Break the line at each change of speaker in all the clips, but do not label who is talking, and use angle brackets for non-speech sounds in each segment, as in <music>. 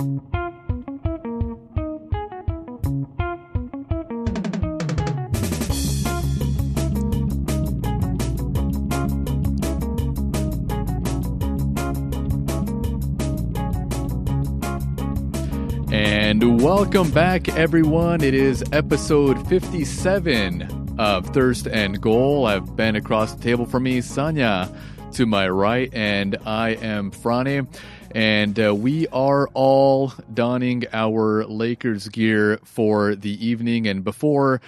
And welcome back, everyone. It is episode 57 of Thirst and Goal. I've been across the table from me, Sanya to my right, and I am Franny. And uh, we are all donning our Lakers gear for the evening. And before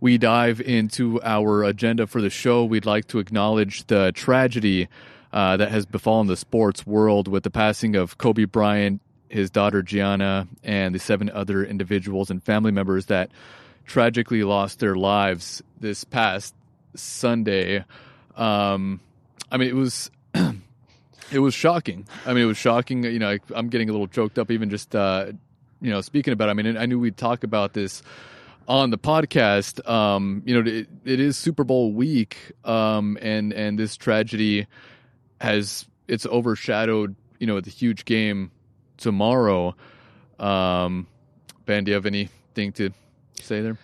we dive into our agenda for the show, we'd like to acknowledge the tragedy uh, that has befallen the sports world with the passing of Kobe Bryant his daughter Gianna, and the seven other individuals and family members that tragically lost their lives this past Sunday. Um, I mean, it was it was shocking. I mean, it was shocking. You know, I, am getting a little choked up even just uh, you know speaking about. It. I mean, I knew we'd talk about this on the podcast. Um, you know, it, it is Super Bowl week, um, and and this tragedy has it's overshadowed you know the huge game tomorrow. Um, ben, do you have anything to say there?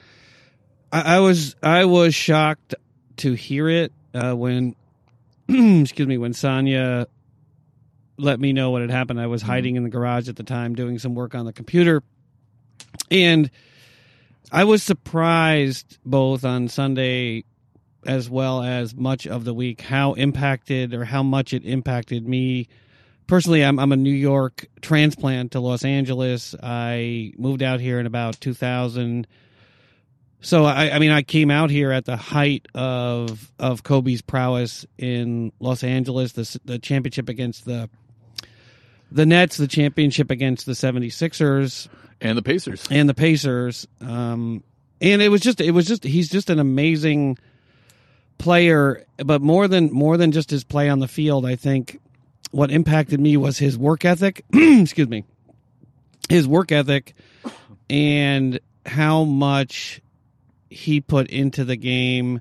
I, I was I was shocked to hear it uh, when <clears throat> excuse me when Sanya let me know what had happened. I was mm-hmm. hiding in the garage at the time doing some work on the computer, and I was surprised both on Sunday as well as much of the week how impacted or how much it impacted me personally, I'm I'm a New York transplant to Los Angeles. I moved out here in about 2000. So I, I mean, I came out here at the height of of Kobe's prowess in Los Angeles, the the championship against the the Nets, the championship against the 76ers
and the Pacers.
And the Pacers. Um and it was just it was just he's just an amazing player, but more than more than just his play on the field, I think what impacted me was his work ethic. <clears throat> excuse me, his work ethic, and how much he put into the game,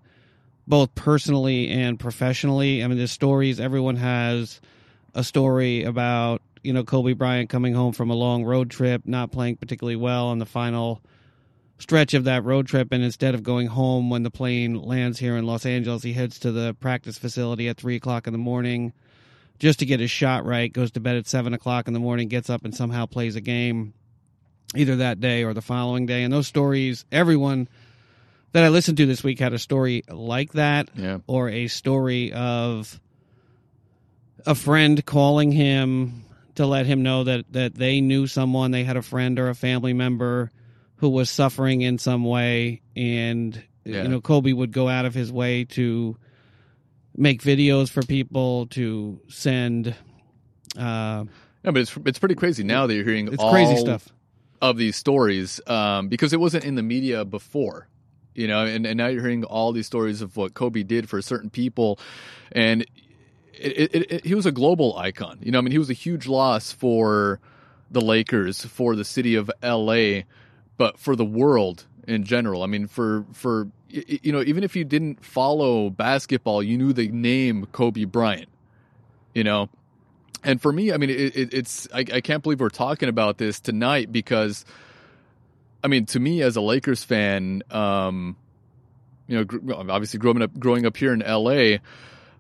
both personally and professionally. I mean, the stories everyone has a story about you know Kobe Bryant coming home from a long road trip, not playing particularly well on the final stretch of that road trip and instead of going home when the plane lands here in Los Angeles, he heads to the practice facility at three o'clock in the morning just to get his shot right, goes to bed at seven o'clock in the morning, gets up and somehow plays a game either that day or the following day. And those stories, everyone that I listened to this week had a story like that,
yeah.
or a story of a friend calling him to let him know that that they knew someone, they had a friend or a family member who was suffering in some way, and yeah. you know Kobe would go out of his way to make videos for people to send. Uh,
yeah, but it's it's pretty crazy now that you're hearing
it's crazy stuff
of these stories um, because it wasn't in the media before, you know, and, and now you're hearing all these stories of what Kobe did for certain people, and it, it, it, he was a global icon. You know, I mean, he was a huge loss for the Lakers, for the city of L.A., but for the world in general. I mean, for for you know, even if you didn't follow basketball, you knew the name Kobe Bryant. You know, and for me, I mean, it, it, it's I, I can't believe we're talking about this tonight because, I mean, to me as a Lakers fan, um, you know, obviously growing up growing up here in L.A.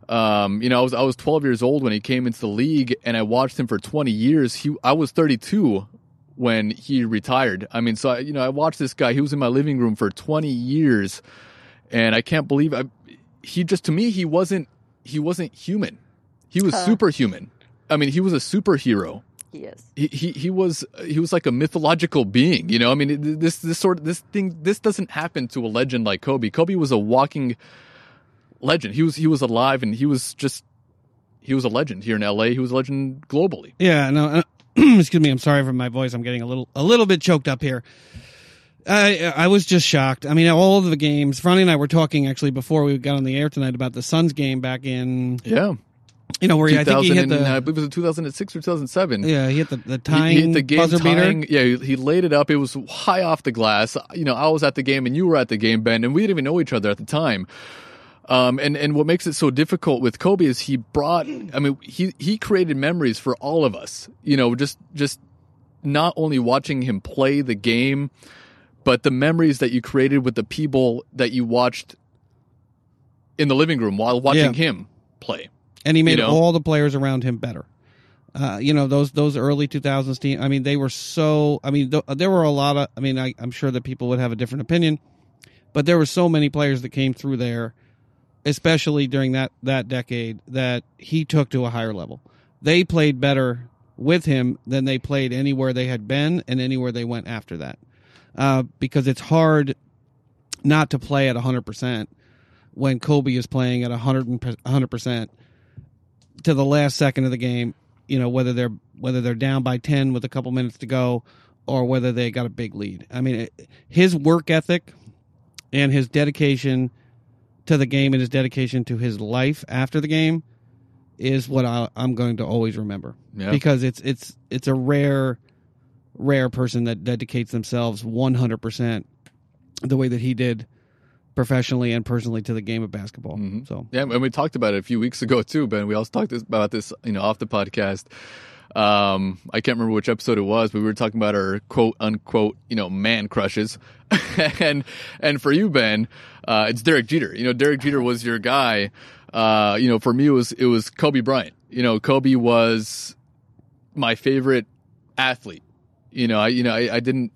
Um, you know, I was I was 12 years old when he came into the league, and I watched him for 20 years. He I was 32 when he retired. I mean, so I, you know, I watched this guy. He was in my living room for 20 years, and I can't believe I, he just to me he wasn't he wasn't human. He was huh. superhuman. I mean, he was a superhero.
He is.
He, he he was he was like a mythological being. You know, I mean, this this sort of this thing this doesn't happen to a legend like Kobe. Kobe was a walking legend. He was he was alive, and he was just he was a legend here in L.A. He was a legend globally.
Yeah, no, uh, <clears throat> excuse me, I'm sorry for my voice. I'm getting a little a little bit choked up here. I I was just shocked. I mean, all of the games. Franny and I were talking actually before we got on the air tonight about the Suns game back in
yeah.
You know where he, I think he hit the.
I believe it was in 2006 or 2007.
Yeah, he hit the the tying he, hit the game buzzer tying,
beater. Yeah, he, laid it up. It was high off the glass. You know, I was at the game and you were at the game, Ben, and we didn't even know each other at the time. Um, and, and what makes it so difficult with Kobe is he brought, I mean, he, he created memories for all of us, you know, just, just not only watching him play the game, but the memories that you created with the people that you watched in the living room while watching
Yeah.
him play.
and he made
You know?
all the players around him better. Uh, you know those those early 2000s team. I mean, they were so. I mean, th- there were a lot of. I mean, I, I'm sure that people would have a different opinion, but there were so many players that came through there, especially during that that decade, that he took to a higher level. They played better with him than they played anywhere they had been and anywhere they went after that, uh, because it's hard not to play at 100 percent when Kobe is playing at 100 percent to the last second of the game, you know, whether they're whether they're down by 10 with a couple minutes to go or whether they got a big lead. I mean, it, his work ethic and his dedication to the game and his dedication to his life after the game is what I, I'm going to always remember
Yeah.
because it's it's it's a rare rare person that dedicates themselves 100% the way that he did professionally and personally to the game of basketball.
Mhm.
So
Yeah, and we talked about it a few weeks ago too, Ben. We also talked about this, you know, off the podcast. Um, I can't remember which episode it was, but we were talking about our quote unquote, you know, man crushes. <laughs> and and for you, Ben, uh, it's Derek Jeter. You know, Derek Jeter was your guy. Uh, you know, for me it was it was Kobe Bryant. You know, Kobe was my favorite athlete. You know, I you know I, I didn't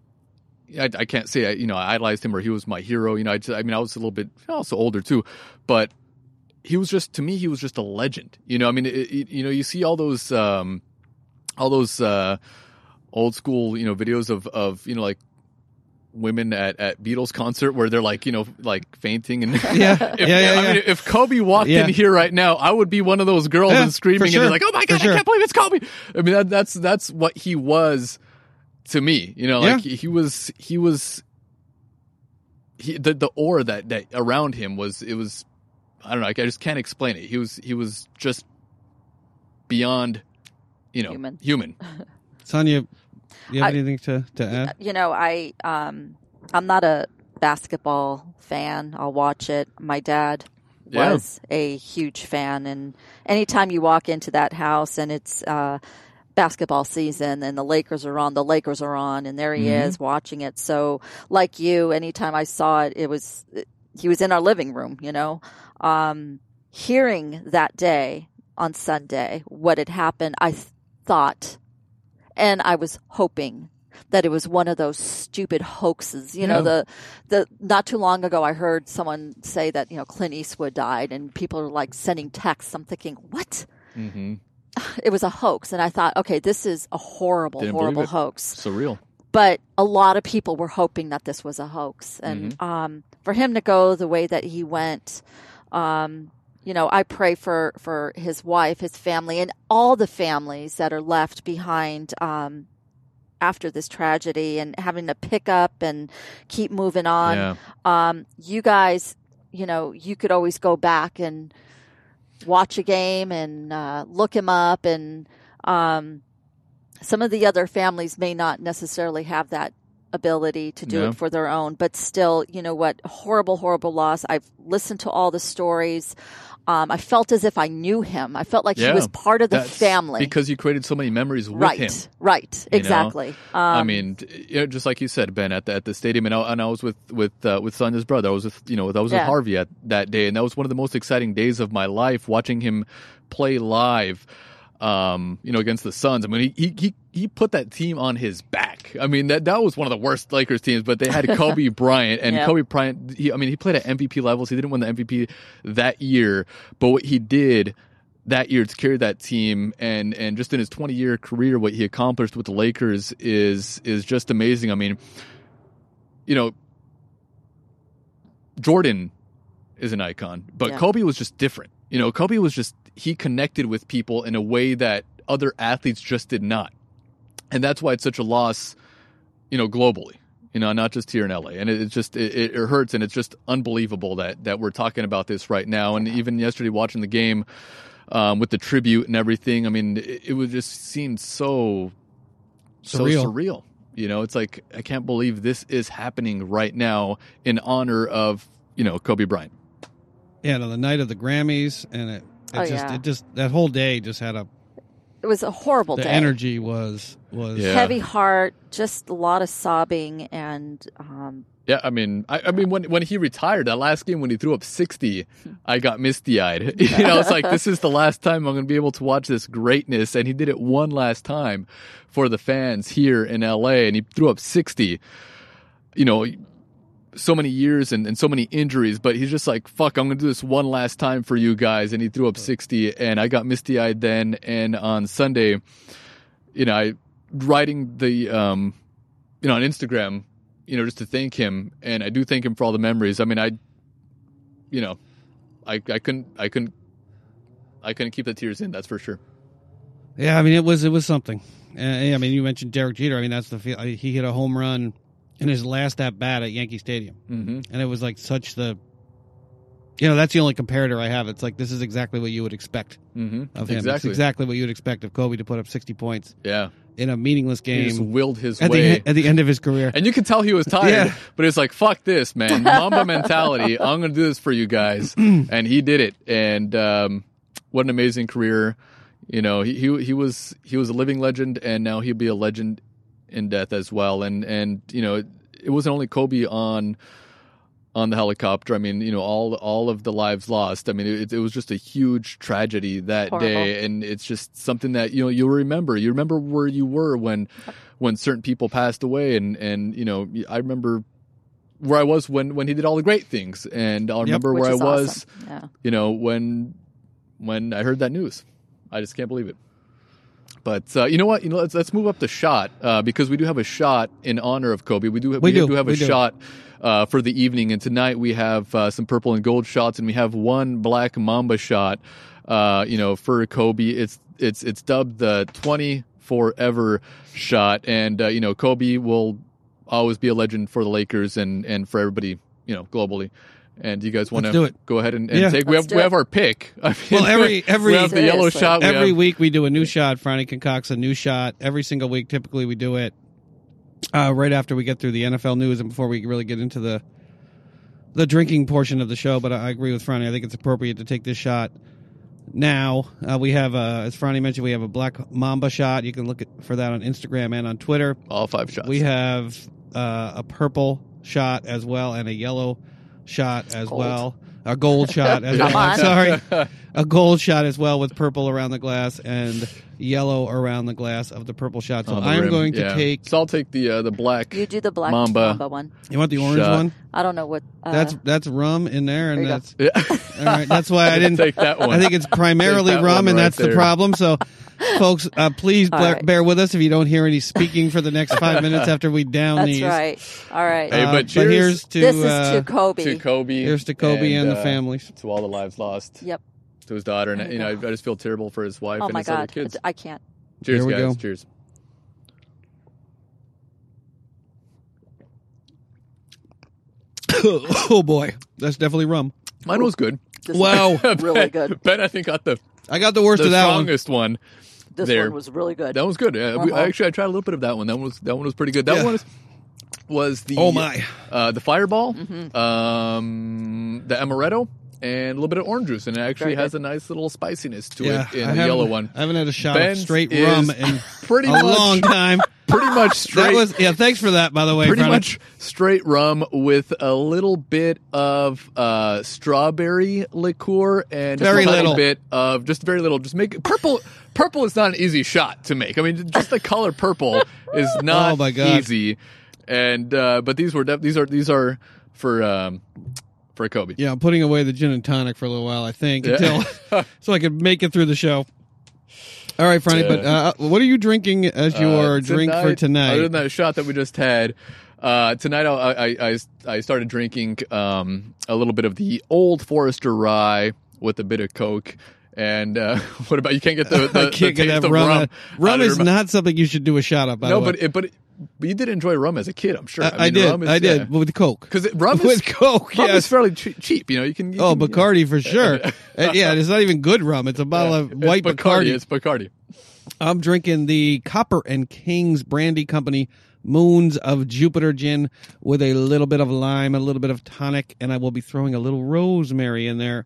I, I can't say I, you know I idolized him or he was my hero. You know, I, just, I mean I was a little bit also older too, but he was just to me he was just a legend. You know, I mean it, it- you know you see all those um, all those uh, old school you know videos of of you know like women at at Beatles concert where they're like you know like fainting and <laughs> <laughs>
Yeah.
if,
Yeah, yeah,
I mean if Kobe walked
Yeah.
in here right now I would be one of those girls
Yeah,
and screaming
for
and
sure.
be like oh my god
sure.
I can't believe it's Kobe. I mean that, that's that's what he was to me. You know, like
Yeah.
he, he was he was he the the aura that that around him was it was I don't know I just can't explain it. He was he was just beyond you know
Human.
human. <laughs>
Sonia, you have
I-
anything to, to add?
you know, I um, I'm not a basketball fan. I'll watch it. My dad
Yeah.
was a huge fan, and anytime you walk into that house and it's uh, basketball season and the Lakers are on, the Lakers are on, and there he
Mhm.
is watching it. So, like you, anytime I saw it, it was he was in our living room. You know, um, hearing that day on Sunday what had happened, I th- thought, and I was hoping that it was one of those stupid hoaxes. You know, the the not too long ago I heard someone say that, you know, Clint Eastwood died and people are like sending texts. I'm thinking, what?
Mm-hmm. <sighs>
It was a hoax. And I thought, okay, this is a horrible,
Didn't
horrible hoax.
Surreal.
But a lot of people were hoping that this was a hoax. And
Mm-hmm.
um, for him to go the way that he went, um, you know, I pray for, for his wife, his family, and all the families that are left behind um, after this tragedy and having to pick up and keep moving on.
yeah.
Um, you guys, you know, you could always go back and watch a game and uh, look him up. And um, some of the other families may not necessarily have that ability to do
Yeah.
it for their own, but still, you know what? Horrible, horrible loss. I've listened to all the stories. Um, I felt as if I knew him. I felt like
Yeah.
he was part of the family.
because you created so many memories with
right,
him.
right,
know?
exactly. Um,
I mean, you know, just like you said, Ben, at the at the stadium, and I, and I was with with uh, with Sonia's brother. I was with you know, I was with Harvey at that day, and that was one of the most exciting days of my life, watching him play live. Um, you know, against the Suns. I mean, he he he put that team on his back. I mean, that that was one of the worst Lakers teams, but they had <laughs> Kobe Bryant, and
Yeah.
Kobe Bryant. He, I mean, he played at MVP levels. He didn't win the MVP that year, but what he did that year to carry that team and and just in his 20 year career what he accomplished with the Lakers is is just amazing. I mean, you know, Jordan is an icon, but
Yeah.
Kobe was just different. You know, Kobe was just he connected with people in a way that other athletes just did not. And that's why it's such a loss, you know, globally. You know, not just here in LA, and it, it just it, it hurts, and it's just unbelievable that that we're talking about this right now. And even yesterday, watching the game, um, with the tribute and everything. I mean, it, it would just seem so so
Surreal.
surreal. You know, it's like I can't believe this is happening right now in honor of you know Kobe Bryant.
Yeah, no, the night of the Grammys, and it, it
Oh,
just,
yeah.
it just, that whole day just had a
it was a horrible
the
day.
energy was was
Yeah.
Heavy heart, just a lot of sobbing, and um,
Yeah, I mean, I, I mean, when when he retired, that last game when he threw up sixty, I got misty eyed. <laughs> you know, it's like this is the last time I'm going to be able to watch this greatness, and he did it one last time for the fans here in LA, and he threw up sixty. You know, so many years and, and so many injuries, but he's just like, fuck, I'm going to do this one last time for you guys. And he threw up 60, and I got misty eyed then. And on Sunday, you know, I writing the, um, you know, on Instagram, you know, just to thank him. And I do thank him for all the memories. I mean, I, you know, I, I couldn't, I couldn't, I couldn't keep the tears in. That's for sure.
Yeah, I mean it was it was something. Uh, I mean, you mentioned Derek Jeter. I mean, that's the feel. He hit a home run in his last at bat at Yankee Stadium,
Mm-hmm.
and it was like such the. You know, that's the only comparator I have. It's like this is exactly what you would expect
Mm-hmm.
of him. It's
Exactly.
exactly what you would expect of Kobe to put up sixty points
Yeah.
in a meaningless
He just
game
willed his
at
way.
the at the end of his career.
And you could tell he was <laughs> tired,
Yeah.
but it's like, fuck this, man. Mamba mentality. <laughs> I'm going to do this for you guys. <clears throat> and he did it. And um, what an amazing career. You know, he, he he was he was a living legend, and now he'll be a legend in death as well. And and you know, it, it wasn't only Kobe on on the helicopter. I mean, you know, all all of the lives lost. I mean, it, it was just a huge tragedy that
Horrible.
day, and it's just something that you know you'll remember. You remember where you were when when certain people passed away, and and you know, I remember where I was when when he did all the great things, and I'll remember
which
where I was,
awesome. Yeah.
you know, when when I heard that news. I just can't believe it. But uh, you know what? You know, let's let's move up the shot uh, because we do have a shot in honor of Kobe. We do
We do, do.
have a
do.
shot uh, for the evening, and tonight we have uh, some purple and gold shots, and we have one black mamba shot. Uh, you know, for Kobe, it's it's it's dubbed the twenty forever shot, and uh, you know, Kobe will always be a legend for the Lakers and and for everybody, you know, globally. And you guys want
Let's do
to
it.
go ahead and, and
Yeah.
take? We have we have our pick. <laughs> I mean,
Well, every- every-
we have the yellow shot. we
every
have-
week we do a new shot. Franny concocts a new shot every single week. Typically, we do it uh, right after we get through the NFL news and before we really get into the the drinking portion of the show. But I I agree with Franny. I think it's appropriate to take this shot now. Uh, we have, uh, as Franny mentioned, we have a Black Mamba shot. You can look at, for that on Instagram and on Twitter.
all five shots.
We have uh, a purple shot as well and a yellow shot as
Gold.
well. A gold shot as <laughs> well. I'm sorry. A gold shot as well with purple around the glass and yellow around the glass of the purple shot. So
on the
I'm
rim.
going to
Yeah.
take.
So I'll take the uh, the black.
You do the black
Mamba.
mamba, one.
You want the orange
Shot.
one?
I don't know what. Uh,
That's that's rum in there, and
There
that's
Yeah.
all right. That's why I <laughs> didn't
take that one.
I think it's primarily rum,
one
and
right
that's the problem. So, folks, uh, please
All
bear,
right.
bear with us if you don't hear any speaking for the next five <laughs> minutes after we down
That's
these.
right. All right.
Hey,
Uh,
but cheers
here's to
this is
uh,
to Kobe.
to Kobe.
here's to Kobe and, the
uh,
families.
To all the lives lost.
Yep.
To his daughter, and
you
you know, I,
go.
I just feel terrible for his wife
Oh
and
my
his other
God.
kids.
I can't.
Cheers,
Here we
guys.
go.
Cheers. <coughs>
oh boy, that's definitely rum.
Mine was good.
This
Wow. <laughs>
really <laughs> good.
Ben, I think got the
I got the worst
the
of that one.
strongest one.
This
There.
one was really good.
That was good. Yeah,
Uh-huh.
actually, I tried a little bit of that one. That one was that one was pretty good. That
Yeah.
one was, was the
Oh my!
uh, the Fireball,
Mm-hmm.
um, the Amaretto, and a little bit of orange juice, and it actually has a nice little spiciness to
Yeah,
it in
I
the yellow one.
I haven't had a shot
Ben's
of straight rum in <laughs>
pretty
a
much
long time. <laughs>
pretty much straight.
That was yeah. Thanks for that, by the way.
pretty
Brennan.
much straight rum with a little bit of uh, strawberry liqueur and just
Very
a little
little.
bit of just very little. Just make purple. Purple is not an easy shot to make. I mean, just the color purple is <laughs> not
Oh, my God.
easy. And uh, but these were def- these are these are for um, for Kobe.
Yeah, I'm putting away the gin and tonic for a little while. I think
Yeah.
until <laughs> <laughs> so I could make it through the show. All right, Franny. But uh, what are you drinking as your
Uh,
drink for tonight?
Other than that shot that we just had, uh, tonight I, I, I, I started drinking um, a little bit of the Old Forester Rye with a bit of Coke. And uh, <laughs> what about you? Can't get the, <laughs> the,
I can't get
taste
that
of
rum.
rum.
Rum is not something you should do a shot of. By
No,
the way.
but it, but it, but you did enjoy rum as a kid, I'm sure.
I, I
mean,
did.
rum is-
I did
yeah.
with Coke.
Because rum <laughs> is
with Coke,
rum is
yes.
fairly che- cheap. You know, you can. You
Oh,
can,
Bacardi for sure. And yeah, it's not even good rum. It's a bottle of
It's
white Bacardi.
It's Bacardi.
I'm drinking the Copper and Kings Brandy Company Moons of Jupiter gin with a little bit of lime, a little bit of tonic, and I will be throwing a little rosemary in there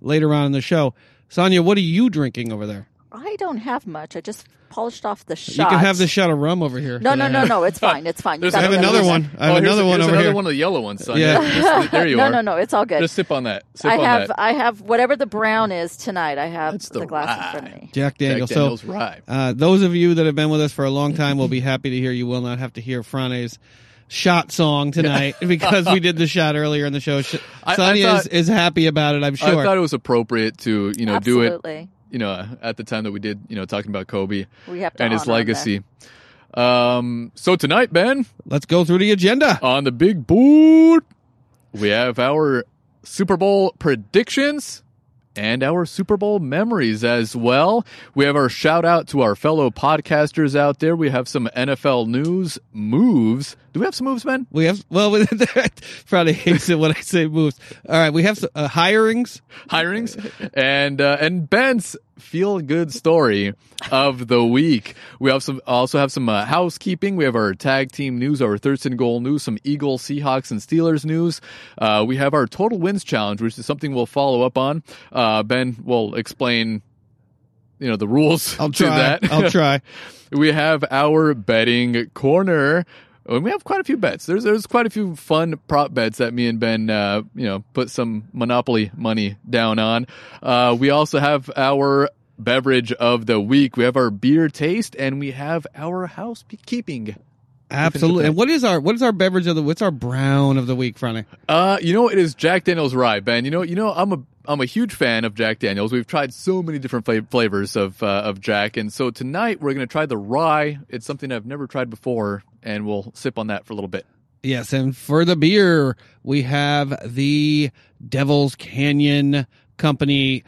later on in the show. Sonia, what are you drinking over there?
I don't have much. I just polished off the shot.
You can have the shot of rum over here.
No, no, no, no. It's <laughs> fine. It's fine. You
There's
I have another
it.
one. I have
oh, here's-
another one
here's
over
another
here.
one of the yellow ones, son.
Yeah.
Just- there you <laughs>
no,
are.
no, no. It's all good.
Just sip on that. Sip
I
on
have,
that.
I have whatever the brown is tonight. I have
That's
the,
the
glass
rye.
in front of me.
Jack Daniels.
Jack Daniels
so,
rye.
uh, those of you that have been with us for a long time will be happy to hear you will not have to hear Frane's shot song tonight because we did the <laughs> shot earlier in the show. Sh-
I- I thought-
is, is happy about it, I'm sure.
I thought it was appropriate to you know do it
Absolutely.
you know at the time that we did you know talking about Kobe
We have to
and his
honor him
legacy. Um, so tonight, Ben,
Let's go through the agenda.
on the big board, we have our Super Bowl predictions and our Super Bowl memories as well. We have our shout out to our fellow podcasters out there. We have some NFL news moves. Do we have some moves, Ben?
We have well, <laughs> probably hates it when I say moves. All right, we have some, uh, hirings.
hirings and uh, and Ben's feel good story of the week. We have some also have some uh, housekeeping. We have our tag team news, our Thirst and Goal news, some Eagles, Seahawks, and Steelers news. Uh, we have our total wins challenge, which is something we'll follow up on. Uh, ben will explain. You know the rules
I'll
to
try.
that.
I'll try. <laughs>
we have our betting corner. And we have quite a few bets. There's there's quite a few fun prop bets that me and Ben uh, you know put some monopoly money down on. Uh, we also have our beverage of the week. We have our beer taste and we have our housekeeping.
Absolutely. And what is our what is our beverage of the what's our brown of the week, Friday?
Uh, you know it is Jack Daniel's rye, Ben. You know you know I'm a I'm a huge fan of Jack Daniels. We've tried so many different fla- flavors of uh, of Jack, and so tonight we're going to try the rye. It's something I've never tried before, and we'll sip on that for a little bit.
Yes, and for the beer, we have the Devil's Canyon Company.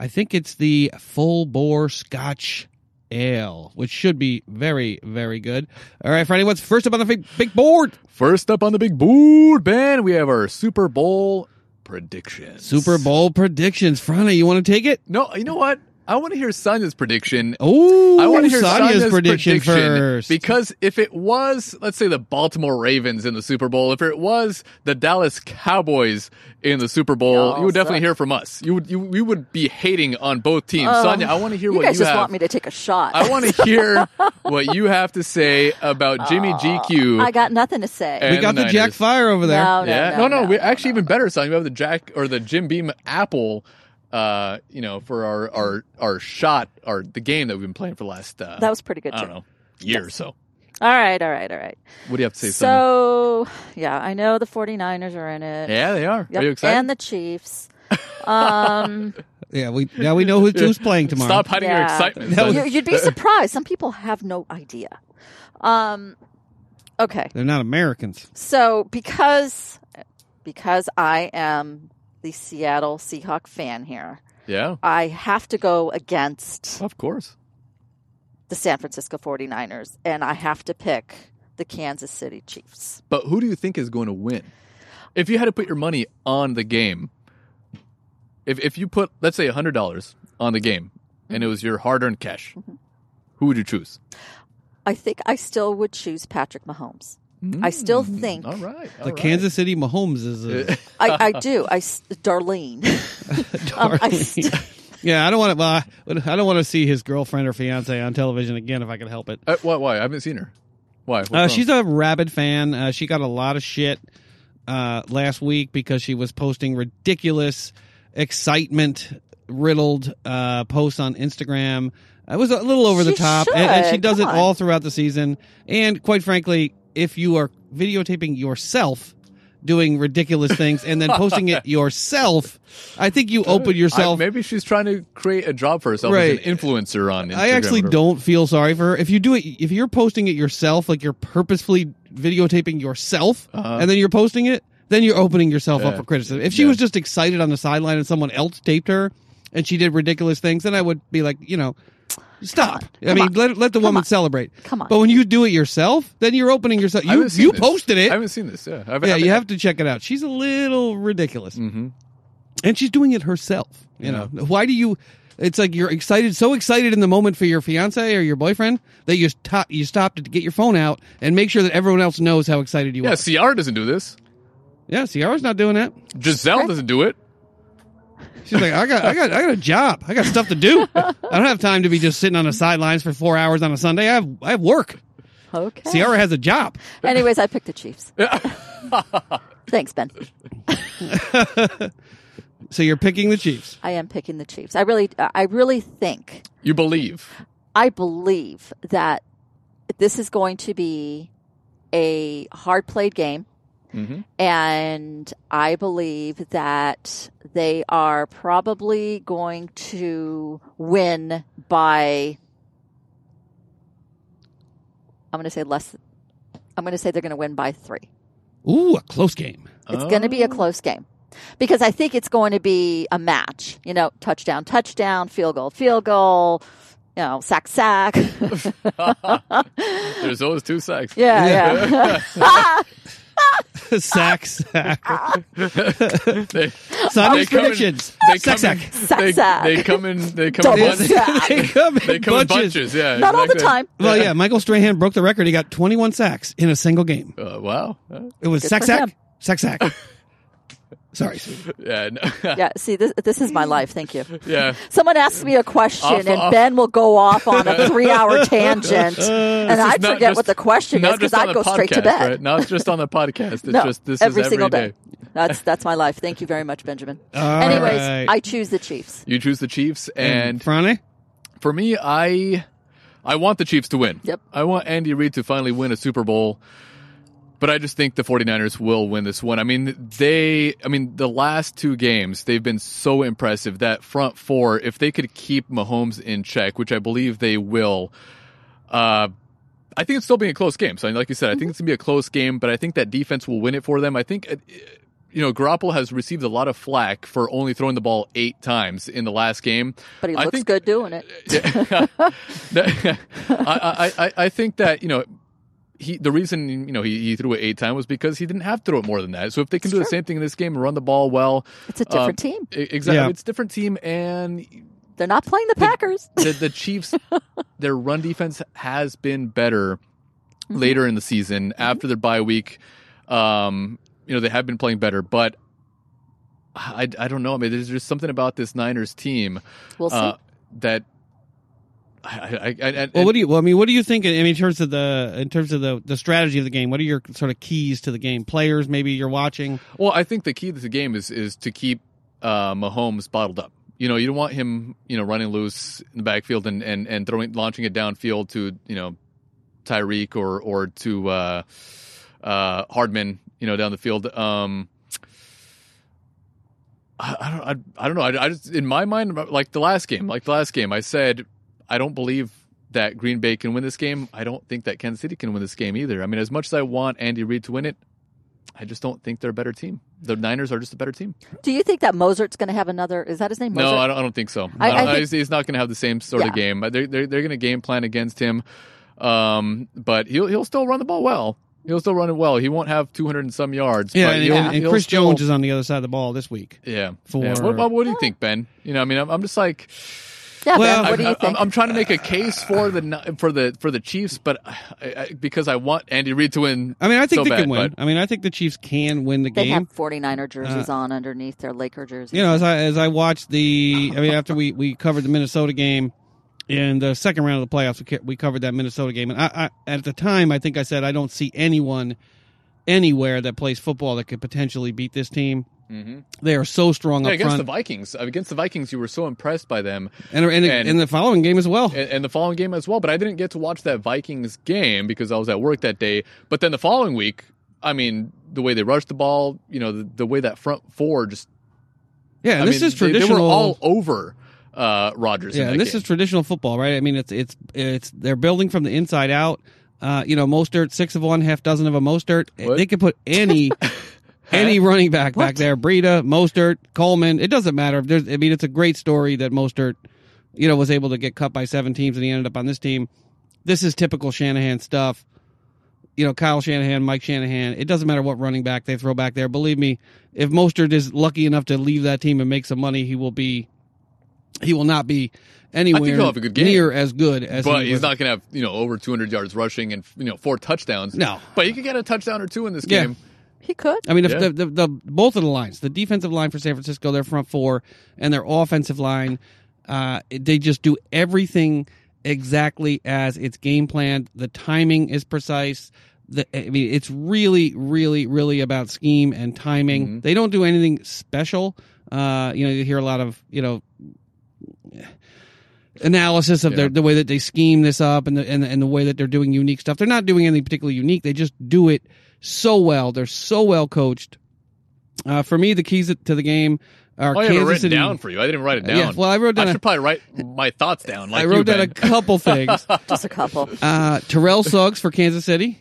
I think it's the Full Boar Scotch Ale, which should be very, very good. All right, Friday, what's first up on the big, big board?
First up on the big board, Ben, we have our Super Bowl predictions.
Super Bowl predictions. Friday, you want to take it?
No, you know what? I want to hear Sonia's prediction.
Oh,
I want to hear
Sonia's,
Sonia's
prediction, first.
because if it was, let's say, the Baltimore Ravens in the Super Bowl, if it was the Dallas Cowboys in the Super Bowl,
Y'all
you would definitely
suck.
hear from us. You would, you, we would be hating on both teams.
Oh,
Sonia, I want to hear
You
what
guys
you
just
have.
want me to take a shot.
I want to <laughs> hear what you have to say about Jimmy GQ.
I got nothing to say.
We got the
the
Jack Fire over there.
No,
yeah,
no,
no,
no,
we
no,
actually
no.
even better, son. We have the Jack or the Jim Beam Apple. Uh, you know, for our our our shot, our the game that we've been playing for the last. Uh,
that was pretty good.
I don't
too.
know year or so.
All right, all right, all right.
What do you have to say, Sonia?
So, yeah, I know the 49ers are in it.
Yeah, they are.
Yep,
Are you excited?
And the Chiefs. Um, <laughs>
Yeah, we now we know who, who's playing tomorrow.
Stop hiding your excitement.
Was-
you, you'd be surprised. Some people have no idea. Um, okay.
They're not Americans.
So because because I am the Seattle Seahawk fan here,
yeah,
I have to go against
of course.
the San Francisco 49ers and I have to pick the Kansas City Chiefs.
But who do you think is going to win? If you had to put your money on the game, if if you put let's say hundred dollars on the game and it was your hard-earned cash,
Mm-hmm.
who would you choose?
I think I still would choose Patrick Mahomes. I still think
Mm, All right, all
The
right.
Kansas City Mahomes is a <laughs>
I, I do. I s- Darlene. <laughs> Um, I st- <laughs>
yeah. I don't want to. Well, I I don't want to see his girlfriend or fiance on television again if I can help it.
Uh, why? Why? I haven't seen her. Why? What's
Uh,
wrong?
she's a rabid fan. Uh, she got a lot of shit uh, last week because she was posting ridiculous, excitement riddled uh, posts on Instagram. It was a little over the top, and, and she
should.
does it
Come on.
all throughout the season. And quite frankly, if you are videotaping yourself doing ridiculous things and then posting it <laughs> yourself, I think you open
I-
yourself.
maybe she's trying to create a job for herself
Right.
as an influencer on. Instagram
I actually don't feel sorry for her. If you do it, if you're posting it yourself, like you're purposefully videotaping yourself,
Uh-huh.
and then you're posting it, then you're opening yourself up for criticism. If she
Yeah.
was just excited on the sideline and someone else taped her and she did ridiculous things, then I would be like, you know, stop. I
on.
mean,
Come
let let the
Come
woman
on.
celebrate.
Come on.
But when you do it yourself, then you're opening yourself. You you
this.
posted it.
I haven't seen this. Yeah, I've,
yeah,
I've-
you have to check it out. She's a little ridiculous,
Mhm.
and she's doing it herself. You know, why do you? It's like you're excited, so excited in the moment for your fiance or your boyfriend that you stop, you stop to get your phone out and make sure that everyone else knows how excited you
Yeah,
are.
Yeah, Ciara doesn't do this.
Yeah, Ciara's not doing that.
Gisele doesn't do it.
She's like, I got, I got, I got a job. I got stuff to do. I don't have time to be just sitting on the sidelines for four hours on a Sunday. I have, I have work.
Okay.
Ciara has a job.
Anyways, I picked the Chiefs. <laughs> Thanks, Ben. <laughs>
So you're picking the Chiefs.
I am picking the Chiefs. I really, I really think,
You believe?
I believe that this is going to be a hard played game.
Mhm.
And I believe that they are probably going to win by, I'm going to say less, I'm going to say they're going to win by three.
Ooh, a close game.
It's going to be a
Oh.
close game because I think it's going to be a match. You know, touchdown, touchdown, field goal, field goal. You know, sack, sack. <laughs> <laughs>
There's always two sacks.
yeah, yeah. <laughs> <laughs>
sack, sack.
They,
Sonny's
come in-
predictions.
they
sack, sack.
in-
Sack,
they,
sack.
they come in. They come in
Double
bunches.
sack. <laughs>
they come in
They come in
bunches.
bunches. Yeah,
Not all the
exactly.
time.
Well, yeah, Michael Strahan broke the record. He got 21 sacks in a single game.
Uh, wow. Uh,
It was
Good
sack,
for
sack,
him.
sack, sack. <laughs> Sorry, sweetie. <laughs>
yeah. No, <laughs>
Yeah, see, this this is my life. Thank you.
yeah.
Someone asks me a question,
Off-
and
off-
Ben will go off on a <laughs> three-hour tangent, and I forget
just-
what the question is because I
the
go straight to bed.
Right? Not just on the podcast. It's
no,
just this
every
is
single
every
day. That's that's my life. Thank you very much, Benjamin.
All
Anyways,
right.
I choose the Chiefs.
You choose the Chiefs, and
Franny?
for me, I I want the Chiefs to win.
Yep.
I want Andy Reid to finally win a Super Bowl. But I just think the 49ers will win this one. I mean, they I mean, the last two games, they've been so impressive. That front four, if they could keep Mahomes in check, which I believe they will, uh I think it's still being a close game. So, like you said, I think it's gonna be a close game, but I think that defense will win it for them. I think, uh, you know, Garoppolo has received a lot of flack for only throwing the ball eight times in the last game.
But he
I
looks
think-
good doing it. <laughs> <laughs>
I, I, I, I think that you know he the reason you know he, he threw it eight times was because he didn't have to throw it more than that. So if they can
It's
do the same thing in this game and run the ball well,
It's a different
um,
team.
exactly,
Yeah.
it's a different team, and
They're not playing the Packers. <laughs>
the, the Chiefs, <laughs> their run defense has been better
Mm-hmm.
later in the season after their bye week. Um, you know they have been playing better, but I, I don't know. I mean, there's just something about this Niners team
We'll see.
uh, that. I, I, I,
Well, what do you? Well, I mean, what do you think? I mean, in terms of the in terms of the the strategy of the game, what are your sort of keys to the game? Players, maybe you're watching.
Well, I think the key to the game is is to keep uh, Mahomes bottled up. You know, you don't want him, you know, running loose in the backfield and, and, and throwing launching it downfield to you know Tyreek or or to uh, uh, Hardman, you know, down the field. Um, I, I don't I, I don't know. I, I just in my mind, like the last game, like the last game, I said I don't believe that Green Bay can win this game. I don't think that Kansas City can win this game either. I mean, as much as I want Andy Reid to win it, I just don't think they're a better team. The Niners are just a better team.
Do you think that Mozart's going to have another? Is that his name? Mozart?
No, I don't, I don't think so.
I-
I don't-
I think-
he's, he's not going to have the same sort of game. They're, they're, they're going to game plan against him, um, but he'll he'll still run the ball well. He'll still run it well. He won't have 200 and some yards.
Yeah,
but
and,
he'll-
and- and
he'll
Chris
still-
Jones is on the other side of the ball this week.
Yeah.
for-
yeah. What, what, what do you think, Ben? You know, I mean, I'm, I'm just like,
Yeah,
Well,
Ben, what do you
I'm, I'm trying to make a case for the for the for the Chiefs, but I, I, because I want Andy Reid to win.
I mean, I think
so
they
bad,
can win.
but-
I mean, I think the Chiefs can win the
they
game.
They have 49er jerseys uh, on underneath their Laker jerseys.
you know, as I as I watched the, I mean, after we we covered the Minnesota game in the second round of the playoffs, we, we covered that Minnesota game, and I, I at the time I think I said I don't see anyone anywhere that plays football that could potentially beat this team.
Mm-hmm.
They are so strong
Yeah, against
front,
the Vikings, against the Vikings, you were so impressed by them,
and, and,
and-
in the following game as well.
and, and the following game as well. But I didn't get to watch that Vikings game because I was at work that day. But then the following week, I mean, the way they rushed the ball, you know, the, the way that front four just,
yeah,
I
this
mean,
is
they-
traditional.
They, were all over uh, Rodgers.
Yeah, and this
game.
is traditional football, right? I mean, it's it's it's they're building from the inside out. Uh, you know, Mostert, six of one, half dozen of a Mostert.
What?
They could put any <laughs> any running back back there. Breida, Mostert, Coleman. It doesn't matter. If there's, I mean, it's a great story that Mostert, you know, was able to get cut by seven teams and he ended up on this team. This is typical Shanahan stuff. You know, Kyle Shanahan, Mike Shanahan. It doesn't matter what running back they throw back there. Believe me, if Mostert is lucky enough to leave that team and make some money, he will be. He will not be anywhere
he'll have a good game.
near as good as.
but
he
he's not going to have you know over 200 yards rushing and you know four touchdowns.
No.
but he could get a touchdown or two in this
Yeah.
game.
He could.
I mean, if
Yeah.
the, the, the both of the lines, the defensive line for San Francisco, their front four, and their offensive line, uh, they just do everything exactly as it's game planned. The timing is precise. The, I mean, it's really, really, really about scheme and timing.
Mhm.
They don't do anything special. Uh, you know, you hear a lot of you know analysis of
Yeah.
their the way that they scheme this up and the, and the, and the way that they're doing unique stuff. They're not doing anything particularly unique. They just do it so well. They're so well coached. Uh, for me, the keys to the game are
Oh, I have it
Kansas
written
City.
down for you. I didn't write it down.
Yeah, well, I wrote down.
I
a-
should probably write my thoughts down. Like
I wrote
you,
down a couple things. <laughs>
Just a couple.
Uh, Terrell Suggs for Kansas City.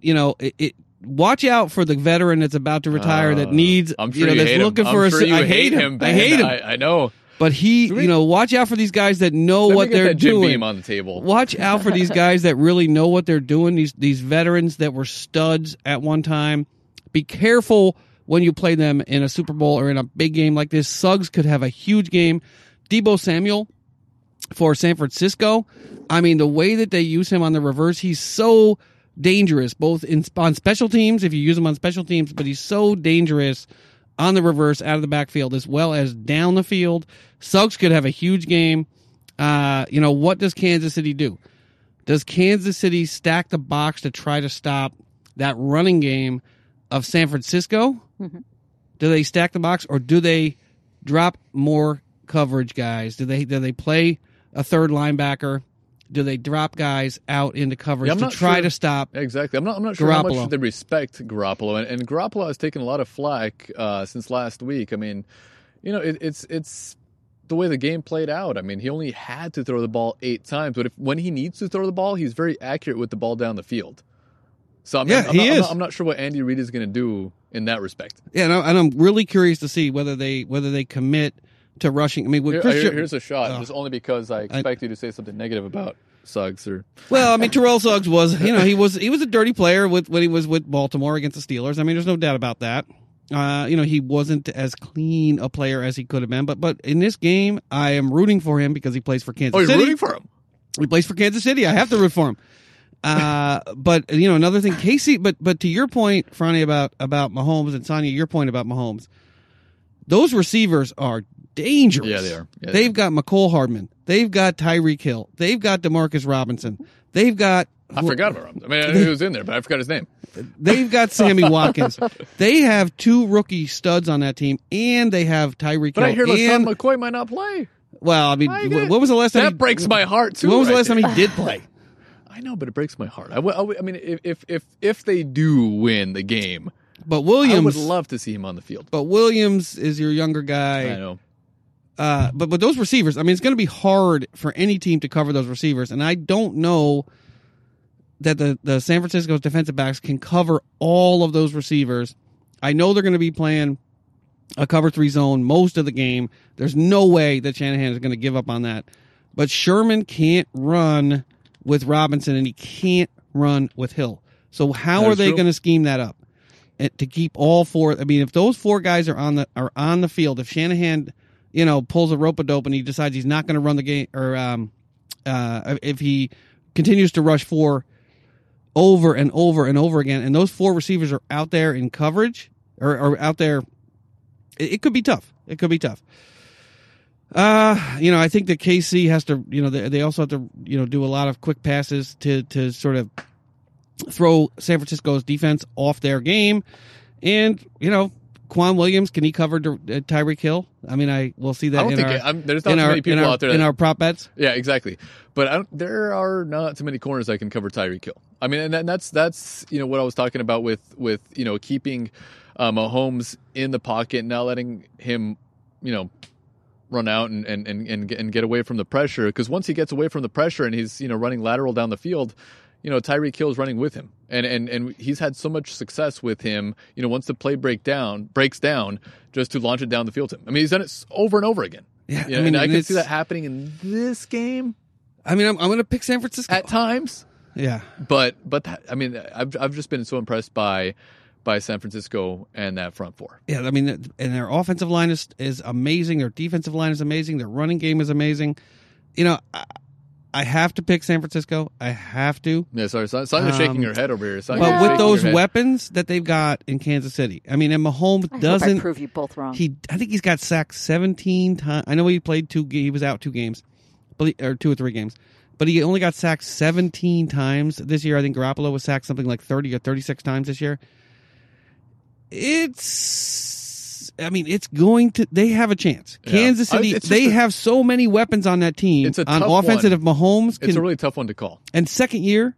You know, it, it watch out for the veteran that's about to retire that
Uh,
needs
I'm sure
you know
you
that's
hate him.
looking
I'm
a.
sure you
I hate him. I
Ben.
hate him.
I, I know.
But he, you know, watch out for these guys that know
Let
what they're
that Jim
doing.
Beam on the table.
Watch out for these guys that really know what they're doing. These these veterans that were studs at one time. Be careful when you play them in a Super Bowl or in a big game like this. Suggs could have a huge game. Deebo Samuel for San Francisco. I mean, the way that they use him on the reverse, he's so dangerous, both in on special teams if you use him on special teams, but he's so dangerous on the reverse out of the backfield as well as down the field. Suggs could have a huge game. Uh, you know, what does Kansas City do? Does Kansas City stack the box to try to stop that running game of San Francisco? Do they stack the box or do they drop more coverage guys? Do they do they play a third linebacker? Do they drop guys out into coverage
Yeah,
to try
sure.
to stop?
Exactly. I'm not. I'm not sure how much they respect Garoppolo, and, and Garoppolo has taken a lot of flack uh, since last week. I mean, you know, it, it's it's the way the game played out. I mean, he only had to throw the ball eight times, but if when he needs to throw the ball, he's very accurate with the ball down the field. So I'm,
Yeah,
I'm,
he
not, I'm,
is.
not, I'm not sure what Andy Reid is going to do in that respect.
Yeah, and, I, and I'm really curious to see whether they whether they commit to rushing. I mean, with
Here-
Chris
here- here's a shot,
Oh.
just only because I expect you to say something negative about Suggs or
Well, I mean, Terrell Suggs was, you know, he was he was a dirty player with when he was with Baltimore against the Steelers. I mean, there's no doubt about that. Uh, you know, he wasn't as clean a player as he could have been. But but in this game, I am rooting for him because he plays for Kansas
oh, you're
City.
rooting for him.
He plays for Kansas City. I have to root for him. Uh, but you know, another thing, Casey. But but to your point, Franny, about about Mahomes and Sonya, your point about Mahomes, those receivers are dangerous.
Yeah, they are. Yeah, they
They've got Mecole Hardman. They've got Tyreek Hill. They've got Demarcus Robinson. They've got.
I forgot about him. I mean, I knew he was in there, but I forgot his name. <laughs>
They've got Sammy <laughs> Watkins. They have two rookie studs on that team, and they have Tyreek
But I hear LeSean
and,
McCoy might not play.
well, I mean,
I
wh-
get-
when was the last time?
That
he-
breaks my heart too.
When was the
right
last time he did play?
I know, but it breaks my heart. I, w- I mean, if, if if if they do win the game,
But Williams I
would love to see him on the field.
but Williams is your younger guy.
I know.
Uh, but but those receivers, I mean, it's going to be hard for any team to cover those receivers, and I don't know that the the San Francisco's defensive backs can cover all of those receivers. I know they're going to be playing a cover three zone most of the game. There's no way that Shanahan is going to give up on that. But Sherman can't run with Robinson, and he can't run with Hill. So how are they going to scheme that up And to keep all four? I mean, if those four guys are on the are on the field, if Shanahan, you know, pulls a rope a dope and he decides he's not going to run the game, or um, uh, if he continues to rush four over and over and over again, and those four receivers are out there in coverage or, or out there, it, it could be tough. It could be tough. Uh, you know, I think that KC has to, you know, they, they also have to, you know, do a lot of quick passes to to sort of throw San Francisco's defense off their game, and you know, K'Waun Williams can he cover uh, Tyreek Hill? I mean, I will see that
I don't
in
think
our,
it, I'm, there's not too
our,
many people
our,
out there.
in our prop bets.
yeah, exactly. But I don't, there are not too many corners that can cover Tyreek Hill. I mean, and that- that's that's you know what I was talking about with with you know keeping uh, Mahomes in the pocket, not letting him you know run out and and and and get away from the pressure. Because once he gets away from the pressure and he's you know running lateral down the field, you know Tyreek Hill is running with him, and and and he's had so much success with him. You know, once the play break down breaks down, just to launch it down the field to him. I mean, he's done it over and over again.
Yeah,
You know,
I mean,
I can see that happening in this game
I mean, I'm, I'm going to pick San Francisco.
at times.
yeah,
But but that, I mean, I've I've just been so impressed by by San Francisco and that front four.
yeah. I mean, and their offensive line is is amazing. Their defensive line is amazing. Their running game is amazing. You know, I, I have to pick San Francisco. I have to.
Yeah, sorry, Son- Sonya's shaking
Um,
her head over here. Sonya's
But
Yeah.
with those weapons that they've got in Kansas City, I mean, and Mahomes
I hope I
doesn't.
prove you both wrong.
He, I think he's got sacked seventeen times. I know he played two. He was out two games, but he, or two or three games, but he only got sacked seventeen times this year. I think Garoppolo was sacked something like thirty or thirty-six times this year. It's, I mean, it's going to. They have a chance.
Yeah.
Kansas City.
just
they
a-
have so many weapons on that team.
It's a
on
tough
offense
one.
that if Mahomes can
It's a really tough one to call.
and second year,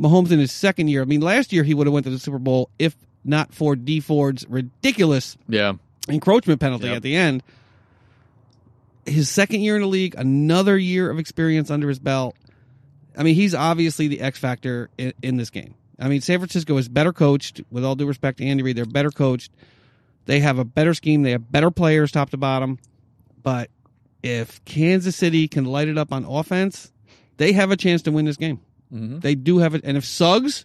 Mahomes in his second year. I mean, last year he would have went to the Super Bowl if not for Dee Ford's ridiculous
Yeah,
encroachment penalty
Yep.
at the end. His second year in the league, another year of experience under his belt. I mean, he's obviously the X factor in, in this game. I mean, San Francisco is better coached. With all due respect to Andy Reid, they're better coached. They have a better scheme. They have better players, top to bottom. But if Kansas City can light it up on offense, they have a chance to win this game.
Mhm.
They do have it. And if Suggs,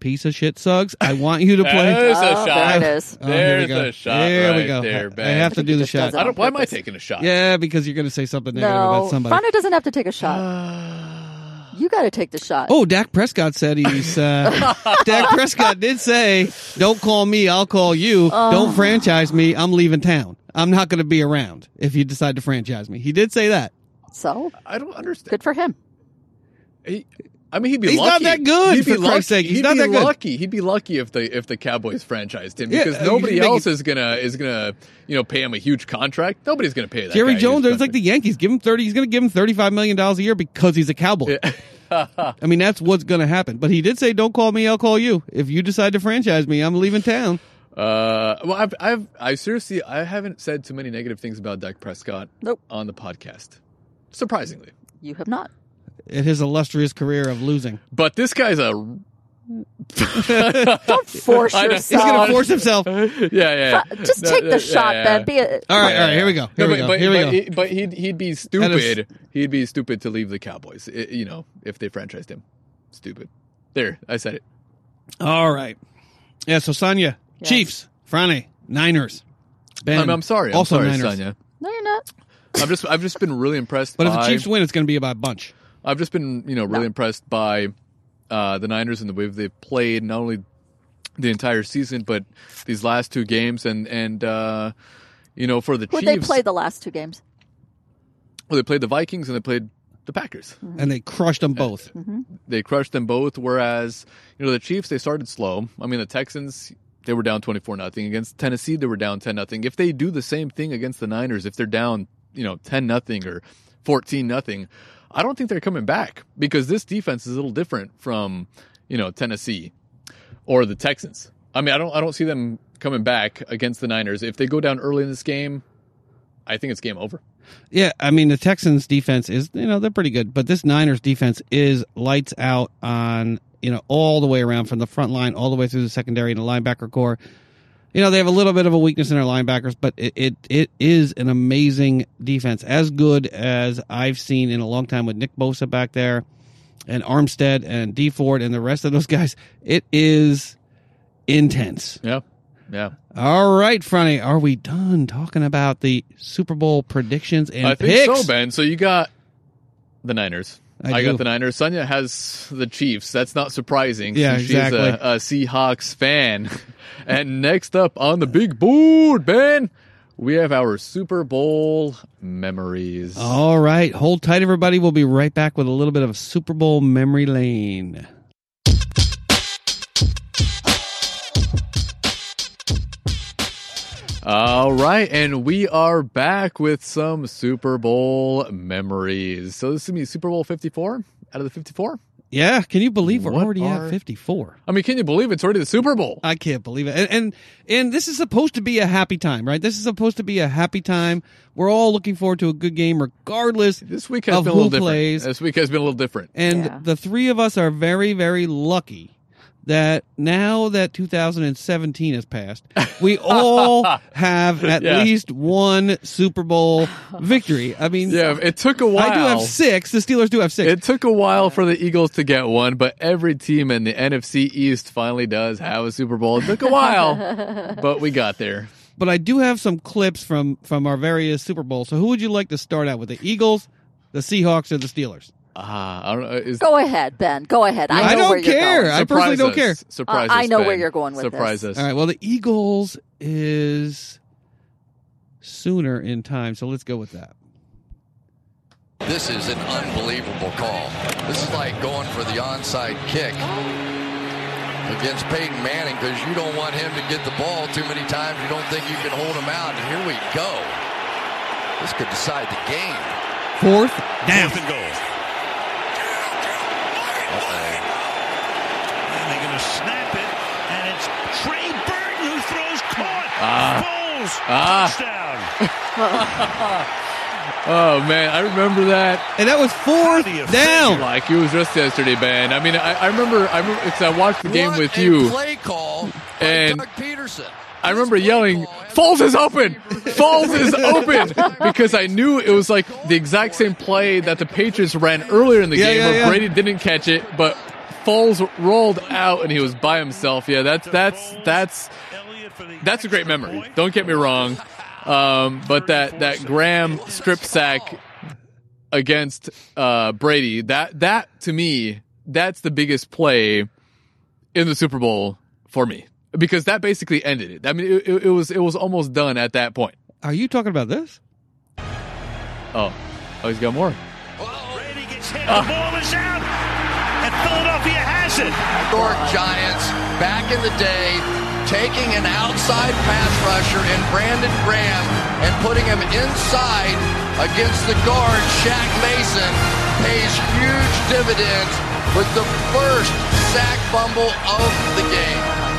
piece of shit Suggs, I want you to play.
There's a
oh,
shot.
there it is.
Oh, here we go.
a shot
There we go.
there,
I have to do the shot.
I don't. Why am I taking a shot?
Yeah, because you're going to say something negative about somebody.
Fano doesn't have to take a shot. You got to take the shot.
Oh, Dak Prescott said he's. Uh, <laughs> Dak Prescott did say, "Don't call me, I'll call you.
Oh.
Don't franchise me. I'm leaving town. I'm not going to be around if you decide to franchise me." He did say that.
So
I don't understand.
good for him.
He, I mean, he'd be
He's
lucky.
not that good,
He'd be
for
lucky.
Christ's sake. He's
He'd
not
be
that good.
lucky. He'd be lucky if the if the Cowboys franchised him because
uh,
nobody
you can make
else is gonna is gonna you know pay him a huge contract. Nobody's gonna pay that.
Jerry
guy
Jones,
huge
it's like the Yankees. Give him thirty. He's going to give him thirty-five million dollars a year because he's a Cowboy. <laughs> I mean, that's what's going to happen. But he did say, "Don't call me, I'll call you. If you decide to franchise me, I'm leaving town."
Uh, well, I've, I've, I seriously, I haven't said too many negative things about Dak Prescott
Nope.
on the podcast. Surprisingly,
You have not.
In his illustrious career of losing,
but this guy's a <laughs>
Don't force <laughs>
I know.
he's going to force himself. <laughs>
yeah, yeah.
Fu- Just take
no,
the
yeah,
shot,
yeah.
Ben. Be a,
All right, all right, here we go. Here
No,
we
but,
go.
But,
Here we
but,
go.
he- but he'd he'd be stupid. He'd be stupid to leave the Cowboys. i- you know, if they franchised him, stupid. There, I said it.
All right. Yeah, so Sonia,
Yes.
Chiefs, Frane, Niners. Ben,
I'm, I'm sorry. I'm
also
sorry,
Niners.
Sonia.
no, you're not.
I've just I've just been really impressed.
But if the Chiefs win, it's going to be by a bunch.
I've just been you know really
No.
impressed by uh, the Niners and the way they've played not only the entire season but these last two games and and uh, you know for the
Who
Chiefs
they play the last two games?
well, they played the Vikings and they played the Packers.
And they crushed them both.
They crushed them both. Whereas you know the Chiefs they started slow. I mean the Texans they were down twenty four nothing against Tennessee. They were down ten nothing. If they do the same thing against the Niners, if they're down you know ten nothing or fourteen nothing, I don't think they're coming back because this defense is a little different from you know Tennessee or the Texans. I mean I don't I don't see them coming back against the Niners if they go down early in this game. I think it's game over.
Yeah, I mean the Texans defense is you know they're pretty good, but this Niners defense is lights out on you know all the way around from the front line all the way through the secondary and the linebacker core. You know they have a little bit of a weakness in their linebackers, but it it, it is an amazing defense, as good as I've seen in a long time with Nick Bosa back there, and Armstead and Dee Ford and the rest of those guys. It is intense.
Yeah, yeah.
All right, Fronty, are we done talking about the Super Bowl predictions and
I think
picks?
so, Ben. So you got the Niners.
I
I, got the Niners. Sonia has the Chiefs. That's not surprising.
Yeah, exactly.
She's a, a Seahawks fan. <laughs> and next up on the big board, Ben, we have our Super Bowl memories.
All right, hold tight, everybody. We'll be right back with a little bit of Super Bowl memory lane.
All right, and we are back with some Super Bowl memories. So this is gonna be Super Bowl fifty four out of the fifty four.
Yeah, can you believe we're
What
already
are-
at fifty-four?
I mean, can you believe it's already the Super Bowl?
I can't believe it. And, and and this is supposed to be a happy time, right? This is supposed to be a happy time. We're all looking forward to a good game, regardless.
This week has
Of
been a little
who
different. This week has been a little different.
And
Yeah.
the three of us are very, very lucky that now that 2017 has passed, we <laughs> all have at
Yeah.
least one Super Bowl victory. I mean,
Yeah, it took a while.
I do have six. The Steelers do have six.
It took a while for the Eagles to get one, but every team in the NFC East finally does have a Super Bowl. It took a while, <laughs> but we got there.
but I do have some clips from from our various Super Bowls. So who would you like to start out with? The Eagles, the Seahawks, or the Steelers?
Ah, I don't know. Is,
Go ahead, Ben. Go ahead. I,
I
know
don't
where you're
care.
going.
I personally
surprise
don't care.
Surprise
Uh, I
us,
know where you're going with
Surprise
this.
us.
All right. Well, the Eagles is sooner in time, so let's go with that.
This is an unbelievable call. This is like going for the onside kick against Peyton Manning because you don't want him to get the ball too many times. You don't think you can hold him out. And here we go. This could decide the game.
Fourth down.
Fourth and goal.
Uh-oh.
And they're going to snap it, and it's Trey Burton who throws caught.
Ah.
Foles,
Ah.
touchdown. <laughs>
Oh man, I remember that
And that was fourth
do you
down.
like it was just yesterday, Ben. I mean, I, I remember, I remember, because I watched the game
What
with
a
you.
play call by
And
Doug Pederson.
I remember yelling, "Foles is open! Foles is open!" <laughs> because I knew it was like the exact same play that the Patriots ran earlier in the
Yeah,
game
yeah,
where
yeah.
Brady didn't catch it, but Foles rolled out and he was by himself. Yeah, that's that's that's
Elliott for the
that's a great memory. Don't get me wrong, um, but that that Graham strip sack against uh, Brady that that to me that's the biggest play in the Super Bowl for me because that basically ended it. I mean, it, it, it was it was almost done at that point.
Are you talking about this?
Oh, oh, he's got more.
Brady gets hit.
Ah.
The ball is out. And Philadelphia has it.
York Giants back in the day taking an outside pass rusher in Brandon Graham and putting him inside against the guard Shaq Mason pays huge dividends with the first sack fumble of the game.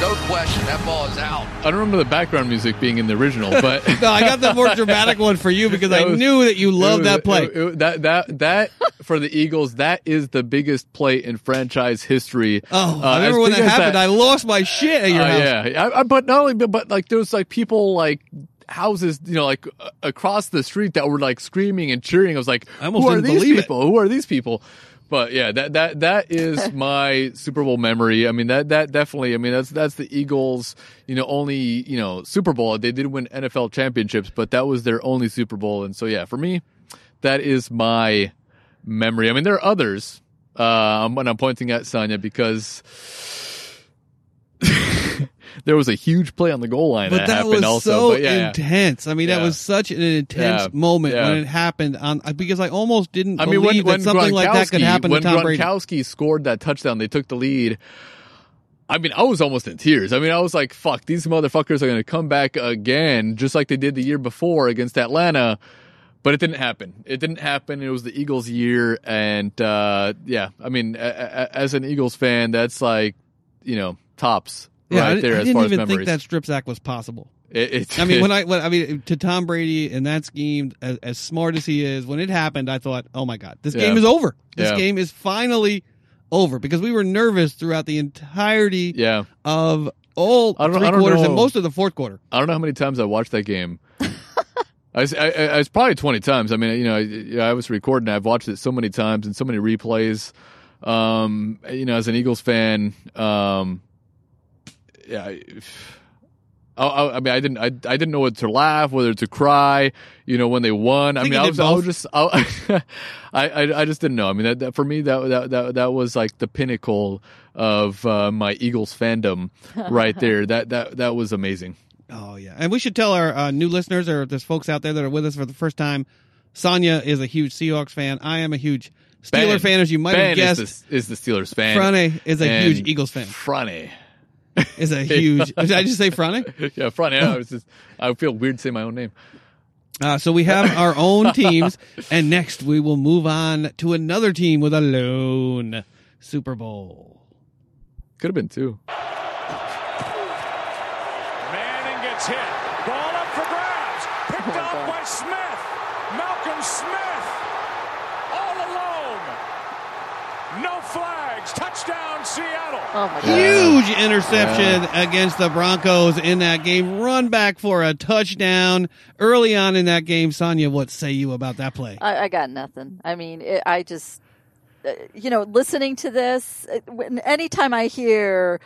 No question, that ball is out.
I don't remember the background music being in the original, <laughs> but
No, I got the more dramatic one for you because <laughs> I
was-
knew that you
It
loved
was-
that play.
it- it- that that that for the Eagles, that is the biggest play in franchise history.
oh,
Uh,
I remember when that
as
happened. I lost my shit at your
Uh,
house.
yeah, I, I, but not only, but, but like there was like people like houses, you know, like uh, across the street that were like screaming and cheering. I was like,
I almost
who are
didn't
these
believe it.
people? Who are these people? But yeah, that that that is <laughs> my Super Bowl memory. I mean, that that definitely. I mean, that's that's the Eagles. You know, only you know Super Bowl. They did win NFL championships, but that was their only Super Bowl. And so yeah, for me, that is my memory. I mean, there are others. Uh, when I'm pointing at Sonya because <laughs> there was a huge play on the goal line
But
that,
that
happened
was
also.
so
yeah, yeah.
intense. I mean, that was such an intense
Yeah.
moment
Yeah.
when it happened on because I almost didn't
I mean, when,
believe
when
that something like that could happen to
when
Tom Brady.
Gronkowski scored that touchdown, they took the lead. I mean, I was almost in tears. I mean, I was like, "Fuck, these motherfuckers are going to come back again, just like they did the year before against Atlanta." But it didn't happen. It didn't happen. It was the Eagles' year, and uh, yeah, I mean, a- a- as an Eagles fan, that's like, you know, tops
yeah,
right
I,
there
I
as
didn't
far
even
as
think that strip sack was possible.
It, it's-
I mean, when <laughs> I when, I mean to Tom Brady and that scheme, as, as smart as he is, when it happened, I thought, oh my god, this
Yeah.
game is over. This
Yeah.
game is finally over because we were nervous throughout the entirety
yeah,
of all
I don't-
three
I don't
quarters
know.
and most of the fourth quarter.
I don't know how many times I watched that game. <laughs> I, was- I, I, it's probably 20 times. I mean, you know, I, I was recording. I've watched it so many times and so many replays. Um, you know, as an Eagles fan, um, yeah, I, I, I mean, I didn't, I, I didn't know whether to laugh, whether to cry. You know, when they won. I,
think
mean, I was, I was just, I, <laughs> I, I, I just didn't know. I mean, that, that for me, that, that, that, that was like the pinnacle of uh, my Eagles fandom, right <laughs> there. That, that, that was amazing.
Oh yeah, and we should tell our uh, new listeners or there's folks out there that are with us for the first time. Sonia is a huge Seahawks fan. I am a huge Steeler
Ben-
fan, as you might
Ben
have guessed.
is the, is the Steelers fan.
Frane is a
And
huge Eagles fan.
Frane.
Is a <laughs> huge. did I just say Frane? <laughs>
yeah, Frane. I, was just, I feel weird saying my own name.
Uh, so we have our own teams, and next we will move on to another team with a lone Super Bowl.
Could have been two.
Manning gets hit. Ball up for grabs. Picked
Oh
off
God.
by Smith. Malcolm Smith. All alone. No flags. Touchdown, Seattle.
Oh my god.
Huge interception against the Broncos in that game. Run back for a touchdown early on in that game. Sonia, what say you about that play?
I, I got nothing. I mean, it, I just, uh, you know, listening to this, uh, anytime I hear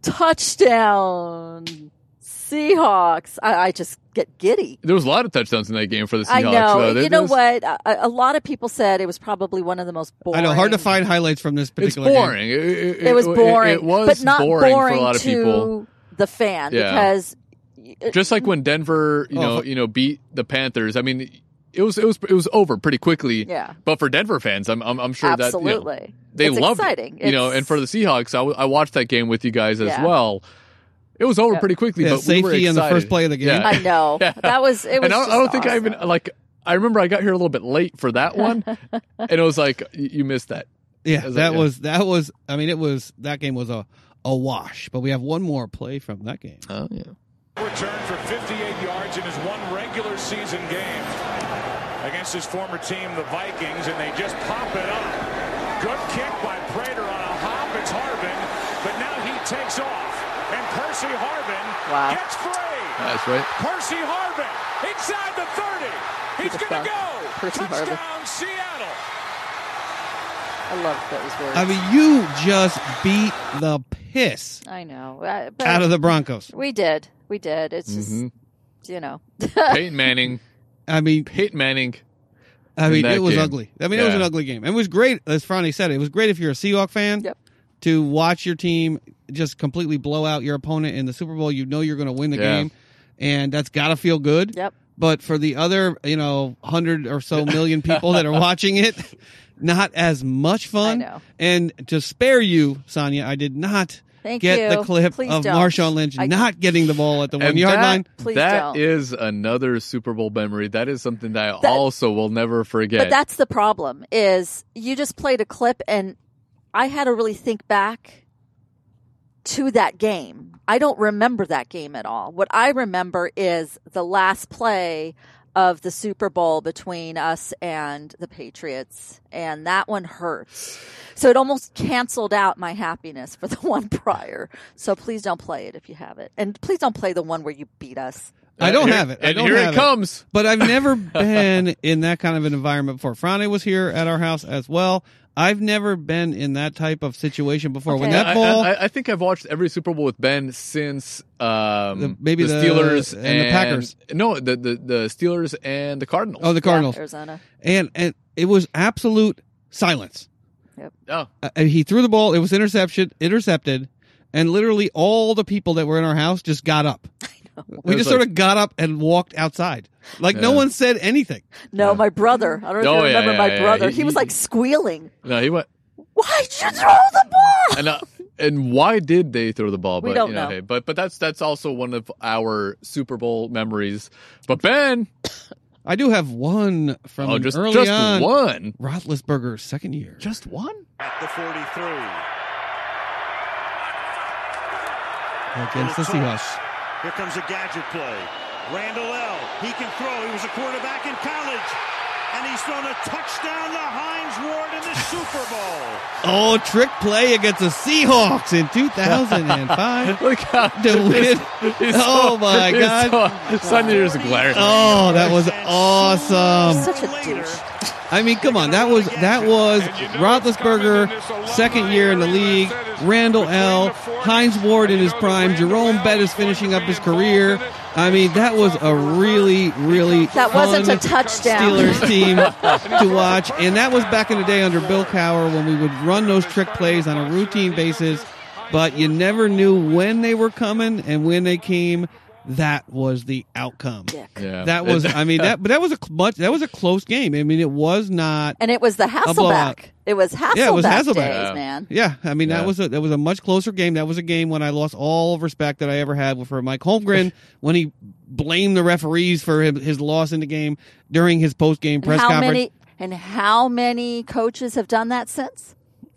touchdown Seahawks, I, I just get giddy.
There was a lot of touchdowns in that game for the Seahawks.
I know.
though. There-
you know
there's-
what? A, a lot of people said it was probably one of the most boring.
I know, hard to find highlights from this
It's
particular game.
boring. It, it-
It was boring,
It, was
but not
boring,
boring
for a lot of
to
people.
the fan
Yeah.
because
Just like when Denver, you oh, know,
Oh.
you know, beat the Panthers. I mean, it was it was it was over pretty quickly.
Yeah.
But for Denver fans, I'm I'm, I'm sure that you know,
absolutely
they
it's
loved
exciting.
it. You know, and for the Seahawks, I, w- I watched that game with you guys as
Yeah.
well. It was over
Yeah.
pretty quickly,
Yeah,
but we were
safety in the first play of the game.
Yeah.
I know <laughs>
Yeah.
that was it was.
and I, I don't think I even like. I remember I got here a little bit late for that one, <laughs> and it was like you you missed that.
Yeah,
Is it-
that
yeah.
was that was. I mean, it was that game was a a wash. But we have one more play from that game.
Oh yeah.
Return for 58 yards in his one regular season game against his former team, the Vikings, and they just pop it up. Good kick by Prater on a hop. It's Harvin, but now he takes off, and Percy Harvin
Wow.
gets free.
That's right.
Percy Harvin inside the 30. He's going to go.
Percy
Touchdown,
Harvin.
Seattle.
I love those words.
I mean, you just beat the piss
I know, uh, but
out of the Broncos.
we did, we did. It's just
Mhm.
you know,
Peyton Manning.
I mean,
Peyton Manning.
I mean, it was
game.
ugly. I mean, it was an ugly game. It was great, as Franny said. It was great if you're a Seahawk fan
Yep.
to watch your team just completely blow out your opponent in the Super Bowl. You know you're going to win the
Yeah.
game, and that's got to feel good.
yep.
But for the other, you know, hundred or so million people that are <laughs> watching it, not as much fun.
I know.
And to spare you, Sonia, I did not
Thank
get
you.
the clip
Please
of
don't.
Marshawn Lynch
I-
not getting the ball at the one
And
yard
that-
line.
Please
that
don't.
is another Super Bowl memory. That is something that I
That-
also will never forget.
But that's the problem is you just played a clip and I had to really think back to that game. I don't remember that game at all. What I remember is the last play of the Super Bowl between us and the Patriots and that one hurts. So it almost canceled out my happiness for the <laughs> one prior. So please don't play it if you have it. And please don't play the one where you beat us.
I don't
Here-
have it. I
and
don't
here
have
it comes.
But I've never <laughs> been in that kind of an environment before. Franny was here at our house as well. I've never been in that type of situation before. When that
I,
ball,
I, I think I've watched every Super Bowl with Ben since um,
The- maybe the-
Steelers
and the Packers.
No, the, the the Steelers and the Cardinals.
oh, the Cardinals,
Yeah, Arizona.
and and it was absolute silence. Yep.
oh,
Uh, and he threw the ball. It was interception, intercepted, and literally all the people that were in our house just got up. <laughs> <laughs> We
It was
just sort of got up and walked outside. Like no one said anything.
No, my brother. I don't know if
Oh,
you
yeah,
remember
yeah,
my
yeah.
brother.
He-
He, was like squealing.
no, he went.
Why'd you throw the ball?
And uh, and why did they throw the ball?
We
But
don't
you know,
know.
hey, but but that's that's also one of our Super Bowl memories. But Ben,
I do have one from
oh, just
early
just
on.
one,
Roethlisberger's second year.
just one.
At the 43.
against the Seahawks.
Toss. Here comes a gadget play. Randle El. He can throw. He was a quarterback in college. And he's thrown a touchdown to Hines Ward in the Super Bowl.
Oh, trick play against the Seahawks in 2005 <laughs>
Look how
to win.
he's
Oh my
he's
God!
so- Sunday's glaring.
Oh, that was awesome.
Such a douche.
I mean, come on, that was that was Roethlisberger, second year in the league. Randle El, Hines Ward in his prime. Jerome Bettis finishing up his career. I mean, that was a really, really
That wasn't
fun
a touchdown.
Steelers team to watch, and that was back in the day under Bill Cowher when we would run those trick plays on a routine basis, but you never knew when they were coming, and when they came, that was the outcome.
Yeah,
That was, I mean, that, but that was a much, that was a close game. I mean, it was not.
And it was the
blowout.
Hasselbeck. It was Hasselbeck
Yeah, it was Hasselbeck.
days,
Yeah.
man.
Yeah, I mean,
Yeah.
that was a that was a much closer game. That was a game when I lost all respect that I ever had for Mike Holmgren <laughs> when he blamed the referees for his, his loss in the game during his post game press
how
conference.
many and how many coaches have done that since?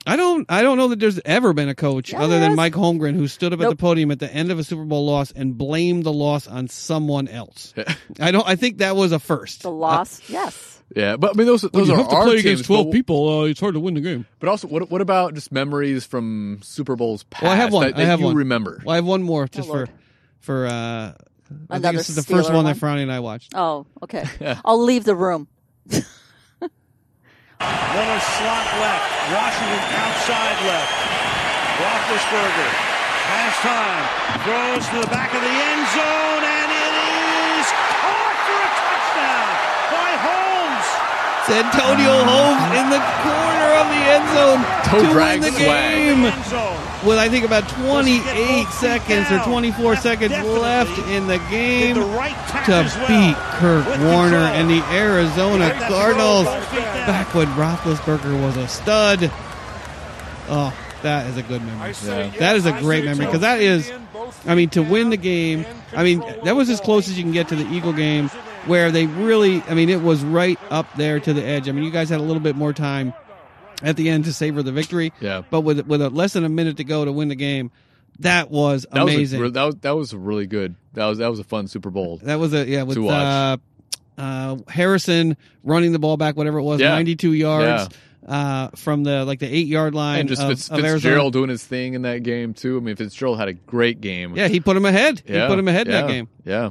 I don't I don't know that there's ever been a coach other than Mike Holmgren who stood up at the podium at the end of a Super Bowl loss and blamed the loss on someone else. <laughs> I don't. I think that was a first.
The loss, yes.
yeah, but I mean those those are our teams, but-
people. Uh, it's hard to win the game.
But also, what what about just memories from Super Bowls past
Well, I have one.
that,
I have
you
one.
remember?
Well, I have one more just
Oh,
for for. uh I think this is the first one,
one?
that Franny and I watched.
Oh, okay. <laughs> I'll leave the room. <laughs>
Miller slot left. Washington outside left. Roethlisberger has time. Throws to the back of the end zone, and it is
Santonio Holmes in the corner of the end zone
Toe
to win the
swag.
game.
End.
With I think about 28
both feet
seconds or 24
That's
seconds left in the game
the right
to
as well.
beat Kurt
With
Warner
control.
and the Arizona
Great
Cardinals.
both feet down.
Back when Roethlisberger was a stud. Oh, that is a good memory.
Yeah.
That is a great memory because that is, I mean, to win the game. I mean, that was as close as you can get to the Eagle game, where they really, I mean, it was right up there to the edge. I mean, you guys had a little bit more time at the end to savor the victory.
Yeah.
But with with a, less than a minute to go to win the game, that was
That
amazing.
was a, that was that was really good. That was that was a fun Super Bowl.
That was a yeah with uh, uh, Harrison running the ball back, whatever it was,
Yeah.
ninety two yards uh, from the like the eight yard line
And just
of,
Fitz,
of.
Fitzgerald doing his thing in that game too. I mean, Fitzgerald had a great game.
Yeah, he put him ahead.
Yeah,
he put him ahead
yeah,
in that game.
Yeah.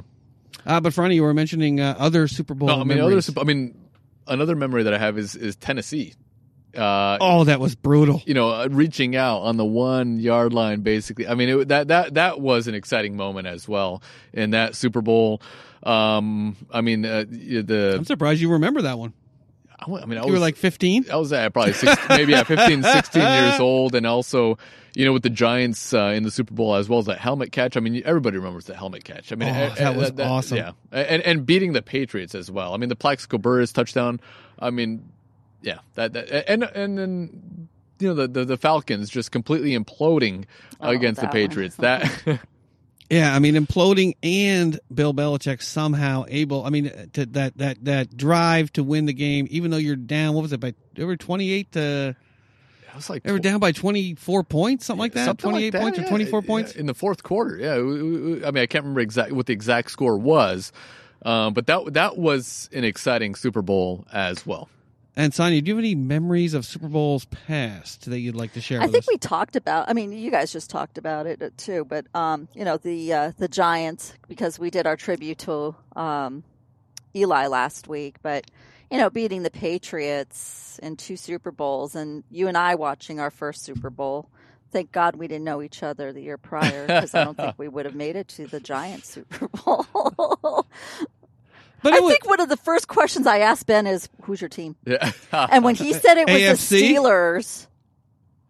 Uh, but Franny, you were mentioning uh, other Super Bowl.
No, I mean,
memories.
Super- I mean, another memory that I have is is Tennessee. Uh,
oh, that was brutal.
you know, uh, reaching out on the one yard line, basically. I mean, it, that that that was an exciting moment as well in that Super Bowl. Um, I mean, uh, the
I'm surprised you remember that one.
I I mean, I
You were
was
like 15.
I was at probably six, maybe at 15, 16 years <laughs> old, and also, you know, with the Giants uh, in the Super Bowl as well as that helmet catch. I mean, everybody remembers the helmet catch. I mean,
Oh,
eh,
that
eh,
was awesome.
Yeah, and and beating the Patriots as well. I mean, the Plaxico Burress touchdown. I mean, yeah, that, that and and then you know the, the the Falcons just completely imploding
Oh,
against the
that one.
Patriots. That <laughs> <laughs>
Yeah, I mean imploding and Bill Belichick somehow able. I mean to, that that that drive to win the game, even though you're down. What was it by? They were 28 to.
I was like
They were down by 24 points, something like that.
Something
28
like
points or 24
Yeah,
points.
in the fourth quarter. Yeah, I mean, I can't remember exactly what the exact score was, um, but that that was an exciting Super Bowl as well.
And Sonia, do you have any memories of Super Bowls past that you'd like to share
I
with
think
us?
we talked about. I mean, you guys just talked about it uh, too. But um, you know, the uh, the Giants because we did our tribute to um, Eli last week. But you know, beating the Patriots in two Super Bowls, and you and I watching our first Super Bowl. Thank God we didn't know each other the year prior because I don't think we would have made it to the Giants Super <laughs> Bowl.
But
I
was,
think one of the first questions I asked Ben is, "Who's your team?"
Yeah, <laughs>
And when he said it was
AFC?
the Steelers,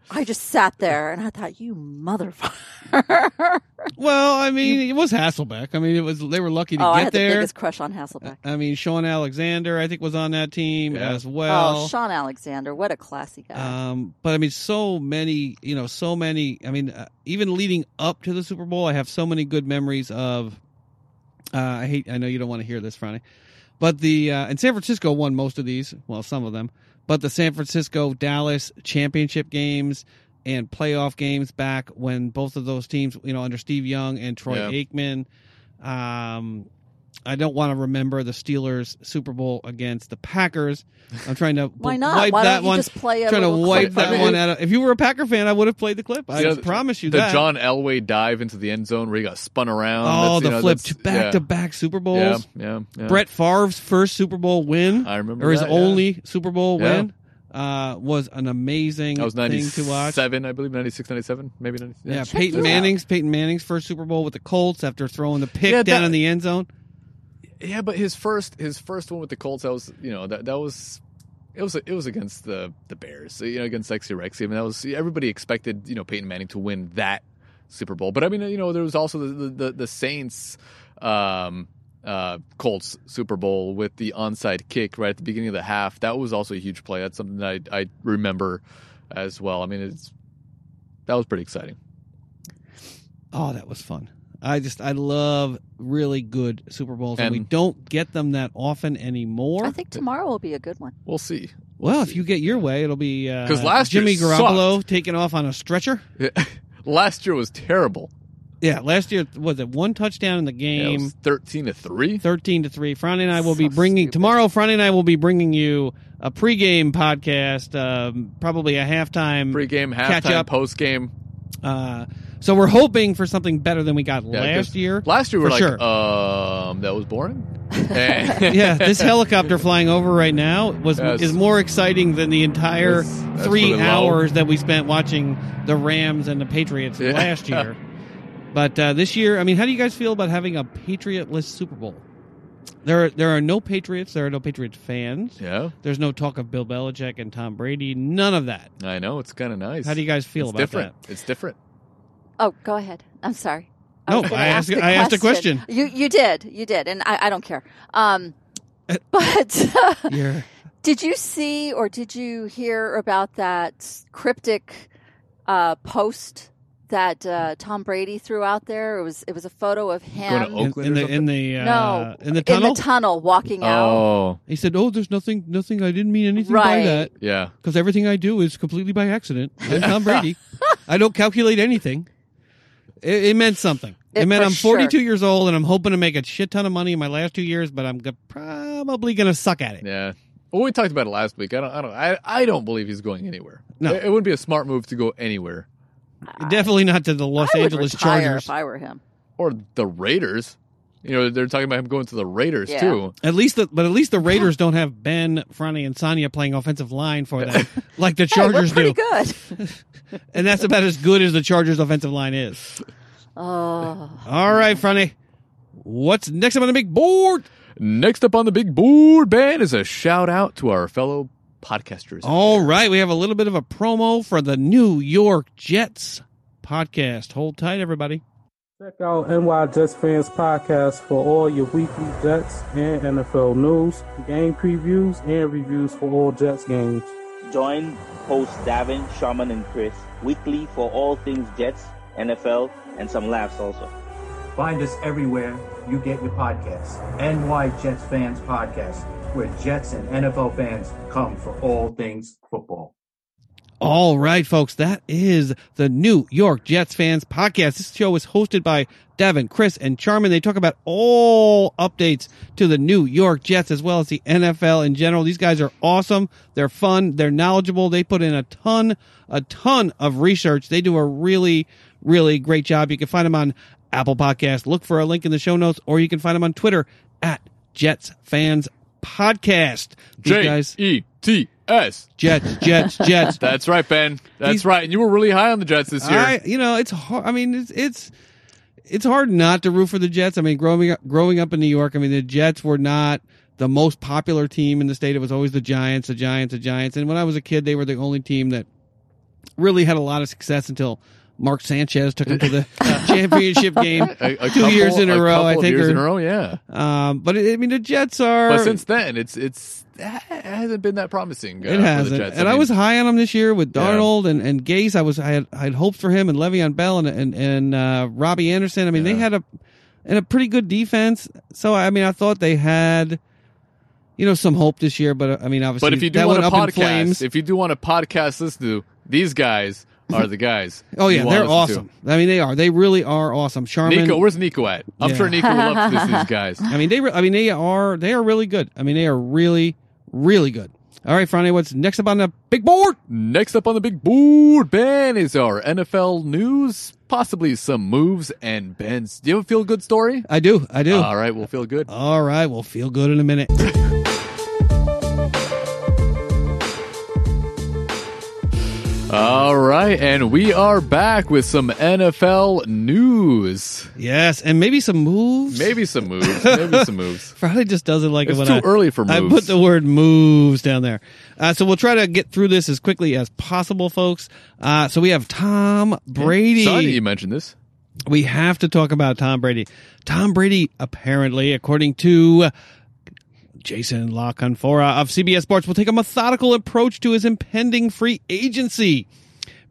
I just sat there and I thought, "You motherfucker!" <laughs>
well, I mean, it was Hasselbeck. I mean, it was they were lucky to get there.
oh, I
get
had the biggest crush on Hasselbeck.
I mean, Shaun Alexander, I think, was on that team
Yeah.
as well.
oh, Shaun Alexander, what a classy guy!
Um, but I mean, so many, you know, so many. I mean, uh, even leading up to the Super Bowl, I have so many good memories of. Uh, I hate. I know you don't want to hear this, Franny, but the uh, and San Francisco won most of these. Well, some of them, but the San Francisco Dallas championship games and playoff games back when both of those teams, you know, under Steve Young and Troy. Aikman. Um, I don't want to remember the Steelers Super Bowl against the Packers. I'm trying to <laughs>
Why not?
wipe
Why
that
don't you
one.
just play a
trying to wipe
clip
that
from
one out. Of, if you were a Packer fan, I would have played the clip. I
You know,
promise you
the
that.
John Elway dive into the end zone where he got spun around.
oh,
That's, you
the
know,
flip back
yeah.
to back Super Bowls.
yeah, yeah.
Brett Favre's first Super Bowl win,
I remember
or his
that, yeah.
only Super Bowl
Yeah.
win, uh, was an amazing
That was
thing to watch.
Seven, I believe, 96, 97, maybe 90,
Yeah, Peyton. Manning's Peyton Manning's first Super Bowl with the Colts after throwing the pick
Yeah,
down
that-
in the end zone.
Yeah, but his first his first one with the Colts, that was you know that that was it was it was against the the Bears, you know, against Sexy Rexy. I mean, that was everybody expected you know Peyton Manning to win that Super Bowl, but I mean, you know, there was also the the, the Saints. Um, uh, Colts Super Bowl with the onside kick right at the beginning of the half. That was also a huge play. That's something that I, I remember as well. I mean, it's that was pretty exciting.
Oh, that was fun. I just I love really good Super Bowls, and, we don't get them that often anymore.
I think tomorrow will be a good one.
We'll see.
well, if you get your way, it'll be uh,
'Cause last
Jimmy Garoppolo taking off on a stretcher. <laughs>
Last year was terrible.
Yeah, last year was it one touchdown in the
Yeah, it
game,
was thirteen to three.
thirteen to three. Friday and I will be bringing
stupid.
tomorrow. Friday and I will be bringing you a pregame podcast, um, probably a halftime.
Pre-game,
Catch
halftime,
up.
post-game.
uh, so we're hoping for something better than we got
Yeah,
last year.
Last year we
for
were like,
sure.
um, that was boring. <laughs>
Yeah, this helicopter flying over right now was is more exciting than the entire
That's- that's
three
really low.
hours that we spent watching the Rams and the Patriots
Yeah.
last year. <laughs> But uh, this year, I mean, how do you guys feel about having a Patriotless Super Bowl? There are there are no Patriots. There are no Patriots fans.
Yeah,
There's no talk of Bill Belichick and Tom Brady. None of that.
I know it's kind of nice.
How do you guys feel
it's
about
different.
that?
It's different.
Oh, go ahead. I'm sorry.
No, I
ask
asked-
a
I asked a question.
You you did. You did. And I, I don't care. Um
Uh, <laughs>
but
You're <laughs>
did you see or did you hear about that cryptic uh, post that uh, Tom Brady threw out there? It was it was a photo of him
to
in, in the in the uh,
No,
in the tunnel.
in the tunnel walking out.
Oh,
he said, "Oh, there's nothing, nothing. I didn't mean anything by that
yeah.
because everything I do is completely by accident." And Tom <laughs> Brady, I don't calculate anything. It, it meant something. It,
It-
meant I'm 42
sure.
years old and I'm hoping to make a shit ton of money in my last two years, but I'm g- probably going to suck at it.
Yeah. Well, we talked about it last week. I don't. I don't. I, I don't believe he's going anywhere.
No.
it, it wouldn't be a smart move to go anywhere.
Definitely not to the Los
I would
Angeles
retire
Chargers.
if I were him.
Or the Raiders. You know, they're talking about him going to the Raiders
Yeah.
too.
At least, the, but at least the Raiders don't have Ben, Franny, and Sonya playing offensive line for them, <laughs> like the
Hey, we're
Chargers
pretty
do.
good. <laughs>
And that's about as good as the Chargers' offensive line is.
Oh,
All right, Franny, what's next up on the big board?
Next up on the big board, Ben, is a shout out to our fellow podcasters.
All right, we have a little bit of a promo for the New York Jets podcast. Hold tight, everybody.
Check out NY Jets Fans Podcast for all your weekly Jets and NFL news, game previews, and reviews for all Jets games.
Join hosts Davin, Sharman, and Chris weekly for all things Jets, NFL, and some laughs also.
Find us everywhere you get your podcasts. NY Jets Fans Podcast, where Jets and NFL fans come for all things football.
All right, folks, that is the New York Jets fans podcast. This show is hosted by Devin, Chris, and Charmin. They talk about all updates to the New York Jets as well as the NFL in general. These guys are awesome. They're fun. They're knowledgeable. They put in a ton, a ton of research. They do a really, really great job. You can find them on Apple Podcast. Look for a link in the show notes, or you can find them on Twitter at Jets Fans Podcast. These
J
guys,
E T S.
Jets, Jets, Jets.
That's right, Ben. That's
These-
right. And you were really high on the Jets this year.
I, you know, it's hard. I mean, it's it's it's hard not to root for the Jets. I mean, growing up, growing up in New York, I mean, the Jets were not the most popular team in the state. It was always the Giants, the Giants, the Giants. And when I was a kid, they were the only team that really had a lot of success until Mark Sanchez took him to the <laughs> championship game
A- a
two
couple-
years in a, row. I think,
years
or-
in a row, yeah.
Um, but it, I mean, the Jets are.
But since then, it's it's it hasn't been that promising. Uh,
It hasn't,
the Jets.
and I,
mean,
was high on him this year with
Yeah.
And, and Gase. I was I had I had hopes for him and Le'Veon Bell and and, and uh, Robbie Anderson. I mean, they had a and a pretty good defense. So I mean, I thought they had you know some hope this year. But uh, I mean, obviously,
But if you do want a
up in flames.
podcast, if you do want a podcast, listen to these guys are the guys. <laughs>
oh yeah, they're awesome. I mean, they are. They really are awesome.
to.
Charmin.
Nico, where's Nico at? I'm
Yeah.
sure Nico loves to to <laughs> these guys.
I mean, they. re- I mean, they are. They are really good. I mean, they are really, really good. All right, Friday. What's next up on the big board?
Next up on the big board, Ben, is our NFL news, possibly some moves and Ben's. Do you have a feel good story?
I do. I do.
All right, we'll feel good.
All right, we'll feel good in a minute. <laughs>
All right, and we are back with some NFL news.
yes, and maybe some moves.
Maybe some moves. Maybe some moves. <laughs>
Friday just doesn't like
It's
it when
too
I,
early for moves.
I put the word moves down there. Uh, so we'll try to get through this as quickly as possible, folks. Uh, so we have Tom Brady.
Sonny, you mentioned this.
we have to talk about Tom Brady. Tom Brady, apparently, according to Jason La of CBS Sports, will take a methodical approach to his impending free agency.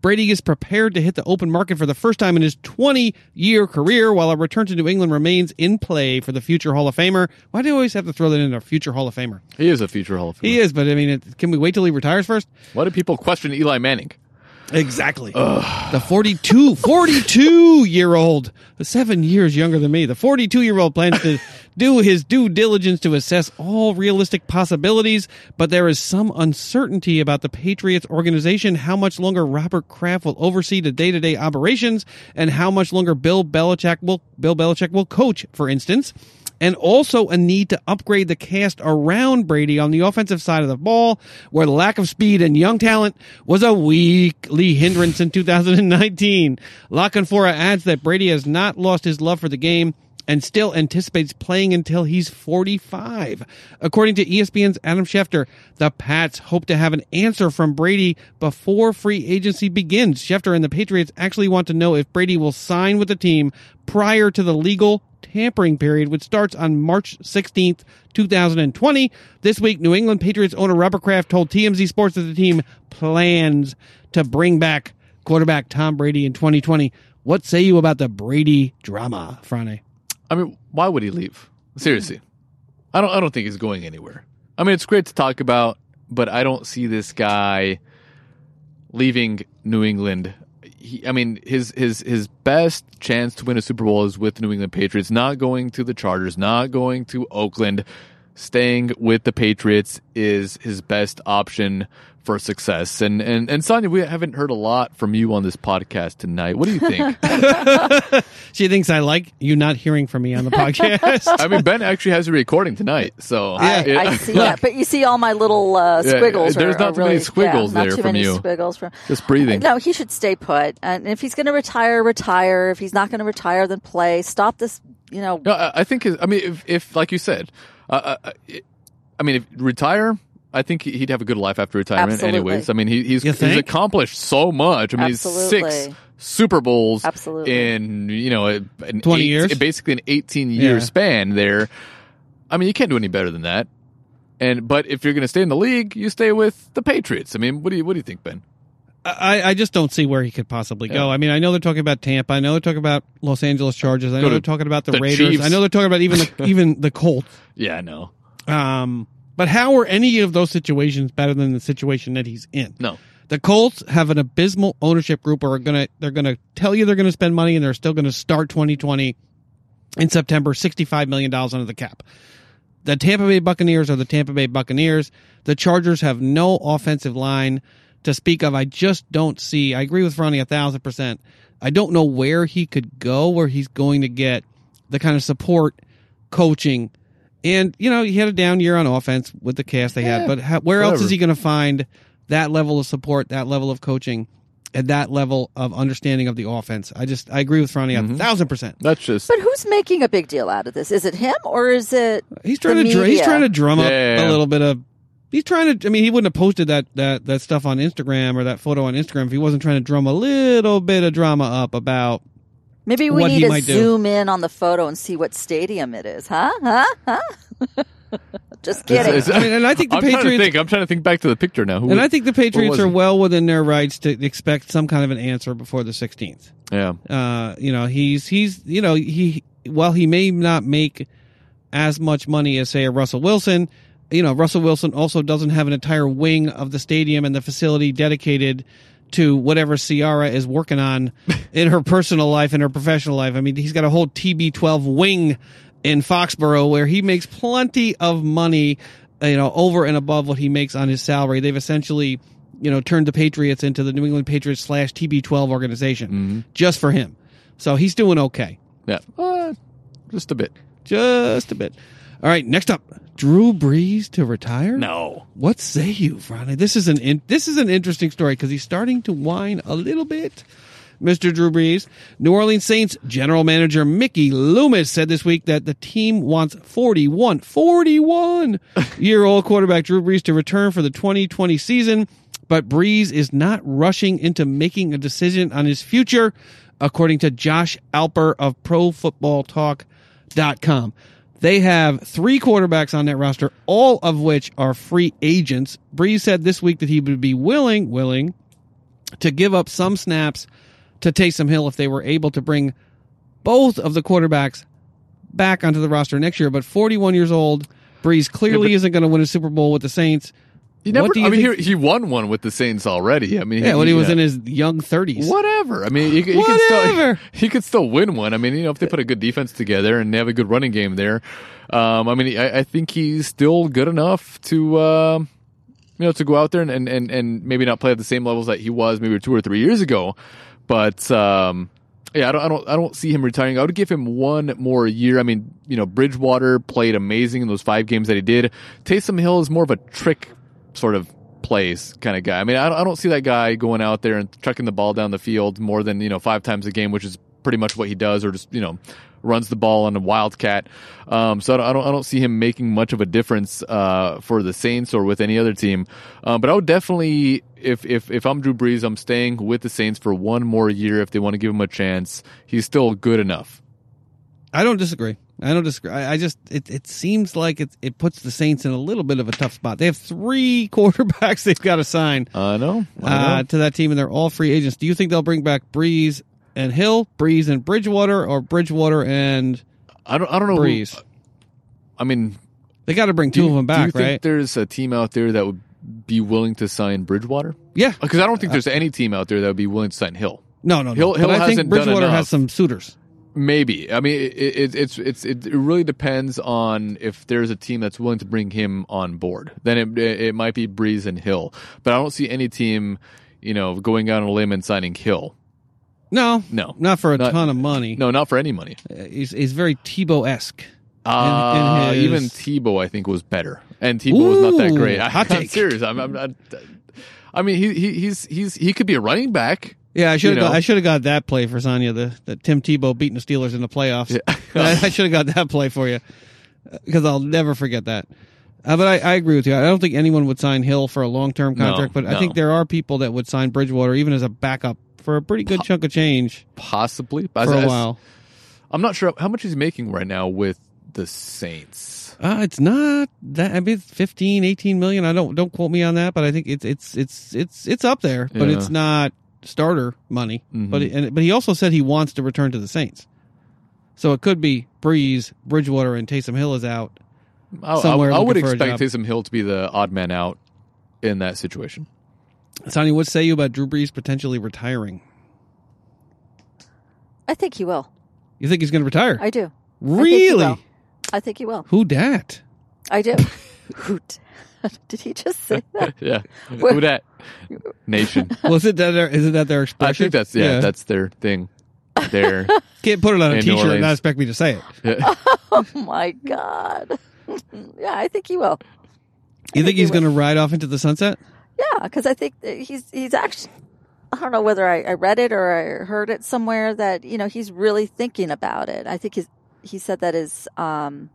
Brady is prepared to hit the open market for the first time in his 20 year career while a return to New England remains in play for the future Hall of Famer. Why do you always have to throw that in a future Hall of Famer?
He is a future Hall of Famer.
He is, but I mean, it, can we wait till he retires first?
Why do people question Eli Manning?
Exactly. The 42, 42 year old, seven years younger than me, the 42 year old plans to <laughs> do his due diligence to assess all realistic possibilities, but there is some uncertainty about the Patriots organization, how much longer Robert Kraft will oversee the day to day operations, and how much longer Bill Belichick will, Bill Belichick will coach, for instance and also a need to upgrade the cast around Brady on the offensive side of the ball, where the lack of speed and young talent was a weekly hindrance in 2019. La Canfora adds that Brady has not lost his love for the game and still anticipates playing until he's 45. According to ESPN's Adam Schefter, the Pats hope to have an answer from Brady before free agency begins. Schefter and the Patriots actually want to know if Brady will sign with the team prior to the legal tampering period, which starts on March 16th, 2020. This week, New England Patriots owner Robert Kraft told TMZ Sports that the team plans to bring back quarterback Tom Brady in 2020. What say you about the Brady drama, Frane?
I mean, why would he leave? Seriously, I don't. I don't think he's going anywhere. I mean, it's great to talk about, but I don't see this guy leaving New England. He, I mean, his his his best chance to win a Super Bowl is with the New England Patriots. Not going to the Chargers, not going to Oakland. Staying with the Patriots is his best option for success. And and and Sonia, we haven't heard a lot from you on this podcast tonight. What do you think? <laughs> <laughs>
She thinks I like you not hearing from me on the podcast. <laughs>
I mean, Ben actually has a recording tonight, so
I,
yeah.
I see that, but you see all my little uh,
Yeah,
squiggles.
there's
are,
not
are
too many
really,
squiggles
yeah, not
there
too
from
many
you.
Squiggles from
just breathing.
No, he should stay put. And if he's going to retire, retire. If he's not going to retire, then play. Stop this. You know,
No, I I think. his- I mean, if, if like you said, uh, uh, I mean, if retire, I think he'd have a good life after retirement.
Absolutely.
Anyways, I mean, he, he's he's accomplished so much. I mean, he's six Super Bowls
Absolutely.
in you know an
20 years?
basically an eighteen year
Yeah.
span. There, I mean, you can't do any better than that. And but if you're going to stay in the league, you stay with the Patriots. I mean, what do you what do you think, Ben?
I, I just don't see where he could possibly go.
Yeah.
I mean, I know they're talking about Tampa. I know they're talking about Los Angeles Chargers. I know they're talking about the,
the
Raiders.
Chiefs.
I know they're talking about even the, <laughs> even the Colts.
Yeah, I know.
Um, but how are any of those situations better than the situation that he's in?
No.
The Colts have an abysmal ownership group, or are gonna they're gonna tell you they're gonna spend money, and they're still gonna start 2020 in September, 65 million dollars under the cap. The Tampa Bay Buccaneers are the Tampa Bay Buccaneers. The Chargers have no offensive line to speak of. I just don't see. I agree with Ronnie a thousand percent. I don't know where he could go, where he's going to get the kind of support, coaching, and you know he had a down year on offense with the cast they
Yeah,
had. But how, where else is he going to find that level of support, that level of coaching, and that level of understanding of the offense? I just I agree with Ronnie
Mm-hmm.
a thousand percent.
That's just
but who's making a big deal out of this? Is it him or is it?
He's trying
the
to dr- he's trying to drum up
Yeah.
a little bit of. He's trying to. I mean, he wouldn't have posted that that that stuff on Instagram or that photo on Instagram if he wasn't trying to drum a little bit of drama up about.
Maybe we
what he
need to
might do.
zoom in on the photo and see what stadium it is, huh? Huh? Huh? <laughs> Just kidding.
It's- it's-
I mean, and I think the
I'm trying to
Patriots-
think. I'm trying to think back to the picture now. Who
And
was-
I think the Patriots are well within their rights to expect some kind of an answer before the 16th.
Yeah.
Uh, you know, he's he's you know he while he may not make as much money as say a Russell Wilson, you know Russell Wilson also doesn't have an entire wing of the stadium and the facility dedicated to whatever Ciara is working on <laughs> in her personal life and her professional life. I mean, he's got a whole TB12 wing in Foxborough where he makes plenty of money, you know, over and above what he makes on his salary. They've essentially, you know, turned the Patriots into the New England Patriots slash TB12 organization just for him. So he's doing okay.
Yeah. Uh, just a bit.
Just a bit. All right, next up, Drew Brees to retire.
No.
What say you, Ronnie? This is an in, this is an interesting story because he's starting to whine a little bit. Mr. Drew Brees, New Orleans Saints general manager Mickey Loomis said this week that the team wants 41, 41 <laughs> year old quarterback Drew Brees to return for the 2020 season, but Brees is not rushing into making a decision on his future, according to Josh Alper of ProFootballTalk.com. They have three quarterbacks on that roster, all of which are free agents. Brees said this week that he would be willing, willing to give up some snaps to Taysom Hill if they were able to bring both of the quarterbacks back onto the roster next year. But 41 years old, Brees clearly
Yeah, but-
isn't going to win a Super Bowl with the Saints.
He never.
What do you
I mean,
think-
he, he won one with the Saints already. I mean,
yeah, when he was in his young 30s.
Whatever. I mean, he, he could still
Whatever. <laughs>
he could still win one. I mean, you know, if they put a good defense together and they have a good running game there, um, I mean, I, I think he's still good enough to, um, you know, to go out there and, and, and, and maybe not play at the same levels that he was maybe two or three years ago, but. Um, yeah, I don't, I don't, I don't see him retiring. I would give him one more year. I mean, you know, Bridgewater played amazing in those five games that he did. Taysom Hill is more of a trick sort of plays kind of guy. I mean, I don't, I don't see that guy going out there and chucking the ball down the field more than you know five times a game, which is pretty much what he does, or just you know runs the ball on a wildcat. Um, so I don't, I don't I don't see him making much of a difference uh, for the Saints or with any other team. Um, but I would definitely if if if I'm Drew Brees, I'm staying with the Saints for one more year if they want to give him a chance. He's still good enough.
I don't disagree. I don't disagree. I, I just it, it seems like it it puts the Saints in a little bit of a tough spot. They have three <laughs> quarterbacks they've got to sign
I know. I
uh, to that team, and they're all free agents. Do you think they'll bring back Brees and Hill, Brees and Bridgewater, or Bridgewater and
I don't I don't know. who-
Brees?
I mean,
They got to bring two
you,
of them
do you
back,
think
right?
there's a team out there that would be willing to sign Bridgewater?
Yeah.
Because I don't think there's any team out there that would be willing to sign Hill.
No, no, no.
Hill- Hill
I think
hasn't done
Bridgewater has some suitors.
Maybe. I mean, it, it, it's it's it, really depends on if there's a team that's willing to bring him on board. Then it it might be Brees and Hill, but I don't see any team, you know, going out on a limb and signing Hill.
No,
No,
not for a
Not-
ton of money.
no, not for any money.
Uh, He's, he's very Tebow esque.
Uh,
his-
even Tebow, I think, was better, and Tebow was not that great. I, <laughs>
hot
I'm
take.
serious. I'm, I'm not. I mean, he, he he's he's he could be a running back.
Yeah, I should have
You know?
got, I should have got that play for Sonya. The, the Tim Tebow beating the Steelers in the playoffs.
Yeah. <laughs>
I, I should have got that play for you because I'll never forget that. Uh, but I, I agree with you. I don't think anyone would sign Hill for a long term
No,
contract. but I think there are people that would sign Bridgewater even as a backup for a pretty good chunk of change
Possibly
for
As-
a
as-
while.
I'm not sure how much he's making right now with the Saints.
Uh, it's not that. I mean, 15, 18 million. I don't don't quote me on that, but I think it's it's it's it's it's up there. But
Yeah.
it's not starter money.
Mhm.
But and, but he also said he wants to return to the Saints. So it could be Brees, Bridgewater, and Taysom Hill is out.
I,
Somewhere
I, I would
looking for a
expect
job.
Taysom Hill to be the odd man out in that situation.
Sonny, what say you about Drew Brees potentially retiring?
I think he will.
You think he's going to retire?
I do.
really?
will. I think he will.
Who dat?
I do. <laughs> Hoot. <laughs> Did he just say that? <laughs>
yeah,
Where-
who that nation?
Was it that? Their, is it that their
I think that's yeah, that's their thing. Their <laughs>
can't put it on a
in New
T-shirt and not expect me to say it.
Oh my god. yeah, I think he will.
You think
he
he's
will.
going to ride off into the sunset?
Yeah, because I think that he's he's actually. I don't know whether I, I read it or I heard it somewhere that you know he's really thinking about it. I think his he said that his um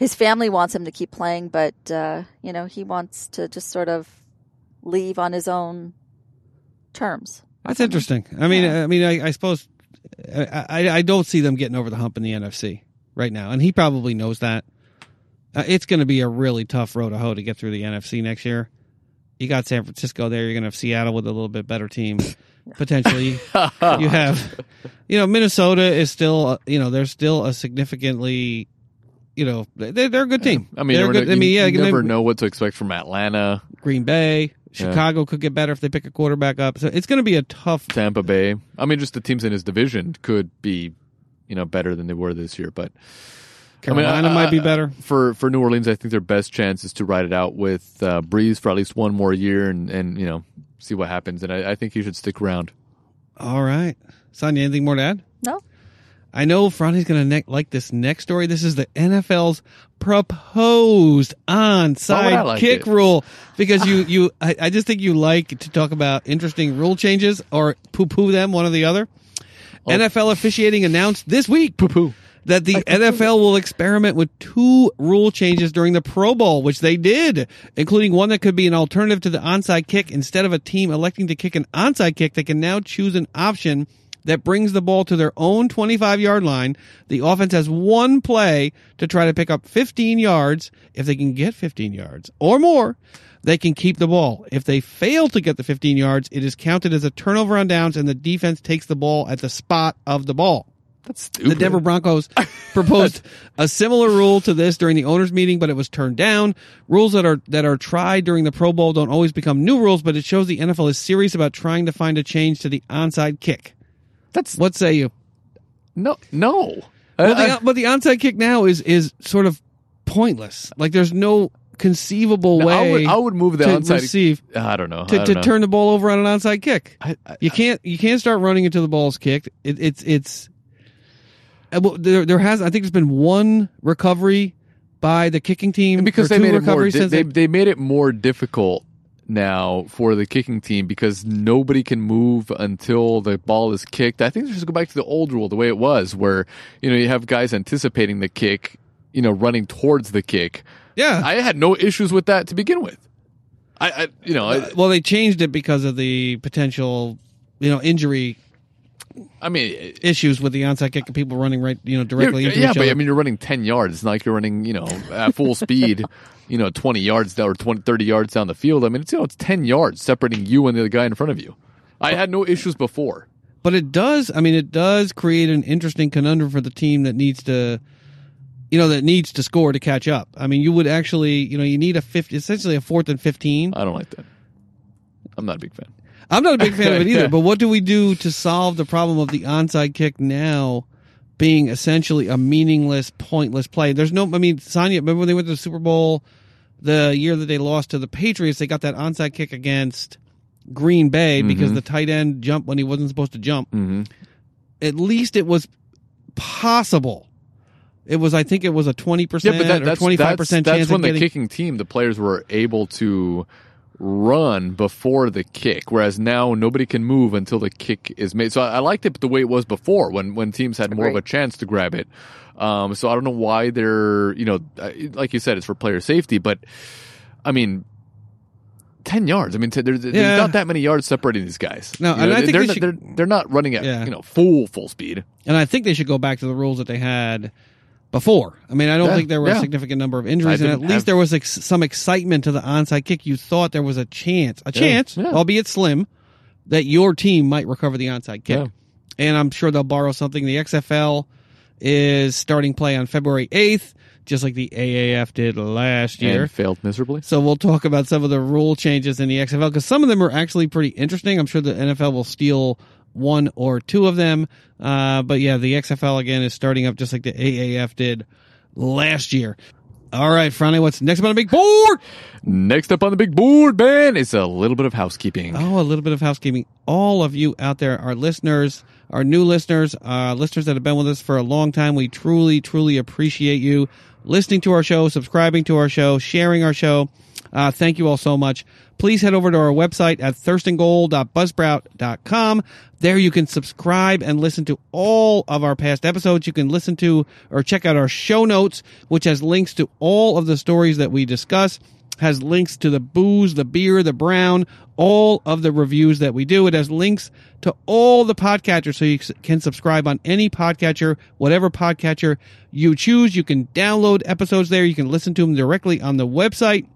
his family wants him to keep playing, but uh, you know he wants to just sort of leave on his own terms.
That's interesting. I mean,
Yeah.
I mean, I, I suppose I, I, I don't see them getting over the hump in the NFC right now, and he probably knows that. Uh, it's going to be a really tough road to hoe to get through the NFC next year. You got San Francisco there. You're going to have Seattle with a little bit better team, <laughs> potentially. <laughs> you have, you know, Minnesota is still, uh, you know, they're still a significantly, you know, they're, they're a good team.
I mean,
they're good.
never,
I mean, yeah,
you
they-
never know what to expect from Atlanta,
Green Bay,
Yeah.
Chicago could get better if they pick a quarterback up. So it's going to be a tough
Tampa Bay. I mean, just the teams in his division could be, you know, better than they were this year. But I mean,
Carolina
I-
might be better.
for for New Orleans. I think their best chance is to ride it out with uh, Brees for at least one more year, and and you know see what happens. And I, I think he should stick around.
All right. Sonia, anything more to add?
No,
I know Franny's going to ne- like this next story. This is the NFL's proposed onside
like
kick
it?
rule because you, you, I, I just think you like to talk about interesting rule changes or poo poo them, one or the other.
Oh.
NFL officiating announced this week
Poo poo.
that the NFL will experiment with two rule changes during the Pro Bowl, which they did, including one that could be an alternative to the onside kick. Instead of a team electing to kick an onside kick, they can now choose an option that brings the ball to their own 25 yard line. The offense has one play to try to pick up 15 yards. If they can get 15 yards or more, they can keep the ball. If they fail to get the 15 yards, it is counted as a turnover on downs and the defense takes the ball at the spot of the ball.
That's stupid.
The Denver Broncos <laughs> proposed a similar rule to this during the owners meeting, but it was turned down. Rules that are that are tried during the Pro Bowl don't always become new rules, but it shows the NFL is serious about trying to find a change to the onside kick.
That's
What say you?
no no.
Well,
I- I-
the, but the onside kick now is is sort of pointless. Like there's no conceivable
no,
way
I would I would move the
to
onside.
receive
I don't know. I
to,
don't
to
know.
turn the ball over on an onside kick.
I, I,
You can't you can't start running until the ball's kicked. It, it's it's uh, well, there there has I think there's been one recovery by the kicking team
because
or
they
two
made it more.
recoveries
di-
since
They
they-
they made it more difficult now for the kicking team because nobody can move until the ball is kicked. I think they should go back to the old rule, the way it was, where you know you have guys anticipating the kick, you know, running towards the kick.
Yeah.
I had no issues with that to begin with. I, I you know, I,
well, they changed it because of the potential, you know, injury
I mean,
issues with the onside kick and people running right, you know, directly
yeah,
into
yeah
each
but
other.
I mean, you're running 10 yards. It's not like you're running, you know, at full speed, <laughs> you know, 20 yards down or 20, 30 yards down the field. I mean, it's, you know, it's 10 yards separating you and the guy in front of you. I had no issues before.
But it does. I mean, it does create an interesting conundrum for the team that needs to, you know, that needs to score to catch up. I mean, you would actually, you know, you need a fifty, essentially a fourth and fifteen.
I don't like that. I'm not a big fan.
I'm not a big fan of it <laughs> either. But what do we do to solve the problem of the onside kick now being essentially a meaningless, pointless play? There's no. I mean, Sonya. Remember when they went to the Super Bowl the year that they lost to the Patriots? They got that onside kick against Green Bay because
Mhm.
the tight end jumped when he wasn't supposed to jump.
Mm-hmm.
At least it was possible. It was, I think, it was a twenty
Yeah,
percent
that,
or
that's,
twenty five percent
that's when the
getting.
kicking team, the players were able to run before the kick, whereas now nobody can move until the kick is made. So I, I liked it the way it was before when, when teams had more of a chance to grab it. Um, so I don't know why they're, you know, like you said, it's for player safety, but I mean, 10 yards. I mean, t- there's,
Yeah.
there's not that many yards separating these guys.
No,
You
and
know,
I think
they're,
they
not,
should-
they're, they're not running at,
Yeah.
you know, full, full speed.
And I think they should go back to the rules that they had before. I mean, I don't
Yeah,
think there were a significant number of injuries, and at least
have-
there was ex- some excitement to the onside kick. You thought there was a chance, a
Yeah,
chance,
yeah.
albeit slim, that your team might recover the onside kick.
Yeah.
And I'm sure they'll borrow something. The XFL is starting play on February 8th, just like the AAF did last year.
And failed miserably.
So we'll talk about some of the rule changes in the XFL because some of them are actually pretty interesting. I'm sure the NFL will steal one or two of them. Uh, but yeah, the XFL again is starting up just like the AAF did last year. All right, Friday, what's next up on the big board?
Next up on the big board, man, is a little bit of housekeeping.
Oh, a little bit of housekeeping. All of you out there, our listeners, our new listeners, uh, listeners that have been with us for a long time, we truly, truly appreciate you listening to our show, subscribing to our show, sharing our show. Uh, thank you all so much. Please head over to our website at thirstandgoal.buzzsprout.com. There you can subscribe and listen to all of our past episodes. You can listen to or check out our show notes, which has links to all of the stories that we discuss has links to the booze, the beer, the brown, all of the reviews that we do. It has links to all the podcatchers so you can subscribe on any podcatcher, whatever podcatcher you choose. You can download episodes there. You can listen to them directly on the website.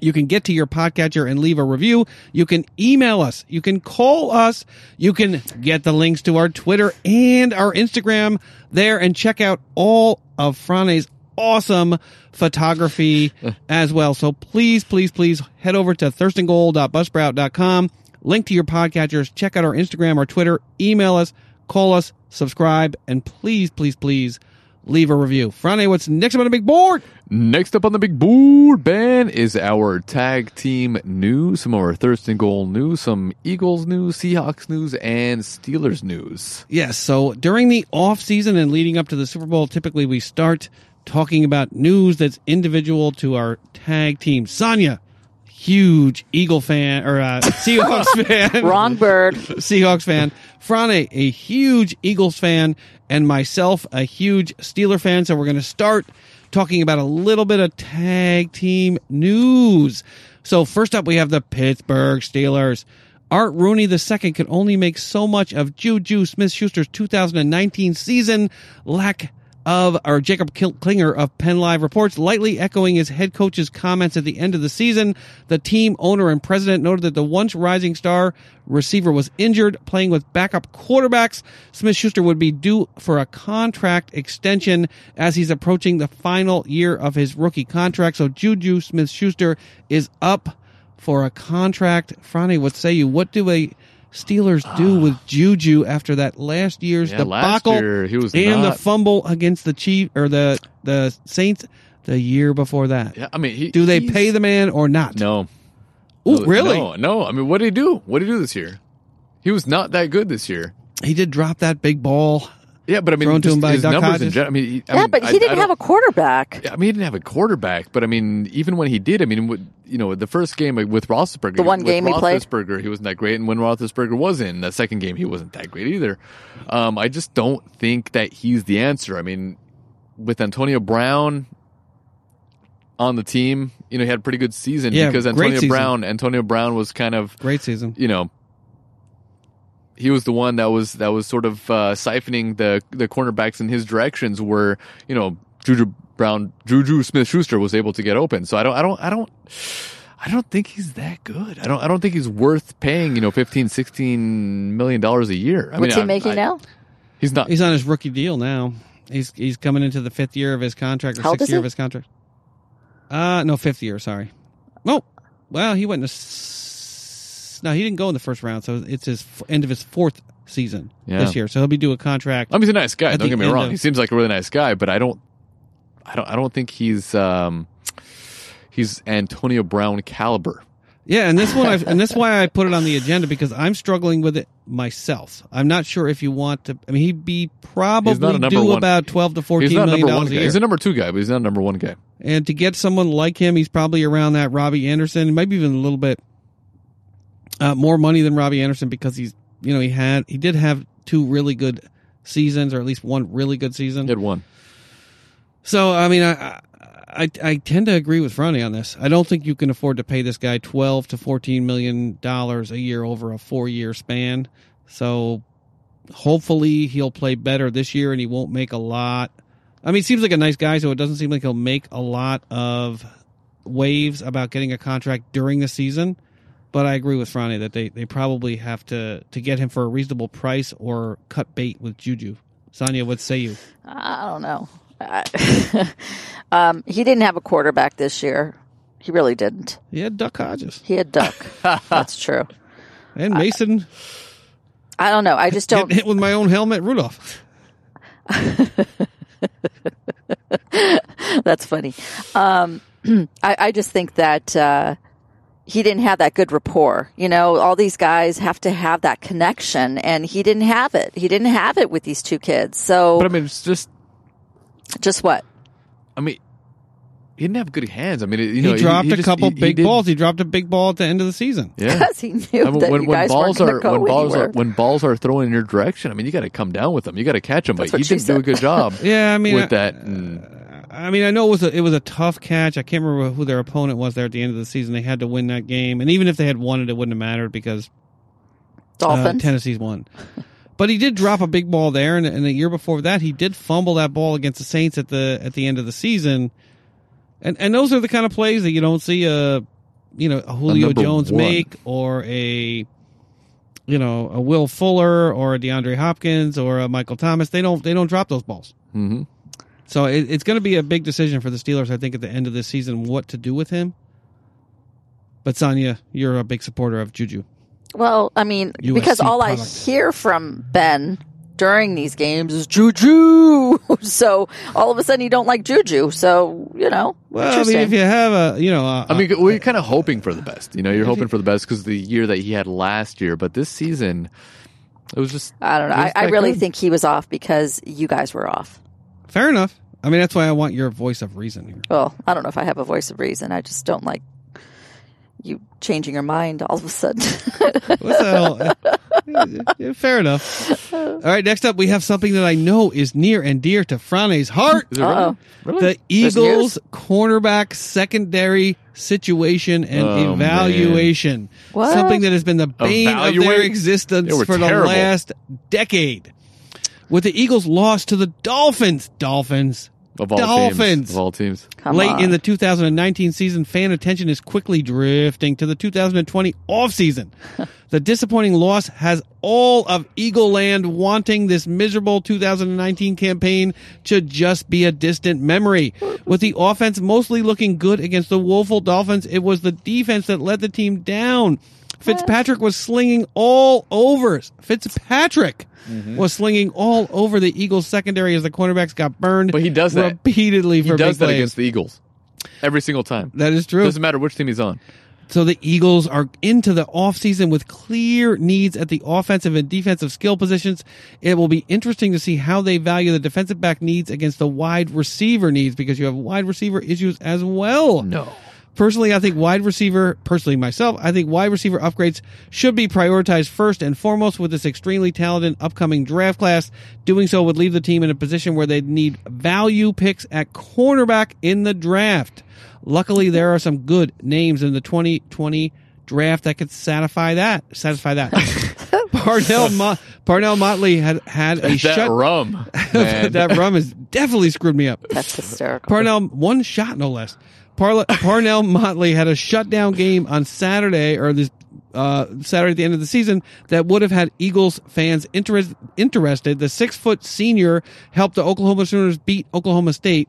You can get to your podcatcher and leave a review. You can email us. You can call us. You can get the links to our Twitter and our Instagram there and check out all of Frane's awesome photography <laughs> as well. So please, please, please head over to thirstandgoal.buzzsprout.com, link to your podcatchers, check out our Instagram, our Twitter, email us, call us, subscribe, and please, please, please leave a review. Frane, what's next up on the big board?
Next up on the big board, Ben, is our tag team news, some our Thirst and Goal news, some Eagles news, Seahawks news, and Steelers news.
Yes. So during the off season and leading up to the Super Bowl, typically we start talking about news that's individual to our tag team. Sonia, huge Eagle fan or uh, <laughs> Seahawks fan.
Wrong bird.
Seahawks fan. Frane, a huge Eagles fan, and myself, a huge Steeler fan. So we're going to start talking about a little bit of tag team news. So first up, we have the Pittsburgh Steelers. Art Rooney II could only make so much of Juju Smith-Schuster's 2019 season. Lack of, or Jacob Klinger of Penn Live reports, lightly echoing his head coach's comments at the end of the season. The team owner and president noted that the once rising star receiver was injured, playing with backup quarterbacks. Smith Schuster would be due for a contract extension as he's approaching the final year of his rookie contract. So Juju Smith Schuster is up for a contract. Franny, what say you? What do a Steelers do ah. with Juju after that last year's
Yeah, last
debacle
year he was
and the fumble against the Chief or the the Saints the year before that?
Yeah, I mean, he,
Do they
he's-
pay the man or not?
No.
Ooh,
No,
really?
No, no. I mean, what did he do? What did he do this year? He was not that good this year.
He did drop that big ball.
Yeah, but I mean,
Thrown to him by
his
Duck
numbers in
Hodges?
general. I mean, he- I
yeah,
mean,
but
I-
he
I
didn't
don't-
have a quarterback.
I mean, he didn't have a quarterback, but I mean, even when he did, I mean, with- you know, the first game with Roethlisberger,
The one
with
game he played?
Roethlisberger, he wasn't that great, and when Roethlisberger was in the second game, he wasn't that great either. Um, I just don't think that he's the answer. I mean, with Antonio Brown on the team, you know, he had a pretty good season
Yeah,
because
great
Antonio
season.
Brown, Antonio Brown was kind of
Great season.
you know, he was the one that was that was sort of uh, siphoning the the cornerbacks in his directions, where you know Juju Brown, Juju Smith Schuster was able to get open. So I don't, I don't, I don't. I don't think he's that good. I don't. I don't think he's worth paying. You know, 15, 16 million dollars a year. I
What's
mean,
he making
I-
now?
He's not.
He's on his rookie deal now. He's he's coming into the fifth year of his contract or
How
sixth year
he?
of his contract. Uh no, fifth year. Sorry. Oh, well, he went in s- No, he didn't go in the first round, so it's his f- end of his fourth season
Yeah.
this year. So he'll be due a contract.
I mean, he's a nice guy.
At
Don't
the
get me
end
wrong.
of-
he seems like a really nice guy, but I don't. I don't. I don't think he's. um He's Antonio Brown caliber.
Yeah, and this one, I've, and that's <laughs> why I put it on the agenda because I'm struggling with it myself. I'm not sure if you want to. I mean, he'd be probably
He's number
due
one-
about twelve to
He's
fourteen
not a
million
number one
dollars a
guy.
year.
He's a number two guy, but he's not a number one guy.
And to get someone like him, he's probably around that Robbie Anderson, maybe even a little bit uh, more money than Robbie Anderson because he's, you know, he had, he did have two really good seasons, or at least one really good season.
Had one.
So, I mean, I, I, I tend to agree with Ronnie on this. I don't think you can afford to pay this guy twelve to fourteen million dollars a year over a four year span. So, hopefully, he'll play better this year, and he won't make a lot. I mean, he seems like a nice guy, so it doesn't seem like he'll make a lot of waves about getting a contract during the season. But I agree with Ronnie that they, they probably have to, to get him for a reasonable price or cut bait with Juju. Sonia, what say you?
I don't know. <laughs> Um, he didn't have a quarterback this year. He really didn't.
He had Duck Hodges
He had Duck. <laughs> That's true.
and Mason.
I don't know. I just don't.
Hit, hit with my own helmet, Rudolph. <laughs>
That's funny. Um, <clears throat> I, I just think that uh, he didn't have that good rapport. You know, all these guys have to have that connection, and he didn't have it. He didn't have it with these two kids. So,
But I mean, it's just.
just what?
I mean, he didn't have good hands. I mean, you
He
know,
dropped a
just-
couple
he- he
big
did-
balls. He dropped a big ball at the end of the season.
Yeah. <laughs>
Because he knew
I mean,
that
when,
you
when
guys
balls are
go
when balls
anywhere.
are when balls are thrown in your direction, I mean, you got to come down with them. You got to catch them.
That's
but
what
he didn't do a good job. <laughs>
Yeah, I mean,
with
I-
that. Uh, and-
I mean, I know it was a, it was a tough catch. I can't remember who their opponent was there at the end of the season. They had to win that game, and even if they had won it, it wouldn't have mattered because uh, Tennessee's won. <laughs> But he did drop a big ball there, and, and the year before that, he did fumble that ball against the Saints at the at the end of the season. And and those are the kind of plays that you don't see a you know a Julio
number
Jones
one.
make or a you know a Will Fuller or a DeAndre Hopkins or a Michael Thomas. They don't they don't drop those balls.
Mhm.
So it, it's going to be a big decision for the Steelers, I think, at the end of this season, what to do with him. But Sonia, you're a big supporter of Juju.
Well, I mean,
USC
because all I hear from Ben during these games is Juju. <laughs> so all of a sudden you don't like Juju. So, you know,
Well, I mean, if you have a, you know, a,
I mean, we're kind of hoping for the best. You know, you're hoping for the best because the year that he had last year, but this season, it was just.
I don't know. I, I really
good.
think he was off because you guys were off.
Fair enough. I mean, that's why I want your voice of reason here.
Well, I don't know if I have a voice of reason. I just don't like you changing your mind all of a sudden.
What's the hell? Yeah, fair enough. All right, next up, we have something that I know is near and dear to Frane's heart.
Is it really? Really?
The Eagles cornerback secondary situation and
Oh,
evaluation.
What?
Something that has been the bane of their existence for
terrible.
the last decade. With the Eagles lost to the Dolphins. Dolphins.
of all
Dolphins.
teams. Of all teams.
Come
Late
on.
in the 2019 season, fan attention is quickly drifting to the 2020 offseason. <laughs> the disappointing loss has all of Eagle Land wanting this miserable 2019 campaign to just be a distant memory. With the offense mostly looking good against the woeful Dolphins, it was the defense that let the team down. Fitzpatrick was slinging all over. Fitzpatrick
Mm-hmm.
was slinging all over the Eagles secondary as the cornerbacks got burned.
But he does that.
repeatedly
He does that
plays.
against the Eagles every single time.
That is true.
Doesn't matter which team he's on.
So the Eagles are into the offseason with clear needs at the offensive and defensive skill positions. It will be interesting to see how they value the defensive back needs against the wide receiver needs because you have wide receiver issues as well.
No.
Personally, I think wide receiver, personally myself, I think wide receiver upgrades should be prioritized first and foremost with this extremely talented upcoming draft class. Doing so would leave the team in a position where they'd need value picks at cornerback in the draft. Luckily, there are some good names in the 2020 draft that could satisfy that. Satisfy that. <laughs> Parnell Mo- Parnell Motley had had a
that
shut.
rum, <laughs> man.
that rum has definitely screwed me up.
That's hysterical.
Parnell one shot no less. Parla- Parnell Motley had a shutdown game on Saturday or this uh, Saturday at the end of the season that would have had Eagles fans interest- interested. The six foot senior helped the Oklahoma Sooners beat Oklahoma State.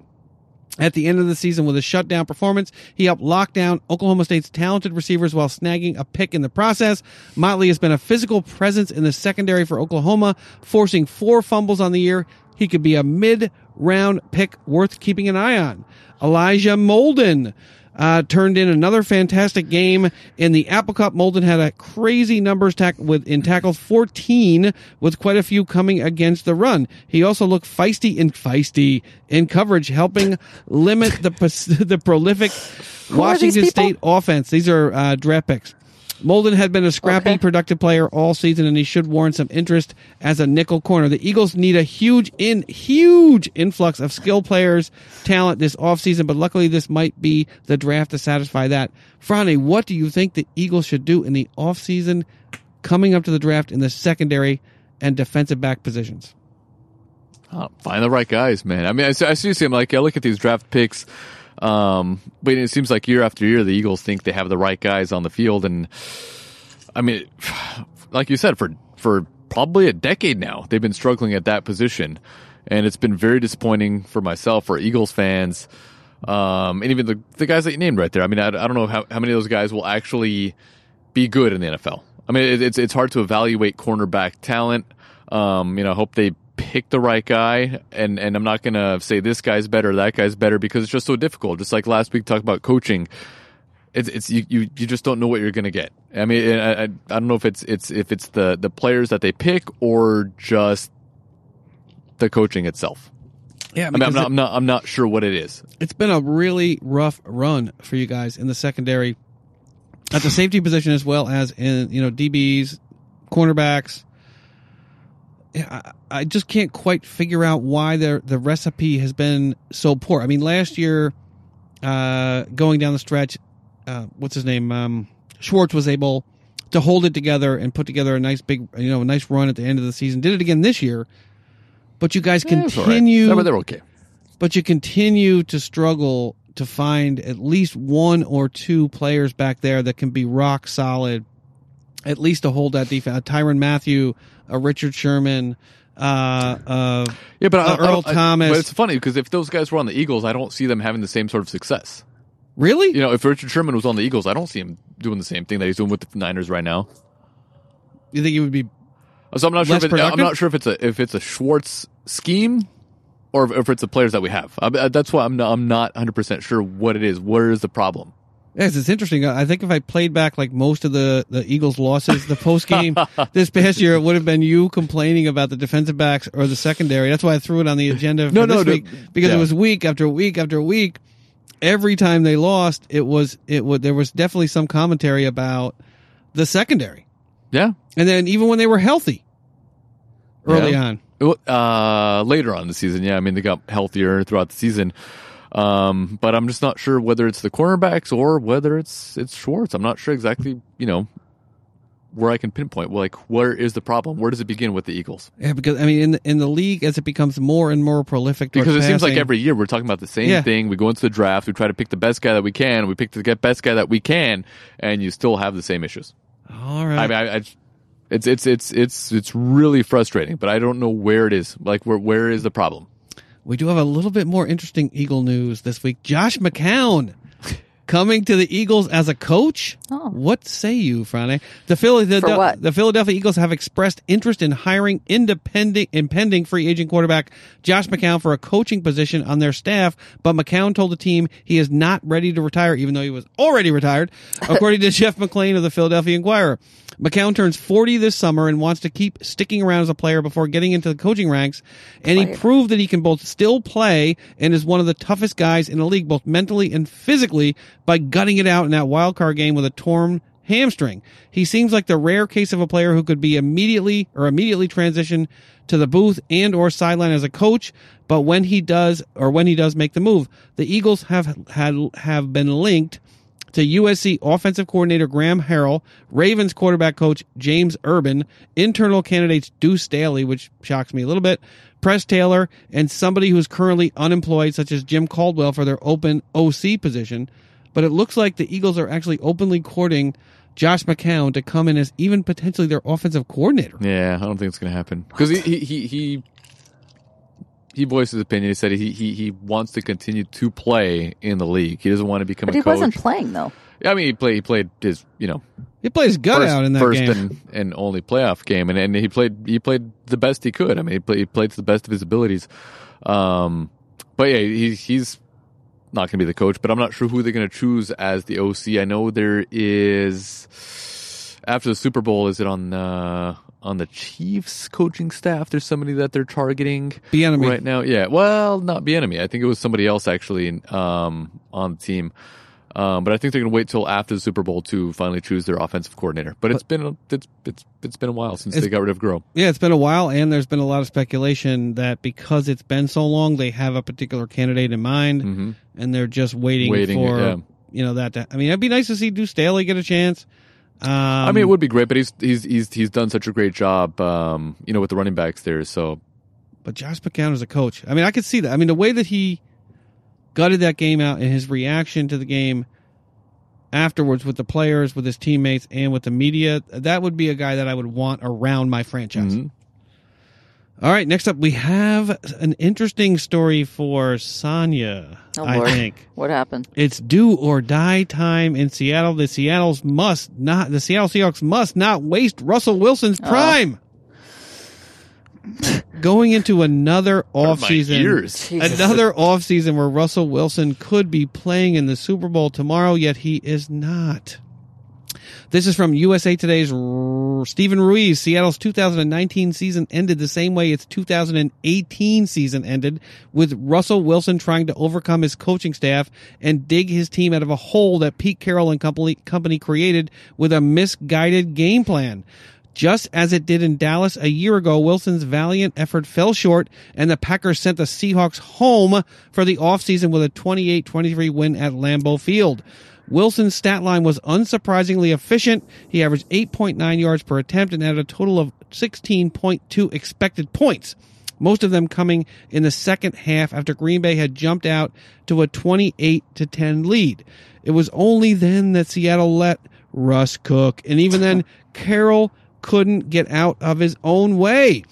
At the end of the season with a shutdown performance, he helped lock down Oklahoma State's talented receivers while snagging a pick in the process. Motley has been a physical presence in the secondary for Oklahoma, forcing four fumbles on the year. He could be a mid round pick worth keeping an eye on. Elijah Molden uh, turned in another fantastic game in the Apple Cup. Molden had a crazy numbers tack with in tackles 14 with quite a few coming against the run. He also looked feisty and feisty in coverage, helping limit the <laughs> the prolific Washington? State offense. These are uh, draft picks. Molden had been a scrappy,
Okay.
productive player all season, and he should warrant some interest as a nickel corner. The Eagles need a huge in huge influx of skill players, talent this offseason, but luckily this might be the draft to satisfy that. Franny, what do you think the Eagles should do in the offseason coming up to the draft in the secondary and defensive back positions?
Oh, find the right guys, man. I mean, I, see- I see him like I look at these draft picks, um, but it seems like year after year the Eagles think they have the right guys on the field, and I mean, <sighs> like you said, for for probably a decade now they've been struggling at that position, and it's been very disappointing for myself, for Eagles fans, um, and even the the guys that you named right there. I mean, I, I don't know how how many of those guys will actually be good in the NFL. I mean, it, it's it's hard to evaluate cornerback talent. Um, you know, I hope they pick the right guy, and and I'm not gonna say this guy's better, that guy's better, because it's just so difficult. Just like last week, talked about coaching. It's it's you, you, you just don't know what you're gonna get. I mean, I, I I don't know if it's it's if it's the the players that they pick or just the coaching itself.
Yeah,
I mean, I'm not, I'm not I'm not sure what it is.
it's been a really rough run for you guys in the secondary at the safety position as well as in you know DBs, cornerbacks. Yeah, I, I just can't quite figure out why the the recipe has been so poor. I mean, last year, uh, going down the stretch, uh, what's his name? Um, Schwartz was able to hold it together and put together a nice big, you know, a nice run at the end of the season. Did it again this year, but you guys
Yeah, right.
continue
They were- they're okay.
but you continue to struggle to find at least one or two players back there that can be rock solid, at least to hold that defense. Tyrann Mathieu, a Richard Sherman, uh, uh,
Yeah, but
Uh,
I
Earl
don't- I-
Thomas.
but it's funny because if those guys were on the Eagles, I don't see them having the same sort of success.
really?
You know, if Richard Sherman was on the Eagles, I don't see him doing the same thing that he's doing with the Niners right now.
You think he would be?
So I'm not sure. If it, I'm not sure if it's a if it's a Schwartz scheme or if, if it's the players that we have. I- that's why I'm not, I'm not 100 percent sure what it is. Where is the problem?
Yes, it's interesting. I think if I played back like most of the, the Eagles' losses, the post game <laughs> this past year, it would have been you complaining about the defensive backs or the secondary. That's why I threw it on the agenda for
No,
this
no,
week
no,
because
yeah.
it was week after week after week. Every time they lost, it was it would there was definitely some commentary about the secondary,
Yeah.
and then even when they were healthy early
Yeah.
on.
Uh, later on in the season, yeah. I mean, they got healthier throughout the season. Um, but I'm just not sure whether it's the cornerbacks or whether it's it's Schwartz. I'm not sure exactly. You know, where I can pinpoint. Like, where is the problem? Where does it begin with the Eagles?
Yeah, because I mean, in the, in the league, as it becomes more and more prolific,
Because it seems like every year we're talking about the same
Yeah.
thing. We go into the draft, we try to pick the best guy that we can, we pick the best guy that we can, and you still have the same issues.
all right.
I mean, I, I, it's it's it's it's it's really frustrating, but I don't know where it is. Like, where where is the problem?
We do have a little bit more interesting Eagle news this week. Josh McCown coming to the Eagles as a coach.
Oh.
What say you, Friday? The Philadelphia,
For what?
the Philadelphia Eagles have expressed interest in hiring independent, impending free agent quarterback Josh McCown for a coaching position on their staff, but McCown told the team he is not ready to retire, even though he was already retired, <laughs> according to Jeff McLane of the Philadelphia Inquirer. McCown turns 40 this summer and wants to keep sticking around as a player before getting into the coaching ranks, and he proved that he can both still play and is one of the toughest guys in the league, both mentally and physically, by gutting it out in that wild card game with a torn hamstring. He seems like the rare case of a player who could be immediately or immediately transition to the booth and or sideline as a coach, but when he does or when he does make the move, the Eagles have had have been linked to USC offensive coordinator Graham Harrell, Ravens quarterback coach James Urban, internal candidates Deuce Staley, which shocks me a little bit, Press Taylor, and somebody who's currently unemployed, such as Jim Caldwell, for their open OC position. But it looks like the Eagles are actually openly courting Josh McCown to come in as even potentially their offensive coordinator.
Yeah, I don't think it's going to happen because he, he he he he voiced his opinion. He said he, he he wants to continue to play in the league. He doesn't want to become
But
a
he
coach.
wasn't playing though.
Yeah, I mean, he played he played his you know
He plays gut
first,
out in that
first
game.
and, and only playoff game, and, and he played he played the best he could. I mean, he played, he played to the best of his abilities. Um, but yeah, he, he's not going to be the coach. But I'm not sure who they're going to choose as the OC. I know there is after the Super Bowl. Is it on uh, on the Chiefs coaching staff? There's somebody that they're targeting
Bieniemy.
right now. Yeah, well, not the enemy. I think it was somebody else actually um, on the team. Um, but I think they're going to wait till after the Super Bowl to finally choose their offensive coordinator. But it's been a, it's it's it's been a while since they got rid of Groh.
Yeah, it's been a while, and there's been a lot of speculation that because it's been so long, they have a particular candidate in mind,
hmm
and they're just waiting,
Waiting,
for
yeah.
you know that. To, I mean, it'd be nice to see Deuce Staley get a chance. Um,
I mean, it would be great, but he's he's he's he's done such a great job, um, you know, with the running backs there. So
but Josh McCown is a coach. I mean, I could see that. I mean, the way that he gutted that game out and his reaction to the game afterwards with the players, with his teammates, and with the media, that would be a guy that I would want around my franchise.
mhm.
All right, next up, we have an interesting story for Sonya,
Oh,
I
Lord.
think.
What happened?
It's do or die time in Seattle. The Seattle's must not the Seattle Seahawks must not waste Russell Wilson's
Oh.
prime. <laughs> Going into another
Hurt my
offseason.
ears.
Jesus.
Another offseason where Russell Wilson could be playing in the Super Bowl tomorrow, yet he is not. This is from USA Today's R- Steven Ruiz. Seattle's 2019 season ended the same way its 2018 season ended, with Russell Wilson trying to overcome his coaching staff and dig his team out of a hole that Pete Carroll and company, company created with a misguided game plan. Just as it did in Dallas a year ago, Wilson's valiant effort fell short, and the Packers sent the Seahawks home for the offseason with a 28-23 win at Lambeau Field. Wilson's stat line was unsurprisingly efficient. He averaged 8.9 yards per attempt and had a total of 16.2 expected points. Most of them coming in the second half after Green Bay had jumped out to a 28 to 10 lead. It was only then that Seattle let Russ cook, and even then, <laughs> Carroll couldn't get out of his own way.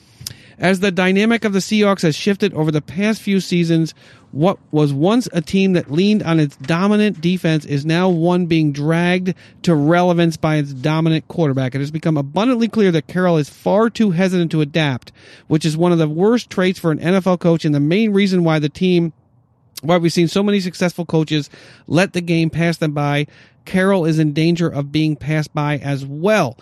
As the dynamic of the Seahawks has shifted over the past few seasons, what was once a team that leaned on its dominant defense is now one being dragged to relevance by its dominant quarterback. It has become abundantly clear that Carroll is far too hesitant to adapt, which is one of the worst traits for an NFL coach and the main reason why the team why we've seen so many successful coaches let the game pass them by. Carroll is in danger of being passed by as well.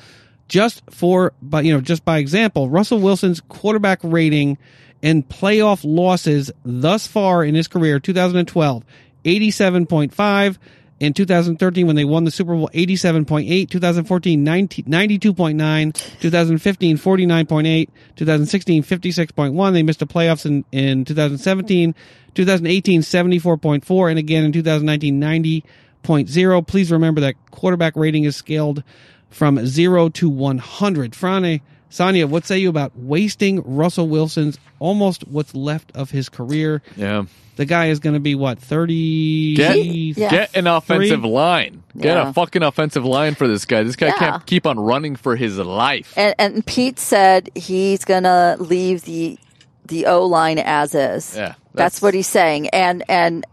Just for, but you know, just by example, Russell Wilson's quarterback rating and playoff losses thus far in his career, 2012, 87.5. In 2013, when they won the Super Bowl, 87.8. 2014, 90, 92.9. 2015, 49.8. 2016, 56.1. They missed the playoffs in, in 2017. 2018, 74.4. And again in 2019, 90.0. Please remember that quarterback rating is scaled from 0 to 100. Frane, Sonia, what say you about wasting Russell Wilson's almost what's left of his career?
yeah,
The guy is going to be what, 30?
Get-
Yeah.
get an offensive
Three.
line. Get
Yeah.
a fucking offensive line for this guy. This guy
Yeah.
can't keep on running for his life.
And, and Pete said he's gonna leave the the O line as is.
Yeah,
that's, what he's saying. And and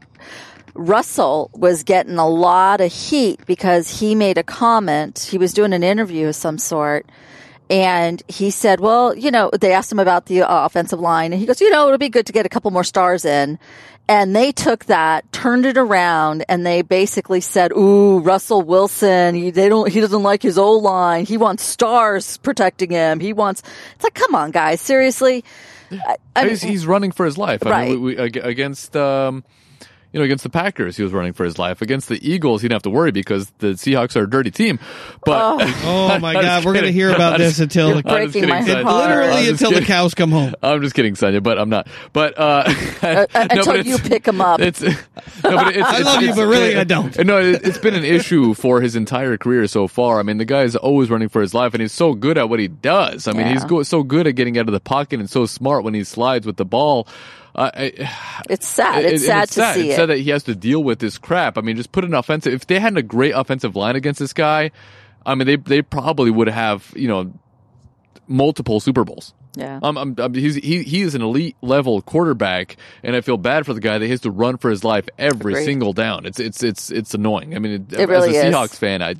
Russell was getting a lot of heat because he made a comment. He was doing an interview of some sort. And he said, well, you know, they asked him about the uh, offensive line and he goes, you know, it'll be good to get a couple more stars in. And they took that, turned it around, and they basically said, "Ooh, Russell Wilson, he, they don't, he doesn't like his O line. He wants stars protecting him. He wants." It's like, come on, guys, seriously. I, I mean,
he's, he's running for his life. I
Right.
mean, we, we, against um, you know against the Packers, he was running for his life. Against the Eagles, he didn't have to worry because the Seahawks are a dirty team. But
Oh <laughs> my God, we're gonna hear about
I'm
this until
I'm
the-
Breaking my
Sonia.
heart.
Literally
just
until the cows come home.
I'm just kidding, Sonia, but I'm not. But uh, <laughs> no,
until
but
you pick him up.
It's, <laughs> no, but it's,
I
it's-
love you, but really I don't.
No, it, it's been an issue for his entire career so far. I mean, the guy is always running for his life, and he's so good at what he does. I mean, he's go, so good at getting out of the pocket and so smart when he slides with the ball. Uh, I,
it's sad. It's
it-
sad
it's
to
sad.
see
It's
it.
sad that he has to deal with this crap. I mean, just put an offensive. If they had a great offensive line against this guy, I mean, they they probably would have you know multiple Super Bowls.
yeah.
Um, I'm, I'm, he's, he he is an elite level quarterback, and I feel bad for the guy that he has to run for his life every
Agreed.
single down. It's it's it's it's annoying. I mean, it,
It really
as a
is.
Seahawks fan, I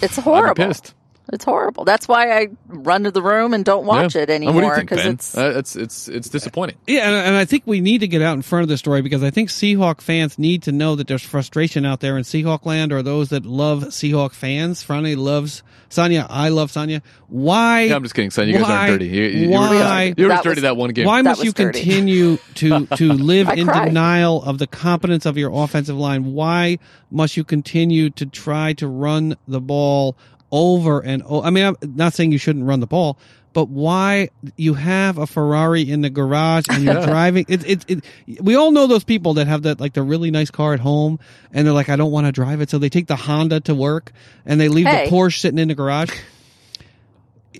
It's
I'd
horrible.
be pissed.
It's horrible. That's why I run to the room and don't watch
Yeah.
it
And What do you
anymore because it's
Uh, it's it's it's disappointing.
Yeah, and, and I think we need to get out in front of the story because I think Seahawk fans need to know that there's frustration out there in Seahawk land or those that love Seahawk fans. Franny loves Sonia. I love Sonia. Why?
Yeah, I'm just kidding, son. You guys
why,
aren't dirty. You, you,
why?
You were
That
dirty
was-
that one game.
Why
That
must you
dirty.
continue to <laughs> to live in
cried.
denial of the competence of your offensive line? Why must you continue to try to run the ball over and over? I mean, I'm not saying you shouldn't run the ball, but why you have a Ferrari in the garage and you're
Yeah. <laughs>
driving? It, it, it, we all know those people that have that like the really nice car at home, and they're like, I don't want to drive it, so they take the Honda to work and they leave
Hey.
the Porsche sitting in the garage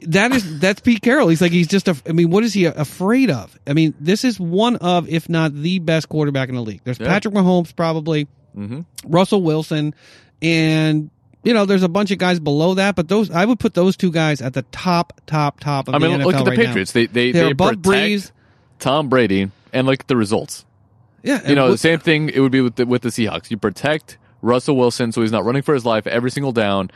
that is that's Pete Carroll. He's like he's just a. I mean, what is he afraid of? I mean, this is one of, if not the best quarterback in the league. There's
Yeah.
Patrick Mahomes, probably
hmm
Russell Wilson, and you know there's a bunch of guys below that. But those I would put those two guys at the top, top, top of
I mean,
the
look at the
right now.
Patriots. They they
They're
they
above Brees.
Tom Brady, and look at the results.
Yeah,
You know, the same thing. It would be with the, with the Seahawks. You protect Russell Wilson, so he's not running for his life every single down,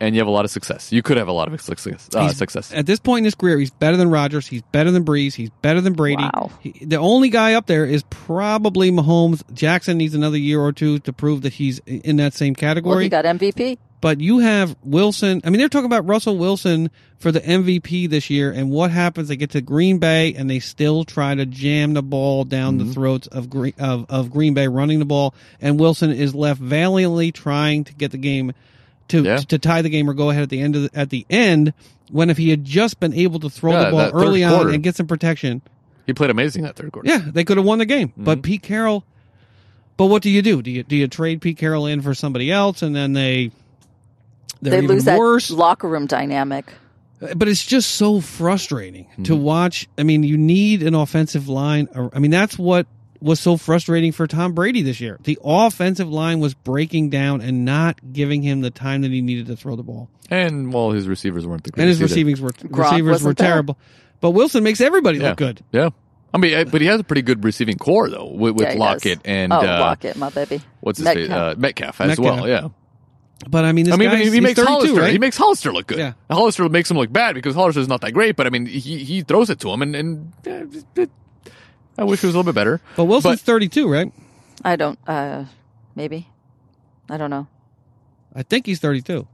and you have a lot of success. You could have a lot of success. Uh, success.
At this point in his career, he's better than Rodgers. He's better than Brees. He's better than Brady.
Wow.
He, the only guy up there is probably Mahomes. Jackson needs another year or two to prove that he's in that same category.
well, he got MVP.
but you have Wilson. I mean, they're talking about Russell Wilson for the MVP this year, and what happens? They get to Green Bay, and they still try to jam the ball down
Mm-hmm.
the throats of Green of, of Green Bay running the ball, and Wilson is left valiantly trying to get the game to
Yeah.
to tie the game or go ahead at the end of the, at the end. When if he had just been able to throw
Yeah,
the ball
that third
early on
quarter.
and get some protection,
He played amazing that third quarter.
yeah, they could have won the game.
Mm-hmm.
But Pete Carroll. But what do you do? Do you do you trade Pete Carroll in for somebody else, and then they they're
They
even
lose that
worse?
locker room dynamic.
But it's just so frustrating to
Mm-hmm.
watch. I mean, you need an offensive line. I mean, that's what was so frustrating for Tom Brady this year. The offensive line was breaking down and not giving him the time that he needed to throw the ball.
And well, his receivers weren't the
And his
greatest either.
receivings were
Gronk
receivers were
wasn't there.
terrible. But Wilson makes everybody
Yeah.
look good.
Yeah. I mean, uh, but he has a pretty good receiving corps though, with, with
Yeah,
Lockett
does.
and
oh,
uh,
Lockett, my baby.
what's his
Metcalf.
face? Uh, Metcalf as
Metcalf.
well. Yeah.
But I mean, this
I mean,
guy,
he, he makes Hollister.
right?
He makes Hollister look good.
Yeah.
Hollister makes him look bad because Hollister's not that great. But I mean, he he throws it to him, and and uh, it- I wish it was a little bit better.
but Wilson's
but-
32, right?
I don't. uh Maybe. I don't know.
I think he's 32.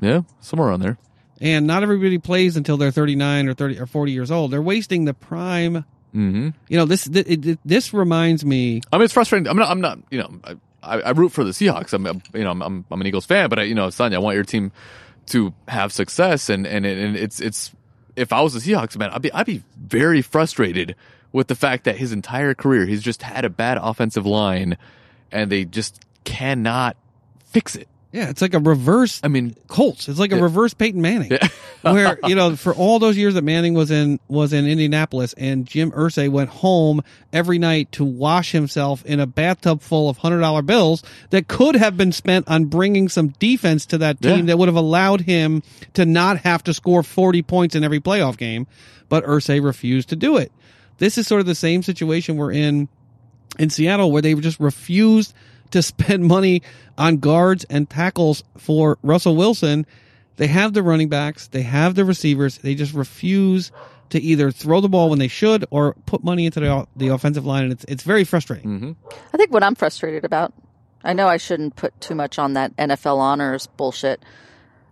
Yeah, somewhere around there.
And not everybody plays until they're 39 or 30 or 40 years old. They're wasting the prime.
hmm
You know, this th- it, it- this reminds me
I mean, it's frustrating. I'm not. I'm not. You know, I, I, I root for the Seahawks. I'm. a- You know, I'm. I'm, I'm an Eagles fan, but I, you know, Sonya, I want your team to have success, and and and it's it's. If I was the Seahawks man, I'd be I'd be very frustrated with the fact that his entire career he's just had a bad offensive line, and they just cannot fix it.
Yeah, it's like a reverse
I mean,
Colts. It's like a reverse Peyton Manning,
Yeah. <laughs>
where you know for all those years that Manning was in was in Indianapolis, and Jim Irsay went home every night to wash himself in a bathtub full of hundred dollar bills that could have been spent on bringing some defense to that team
Yeah.
that would have allowed him to not have to score forty points in every playoff game. But Irsay refused to do it. This is sort of the same situation we're in in Seattle where they just refused to <laughs> spend money on guards and tackles for Russell Wilson. They have the running backs, they have the receivers, they just refuse to either throw the ball when they should or put money into the, the offensive line, and it's it's very frustrating. Mm-hmm.
I think what I'm frustrated about, I know I shouldn't put too much on that NFL honors bullshit.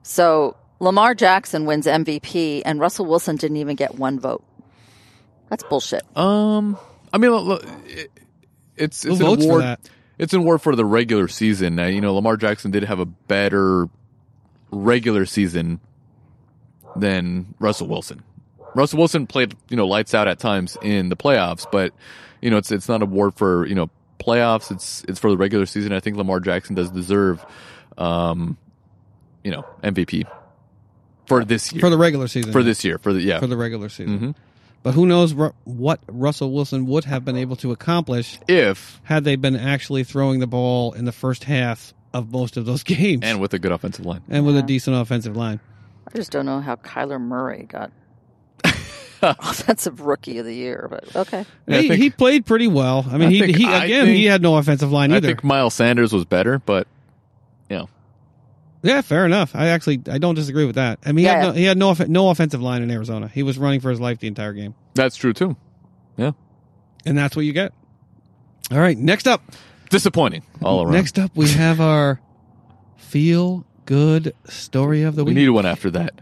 So Lamar Jackson wins MVP, and Russell Wilson didn't even get one vote. That's bullshit.
Um, I mean, look, it- it's
Who
it's an
votes for
award.
that?
It's an award for the regular season. Uh, you know, Lamar Jackson did have a better regular season than Russell Wilson. Russell Wilson played, you know, lights out at times in the playoffs, but you know, it's it's not an award for you know playoffs. It's it's for the regular season. I think Lamar Jackson does deserve, um, you know, MVP for this year
For the regular season.
for this year for the yeah
For the regular season.
Mhm.
But who knows ru- what Russell Wilson would have been able to accomplish
if
had they been actually throwing the ball in the first half of most of those <laughs> games.
and with a good offensive line.
and with a decent offensive line.
I just don't know how Kyler Murray got <laughs> offensive rookie of the year, but okay.
Yeah,
he,
think-
he played pretty well. I mean,
I
he,
think-
he again
think-
he had no offensive line either.
I think Miles Sanders was better, but you know,
yeah, fair enough. I actually I don't disagree with that. I mean, he
Yeah.
had, no, he had no off- no offensive line in Arizona. He was running for his life the entire game,
that's true too. Yeah,
and that's what you get. All right, next up,
disappointing all around.
next up we have our feel good story of the week.
we need one after that.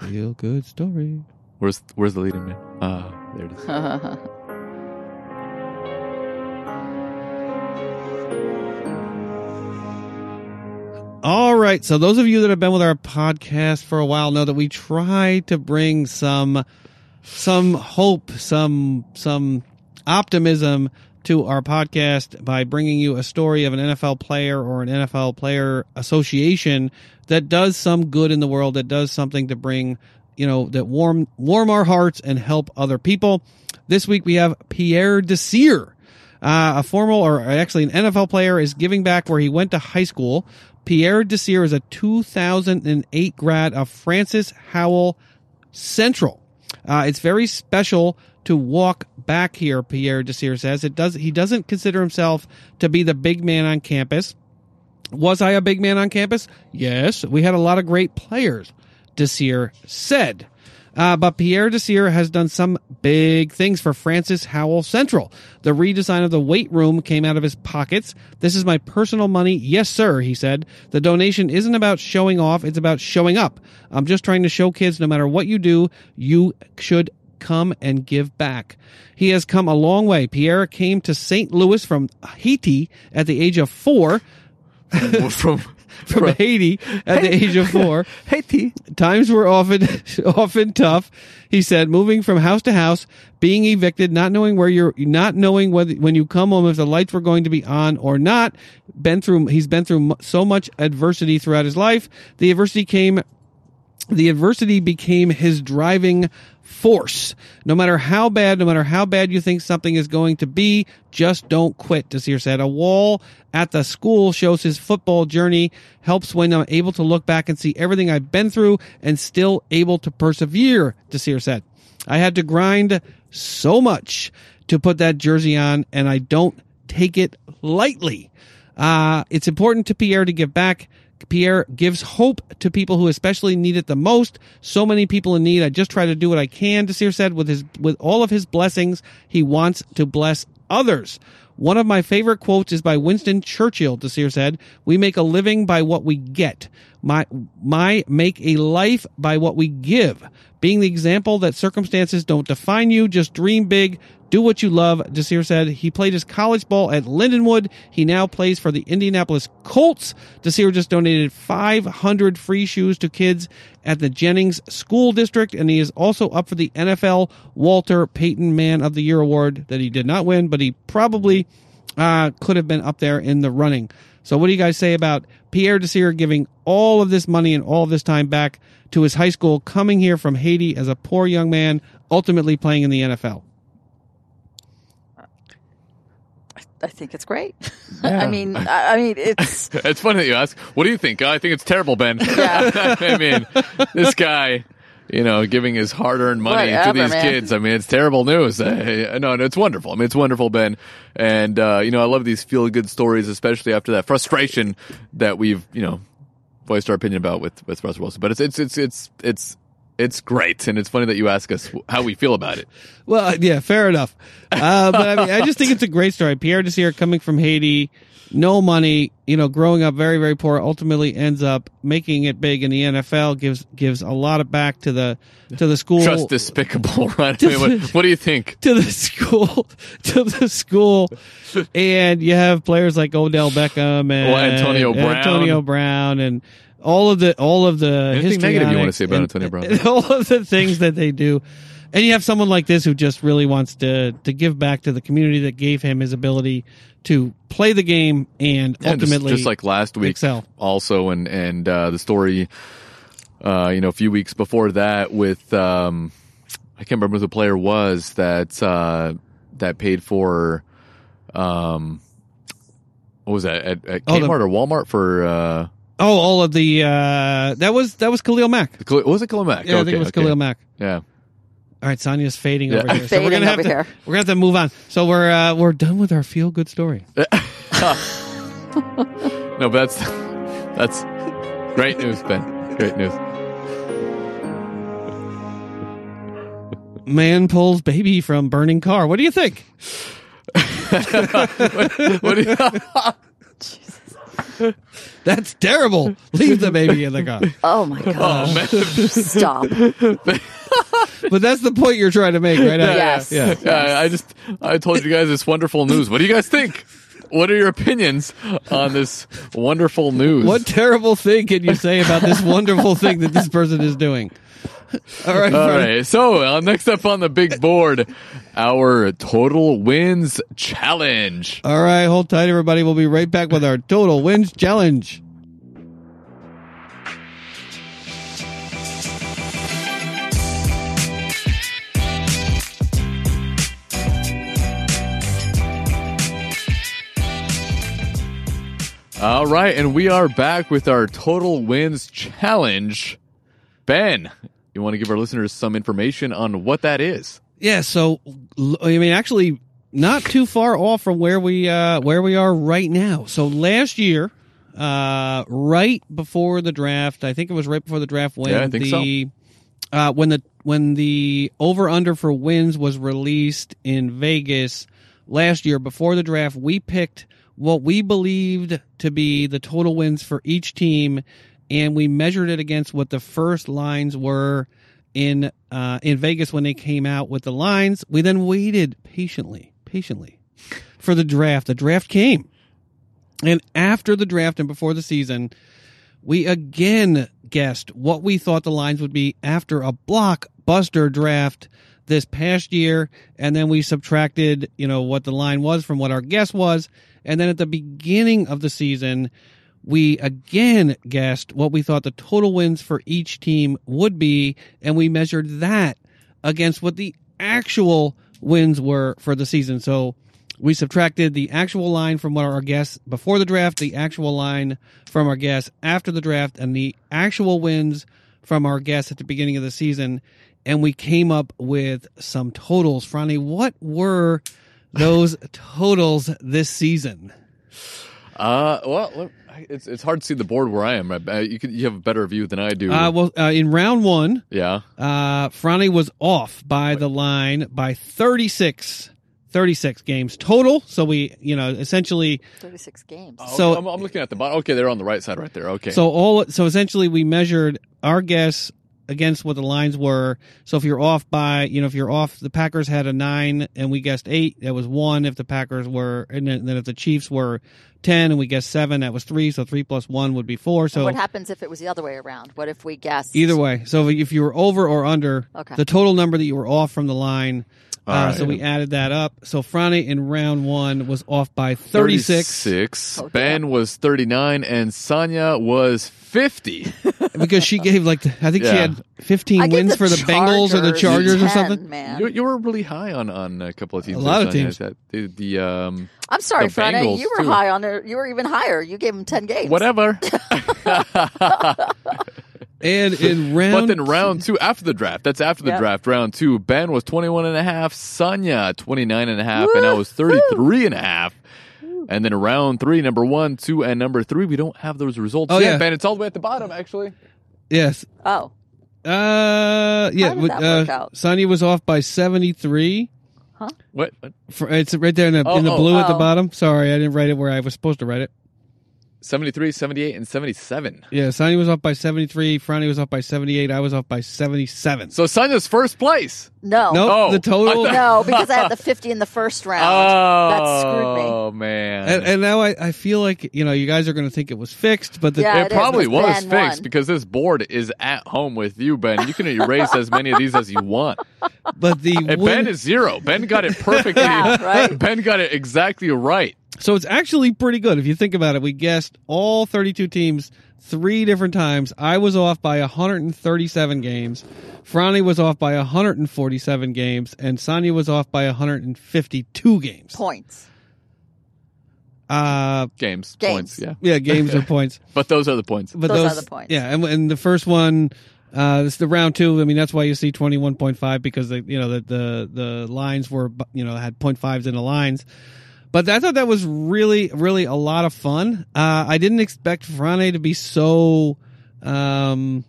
feel good story.
Where's Where's the leading man? Ah, there it is. <laughs>
All right. So those of you that have been with our podcast for a while know that we try to bring some some hope, some some optimism to our podcast by bringing you a story of an NFL player or an NFL player association that does some good in the world, that does something to bring, you know, that warm warm our hearts and help other people. This week we have Pierre Desir. Uh, a formal, or actually an NFL player, is giving back where he went to high school. Pierre Desir is a 2008 grad of Francis Howell Central. Uh, it's very special to walk back here. Pierre Desir says it does. He doesn't consider himself to be the big man on campus. Was I a big man on campus? Yes, we had a lot of great players. Desir said. Uh, but Pierre Desir has done some big things for Francis Howell Central. The redesign of the weight room came out of his pockets. This is my personal money. Yes, sir, he said. The donation isn't about showing off, it's about showing up. I'm just trying to show kids no matter what you do, you should come and give back. He has come a long way. Pierre came to St. Louis from Haiti at the age of four. <laughs>
From <laughs>
From Haiti at the age of four. <laughs>
Haiti.
Times were often <laughs> often tough. He said, moving from house to house, being evicted, not knowing where you're, not knowing whether when you come home if the lights were going to be on or not. Been through, he's been through so much adversity throughout his life. The adversity came the adversity became his driving force. No matter how bad, no matter how bad you think something is going to be, just don't quit, Desir said. A wall at the school shows his football journey, helps when I'm able to look back and see everything I've been through and still able to persevere, Desir said. I had to grind so much to put that jersey on, and I don't take it lightly. Uh, it's important to Pierre to give back. Pierre gives hope to people who especially need it the most. So many people in need. I just try to do what I can, Desir said, with his, with all of his blessings. He wants to bless others. One of my favorite quotes is by Winston Churchill, Desir said. We make a living by what we get. My, my make a life by what we give. Being the example that circumstances don't define you, just dream big, do what you love, Desir said. He played his college ball at Lindenwood. He now plays for the Indianapolis Colts. Desir just donated 500 free shoes to kids at the Jennings School District, and he is also up for the NFL Walter Payton Man of the Year award that he did not win, but he probably uh, could have been up there in the running. So, what do you guys say about Pierre Desir giving all of this money and all of this time back to his high school, coming here from Haiti as a poor young man, ultimately playing in the NFL?
I think it's great. <laughs> I mean, I, I mean, it's <laughs>
It's funny that you ask. What do you think? I think it's terrible, Ben.
Yeah. <laughs>
I mean, this guy, you know, giving his hard-earned money to these
man.
kids. I mean, it's terrible news. Uh, no, no, it's wonderful. I mean, it's wonderful, Ben. And uh, you know, I love these feel-good stories, especially after that frustration that we've, you know, voiced our opinion about with with Russell Wilson. But it's it's it's it's it's it's great, and it's funny that you ask us how we feel about it.
Well, yeah, fair enough. Uh, but I mean, I just think it's a great story. Pierre Desir coming from Haiti, no money, you know, growing up very, very poor, ultimately ends up making it big in the NFL. gives gives a lot of back to the to the school.
Just despicable, right? I mean, what, what do you think?
to the school <laughs> to the school and you have players like Odell Beckham and
Well, Antonio Brown.
Antonio Brown and all of the all of the
Anything negative you want to say about
and-
Antonio Brown? <laughs>
all of the things that they do and you have someone like this who just really wants to to give back to the community that gave him his ability to play the game and
just,
ultimately
just like last week,
excel.
also, and and uh, the story, uh, you know, a few weeks before that with um, I can't remember who the player was that uh, that paid for, um, what was that at, at
Oh, the-
Kmart or Walmart for? Uh,
oh all of the uh that was that was Khalil Mack
was it Khalil Mack?
yeah I think it was
okay.
Khalil Mack
Yeah.
All right, Sonia's fading
Yeah.
over here. <laughs> so we're
Fading
gonna have
over
to
here.
we're gonna have to move on. So we're uh, we're done with our feel good story. <laughs>
No, but that's that's great news, Ben. Great news.
Man pulls baby from burning car. What do you think? <laughs>
What do you,
That's terrible. Leave the baby in the car.
Oh my gosh! Stop! <laughs>
But that's the point you're trying to make, right?
Yes.
Yeah.
Yeah, I just I told you guys this wonderful news. What do you guys think? What are your opinions on this wonderful news?
What terrible thing can you say about this wonderful thing that this person is doing? <laughs> All right.
All right. So uh, next up on the big board, our total wins challenge.
All right. Hold tight, everybody. We'll be right back with our total wins challenge.
All right, and we are back with our total wins challenge. Ben, you want to give our listeners some information on what that is?
Yeah. So, I mean, actually, not too far off from where we uh, where we are right now. So last year, uh, right before the draft, I think it was right before the draft when
Yeah,
the uh, when the when the over under for wins was released in Vegas last year before the draft, we picked what we believed to be the total wins for each team, and we measured it against what the first lines were in uh, in Vegas when they came out with the lines. We then waited patiently, patiently for the draft. The draft came, and after the draft and before the season, we again guessed what we thought the lines would be after a blockbuster draft this past year, and then we subtracted, you know, what the line was from what our guess was, and then at the beginning of the season, we again guessed what we thought the total wins for each team would be, and we measured that against what the actual wins were for the season. So we subtracted the actual line from what our guess before the draft, the actual line from our guess after the draft, and the actual wins from our guess at the beginning of the season, and we came up with some totals. Franny, what were those totals this season?
Uh, well, it's it's hard to see the board where I am. right? Uh, You could you have a better view than I do.
Uh, well, uh, in round one,
yeah.
uh, Franny was off by the line by 36, 36 games total. So we, you know, essentially,
Thirty-six games.
So-
okay, I'm, I'm looking at the bottom. Okay, they're on the right side right there. Okay.
so all, so essentially we measured our guess against what the lines were. So if you're off by, you know, if you're off, the Packers had a nine and we guessed eight, that was one. If the Packers were, and then then if the Chiefs were 10 and we guessed seven, that was three. So three plus one would be four. So
what happens if it was the other way around? What if we guessed
Either way. So if you were over or under
Okay.
the total number that you were off from the line, uh,
All right.
so we added that up. So Franny in round one was off by 36
36.
Oh,
ben was 39 and Sonia was 50 <laughs>
because she gave like, the, I think she
Yeah.
had 15
I gave
wins
the
for the Bengals or the Chargers or
10,
something.
Man,
you, you were really high on, on a couple of teams.
A lot of teams.
That- The, the um,
I'm sorry,
the
Freddie.
Bengals,
You were
too.
high on it. You were even higher. You gave him ten games.
whatever. <laughs> <laughs>
And in round,
But then round two, after the draft, that's after the
Yep.
draft, round two, Ben was 21 and a half, Sonia 29 and a half, and I was 33 and a half. And then round three, number one, two, and number three, we don't have those results
Oh,
yet,
yeah.
Ben. It's all the way at the bottom, actually.
yes,
Oh,
uh, yeah,
did
with,
that work
uh,
out?
Sonya was off by seventy three. Huh?
What? what?
It's right there in the
Oh,
in the
oh.
blue at the
Oh.
bottom. Sorry, I didn't write it where I was supposed to write it.
73, 78, and 77.
Yeah, Sonya was off by seventy three. Franny was off by seventy eight. I was off by seventy seven.
So Sonia's first place.
no.
Nope,
Oh,
the total. <laughs>
I
No, because I had the 50 in the first round.
Oh,
that screwed me.
Oh, man.
And, and now I, I feel like you know you guys are going to think it was fixed, but the,
Yeah,
it
it is,
probably
because
was fixed
won.
because this board is at home with you, Ben. You can erase as many of these as you want.
but the
And
win-
Ben is zero. Ben got it <laughs> perfectly.
Yeah, right?
Ben got it exactly right.
So it's actually pretty good if you think about it. We guessed all thirty two teams three different times. I was off by 137 games. Franny was off by 147 games, and Sonya was off by 152 games.
Points.
Uh,
Games,
Games.
points, yeah.
yeah, games or <laughs> points.
But those are the points.
But
Those
those,
are the points.
Yeah, and, and the first one, uh, this is the round two. I mean, that's why you see twenty one point five because the you know the the the lines were you know had point fives in the lines. But I thought that was really really a lot of fun. Uh, I didn't expect Frane to be so um,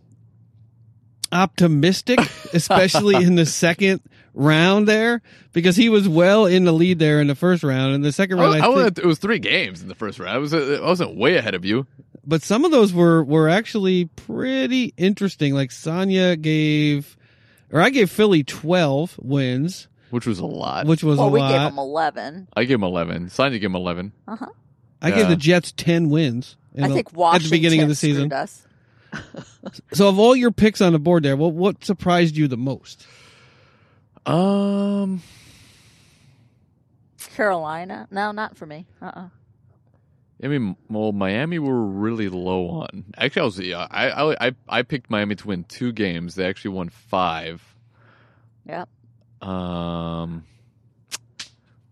optimistic, <laughs> especially in the second round there, because he was well in the lead there in the first round. In the second round,
I,
I,
I
think-
it was three games in the first round. I was I wasn't way ahead of you.
but some of those were were actually pretty interesting. Like Sonya gave, or I gave Philly twelve wins,
which was a lot.
which was
well,
a
we
lot.
gave them 11.
I gave him eleven. Sonya gave him eleven. Uh-huh.
I gave
Yeah.
the Jets ten wins. in
I
the-
think Washington
at the beginning of the season.
screwed us. <laughs>
So, of all your picks on the board there, what what surprised you the most?
Um,
Carolina? No, not for me. Uh-uh.
I mean, well, Miami were really low on. Actually, I was yeah, I I I, I picked Miami to win two games. They actually won five.
Yep.
Um,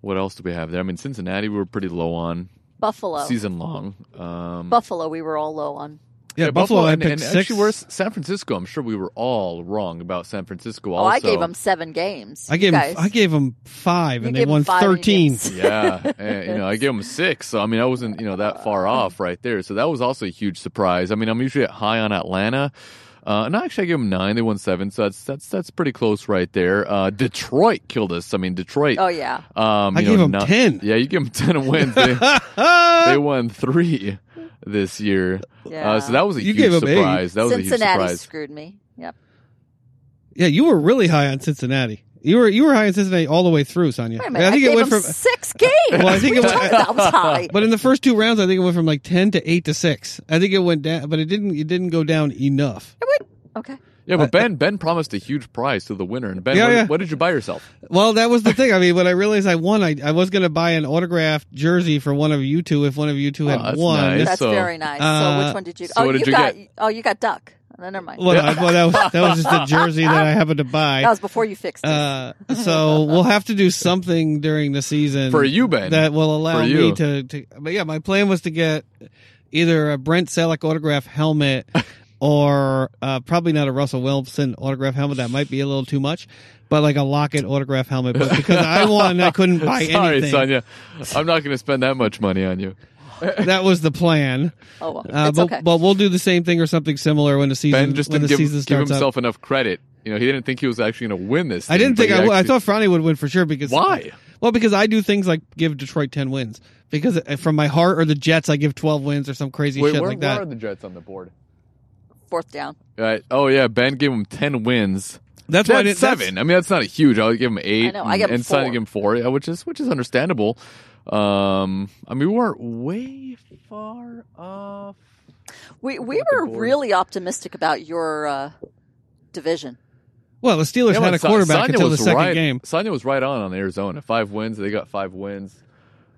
what else do we have there? I mean, Cincinnati we were pretty low on
Buffalo.
season long. Um,
Buffalo, we were all low on.
Yeah, Buffalo, I
and, and
six.
actually, where's San Francisco? I'm sure we were all wrong about San Francisco.
Oh, I gave them seven games.
I gave
guys.
them, I gave them five,
You
and they won
five and you
thirteen.
yeah, and, you know, I gave them six. So I mean, I wasn't you know that far off right there. So that was also a huge surprise. I mean, I'm usually high on Atlanta. Uh, no, actually, I gave them nine. They won seven, so that's that's that's pretty close right there. Uh, Detroit killed us. I mean, Detroit.
Oh, yeah.
Um,
I
you
gave
know,
them
not-
10.
Yeah, you give them <laughs> ten wins. They, <laughs> they won three this year.
Yeah.
Uh, so that was a
You
huge
gave 'em eight.
surprise. That was a huge surprise.
screwed me. Yep.
Yeah, you were really high on Cincinnati. You were you were high on Cincinnati all the way through, Sonia.
Wait a minute.
I
I,
think
gave
it went from.
six games.
Well, I think it
are
went-
talking? That was high.
But in the first two rounds, I think it went from like ten to eight to six. I think it went down, but it didn't. It didn't go down enough.
It went okay.
Yeah, but Ben Ben promised a huge prize to the winner. And Ben,
Yeah,
what,
yeah.
what did you buy yourself?
Well, that was the thing. I mean, when I realized I won, I, I was going to buy an autographed jersey for one of you two if one of you two
Oh,
had
that's
won.
nice.
That's
So-
very nice.
Uh,
so which one did you?
so
oh,
what did
you
you
got.
get?
Oh, you got duck. No, never mind.
Well, I, well, that was that was just a jersey that I happened to buy.
that was before you fixed it.
Uh, so we'll have to do something during the season
For you, Ben.
that will allow
For
me
you.
to, to. But yeah, my plan was to get either a Brent Selleck autograph helmet <laughs> or uh, probably not a Russell Wilson autograph helmet. That might be a little too much, but like a Lockett autograph helmet. But because I won, I couldn't buy anything. <laughs>
Sorry,
anything.
Sonia. I'm not going to spend that much money on you. <laughs>
That was the plan.
oh, well,
Uh,
it's
but,
okay.
but we'll do the same thing or something similar when the season
Ben just
when
didn't
the
give,
season
give
starts up.
himself enough credit. You know, he didn't think he was actually going to win this.
I didn't think I
he
would. I thought Franny would win for sure because
Why?
Well, because I do things like give Detroit ten wins because uh, from my heart, or the Jets, I give twelve wins or some crazy
Wait,
shit
where,
like
where are the Jets on the board?
Fourth down.
Right. Oh yeah, Ben gave him ten wins.
That's why I didn't- that's-
seven. I mean, that's not a huge. I'll give him eight.
I know, I give him
and Sonia
four.
gave him four, yeah, which is which is understandable. Um, I mean, we weren't way far off.
We we were really optimistic about your uh, division.
Well, the Steelers
Yeah,
had a quarterback
Sonia
until the
was
second
right,
game.
Sonia was right on on Arizona. Five wins. They got five wins.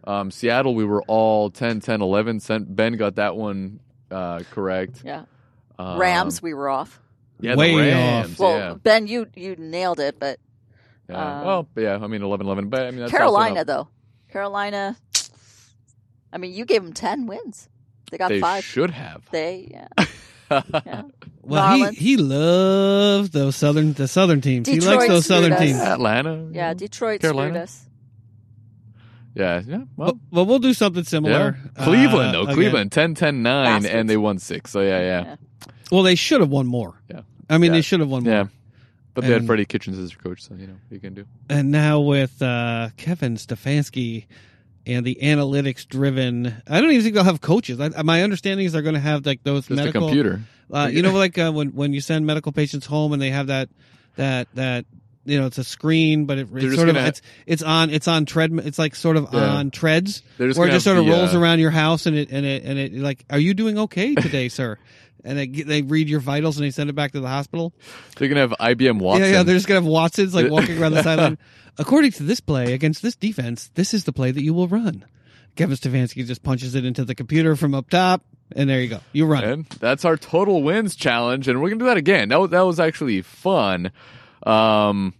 Um, Seattle, we were all 10, 10, 11. Sent- Ben got that one uh, correct.
Yeah.
Um,
Rams, we were off.
Yeah,
Way
the Rams.
off.
Well,
yeah.
Ben, you you nailed it, but
yeah.
um,
well, yeah. I mean, 11, 11. But I mean, that's
Carolina
not-
though. Carolina. I mean, you gave them ten wins. They got
They
five.
should have.
They yeah. <laughs> Yeah.
Well, he,
Marlins.
he loves those southern the southern teams. he likes those southern
us.
teams.
Atlanta.
Yeah, Detroit
Carolina?
screwed us.
Yeah, yeah. Well,
But, but we'll do something
yeah.
similar.
Cleveland,
uh,
though.
again.
Cleveland, 10 10 9,
Bastards.
and they won six. So, yeah, yeah.
Yeah.
Well, they should have won more.
Yeah.
I mean,
Yeah.
they should have won more.
Yeah. But they had
And-
Freddie Kitchens as their coach, so, you know, what you can do.
And now with uh, Kevin Stefanski and the analytics driven, I don't even think they'll have coaches. I, my understanding is they're going to have like those
Just
medical.
a computer.
Uh, you know, like uh, when when you send medical patients home and they have that that that you know it's a screen, but it, it's sort of it's it's on it's on tread. It's like sort of
Yeah.
on treads, where it just sort of
the,
rolls
uh,
around your house and it and it and it like, are you doing okay today, sir? And they they read your vitals and they send it back to the hospital.
They're going to have IBM Watson.
Yeah, yeah, they're just gonna have Watsons like walking around the <laughs> sideline. According to this play against this defense, this is the play that you will run. Kevin Stefanski just punches it into the computer from up top, and there you go. You run. it.
And that's our total wins challenge, and we're gonna do that again. That was, that was actually fun. Um,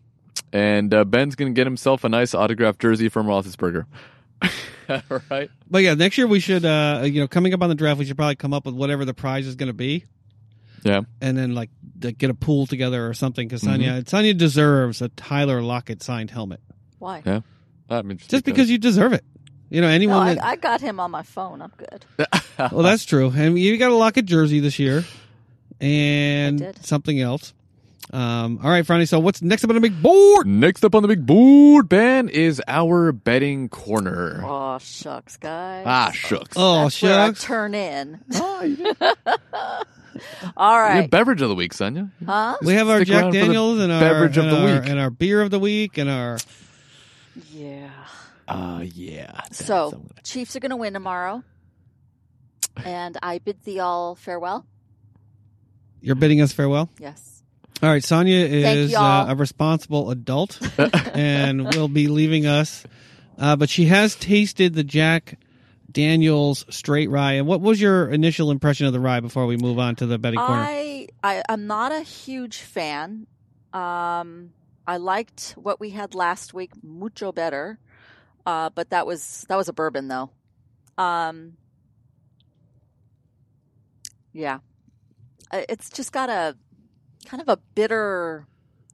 and uh, Ben's gonna get himself a nice autographed jersey from Roethlisberger. All <laughs> right.
But yeah, next year we should, uh, you know, coming up on the draft, we should probably come up with whatever the prize is going to be,
Yeah.
and then like get a pool together or something. Because
Mm-hmm.
Sonya, Sonya deserves a Tyler Lockett signed helmet,
Why?
Yeah. I mean,
just because you deserve it. You know,
No,
anyone
I,
that.
I got him on my phone. I'm good. <laughs>
well, that's true, and you got a Lockett jersey this year, and something else. Um, all right, Franny. So what's next up on the big board?
Next up on the big board, Ben, is our betting corner.
Oh shucks, guys.
Ah, shucks.
Oh,
That's where I
shucks.
turn in.
Oh, you did- <laughs>
All
Your beverage of the week, Sonia.
Huh?
We have our Jack
around for the
Daniels and our
beverage of the
our-
week.
and our beer of the week and our
Yeah.
Uh, yeah.
So Chiefs are going to win tomorrow, and I bid thee all farewell.
you're bidding us farewell.
Yes.
All right, Sonia is uh, a responsible adult <laughs> and will be leaving us. Uh, but she has tasted the Jack Daniels straight rye. And what was your initial impression of the rye before we move on to the betting corner?
I, I I'm not a huge fan. Um, I liked what we had last week mucho better, uh, but that was that was a bourbon though. Um, yeah, it's just got a kind of a bitter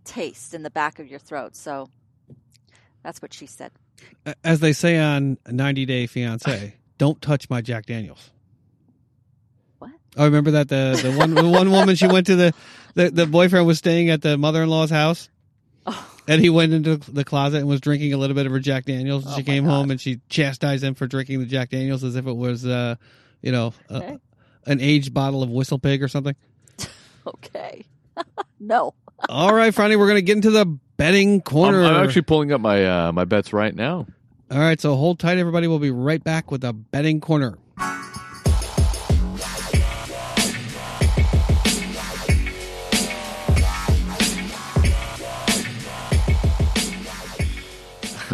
taste in the back of your throat. So that's what she said.
As they say on 90 Day Fiance, <laughs> don't touch my Jack Daniels.
What?
Oh, remember that the the one the one woman she went to the, the the boyfriend was staying at the mother in law's house,
Oh,
and he went into the closet and was drinking a little bit of her Jack Daniels.
Oh
she came
God.
home and she chastised him for drinking the Jack Daniels as if it was, uh, you know, a- an aged bottle of Whistle Pig or something. <laughs>
okay. <laughs> no.
All right, Friday, we're gonna get into the betting
I'm,
corner.
I'm actually pulling up my uh, my bets right now.
All right, so hold tight, everybody. We'll be right back with the betting corner.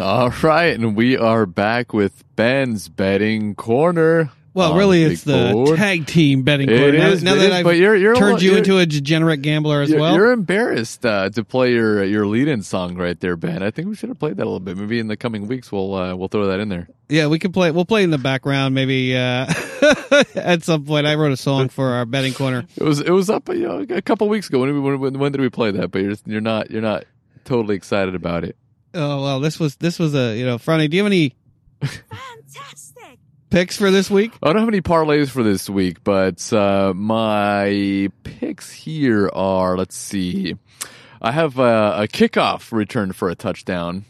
All right, and we are back with Ben's betting corner.
Well, really, it's the
board.
tag team betting
It
corner. Now,
is,
now
it
that
is,
I've
but you're- you're
turned
lo-
you
you're-
into a degenerate gambler as
You're,
well.
you're embarrassed uh, to play your your lead-in song right there, Ben. I think we should have played that a little bit. Maybe in the coming weeks we'll uh, we'll throw that in there.
Yeah, we can play. We'll play in the background maybe uh, <laughs> at some point. I wrote a song for our betting corner.
It was it was up you know, a couple weeks ago. When, when when when did we play that? But you're you're not you're not totally excited about it.
Oh well, this was this was a you know, Franny. Do you have any picks for this week?
I don't have any parlays for this week, but uh, my picks here are let's see. I have a, a kickoff return for a touchdown.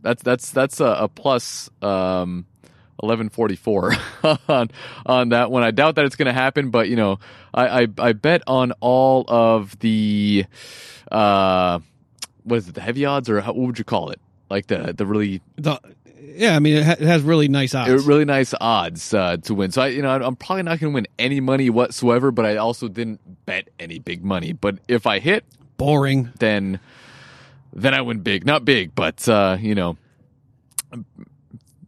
That's that's that's a, a plus um, eleven forty four <laughs> on on that one. I doubt that it's going to happen, but you know, I, I I bet on all of the uh, what is it? The heavy odds, or how, what would you call it? Like the the really
The, yeah, I mean it, ha- it has really nice odds.
really nice odds uh, to win. So I, you know, I'm probably not going to win any money whatsoever, but I also didn't bet any big money. But if I hit,
Boring.
then then I win big. Not big, but uh, you know, you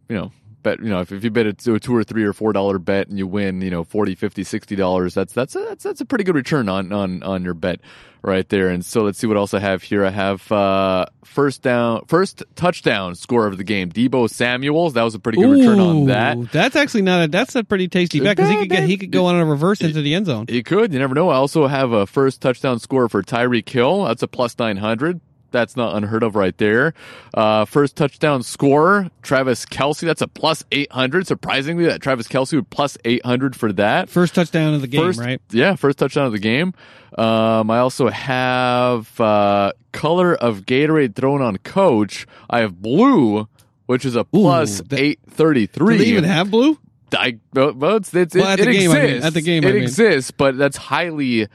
know, bet you know if, if you bet a two, a two or three or four dollar bet and you win you know 40 50 60 dollars that's that's a, that's that's a pretty good return on on on your bet right there and so let's see what else i have here i have uh first down first touchdown score of the game Deebo Samuels that was a pretty good return on that
That's actually not a. That's a pretty tasty bet because he could get he could go on a reverse into the end zone.
He could. You never know. I also have a first touchdown score for Tyreek Hill. That's a plus 900. That's not unheard of right there. Uh, first touchdown scorer, Travis Kelce. That's a plus 800. Surprisingly, that Travis Kelce would plus 800 for that.
First touchdown of the game,
First-
right?
Yeah, first touchdown of the game. Um, I also have uh, color of Gatorade thrown on coach. I have blue, which is a plus
that-
833.
Do they even have blue?
I, well, it's, it's,
Well,
it,
at the
it
game, I mean.
exists.
At the game,
it
I mean.
exists, but that's highly,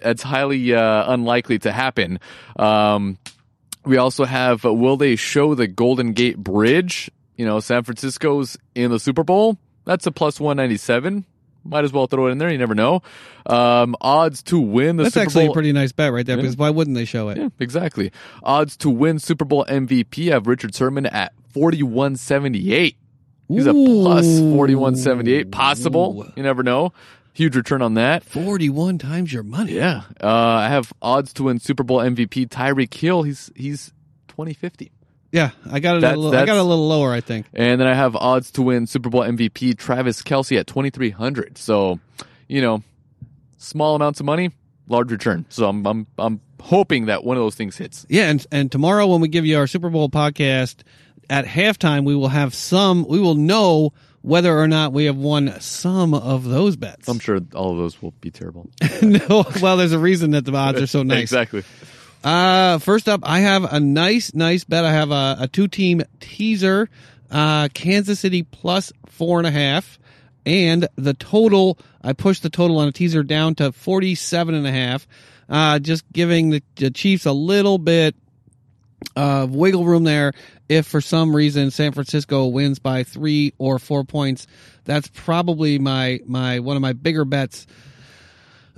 that's highly uh, unlikely to happen. Um, we also have, uh, will they show the Golden Gate Bridge? You know, San Francisco's in the Super Bowl. That's a plus one ninety seven. Might as well throw it in there. You never know. Um, odds to win the Super Bowl.
That's
Super
actually
Bowl.
a pretty nice bet right there.
Yeah.
Because why wouldn't they show it?
Yeah, exactly. Odds to win Super Bowl MVP. Have Richard Sherman at forty one seventy eight. He's a 4178. Possible. You never know. Huge return on that.
Forty-one times your money.
Yeah. Uh, I have odds to win Super Bowl MVP Tyreek Hill. He's he's 2050.
Yeah, I got it. A little, I got a little lower, I think.
And then I have odds to win Super Bowl MVP Travis Kelce at 2300. So, you know, small amounts of money, large return. So I'm I'm I'm hoping that one of those things hits.
Yeah, and and tomorrow when we give you our Super Bowl podcast at halftime, we will have some. We will know whether or not we have won some of those bets.
I'm sure all of those will be terrible. <laughs>
no, well, there's a reason that the odds are so nice.
exactly.
Uh, first up, I have a nice, nice bet. I have a, a two team teaser, uh, Kansas City plus four and a half. And the total, I pushed the total on a teaser down to 47 and a half. Uh, just giving the, the Chiefs a little bit of wiggle room there. If for some reason San Francisco wins by three or four points, that's probably my, my, one of my bigger bets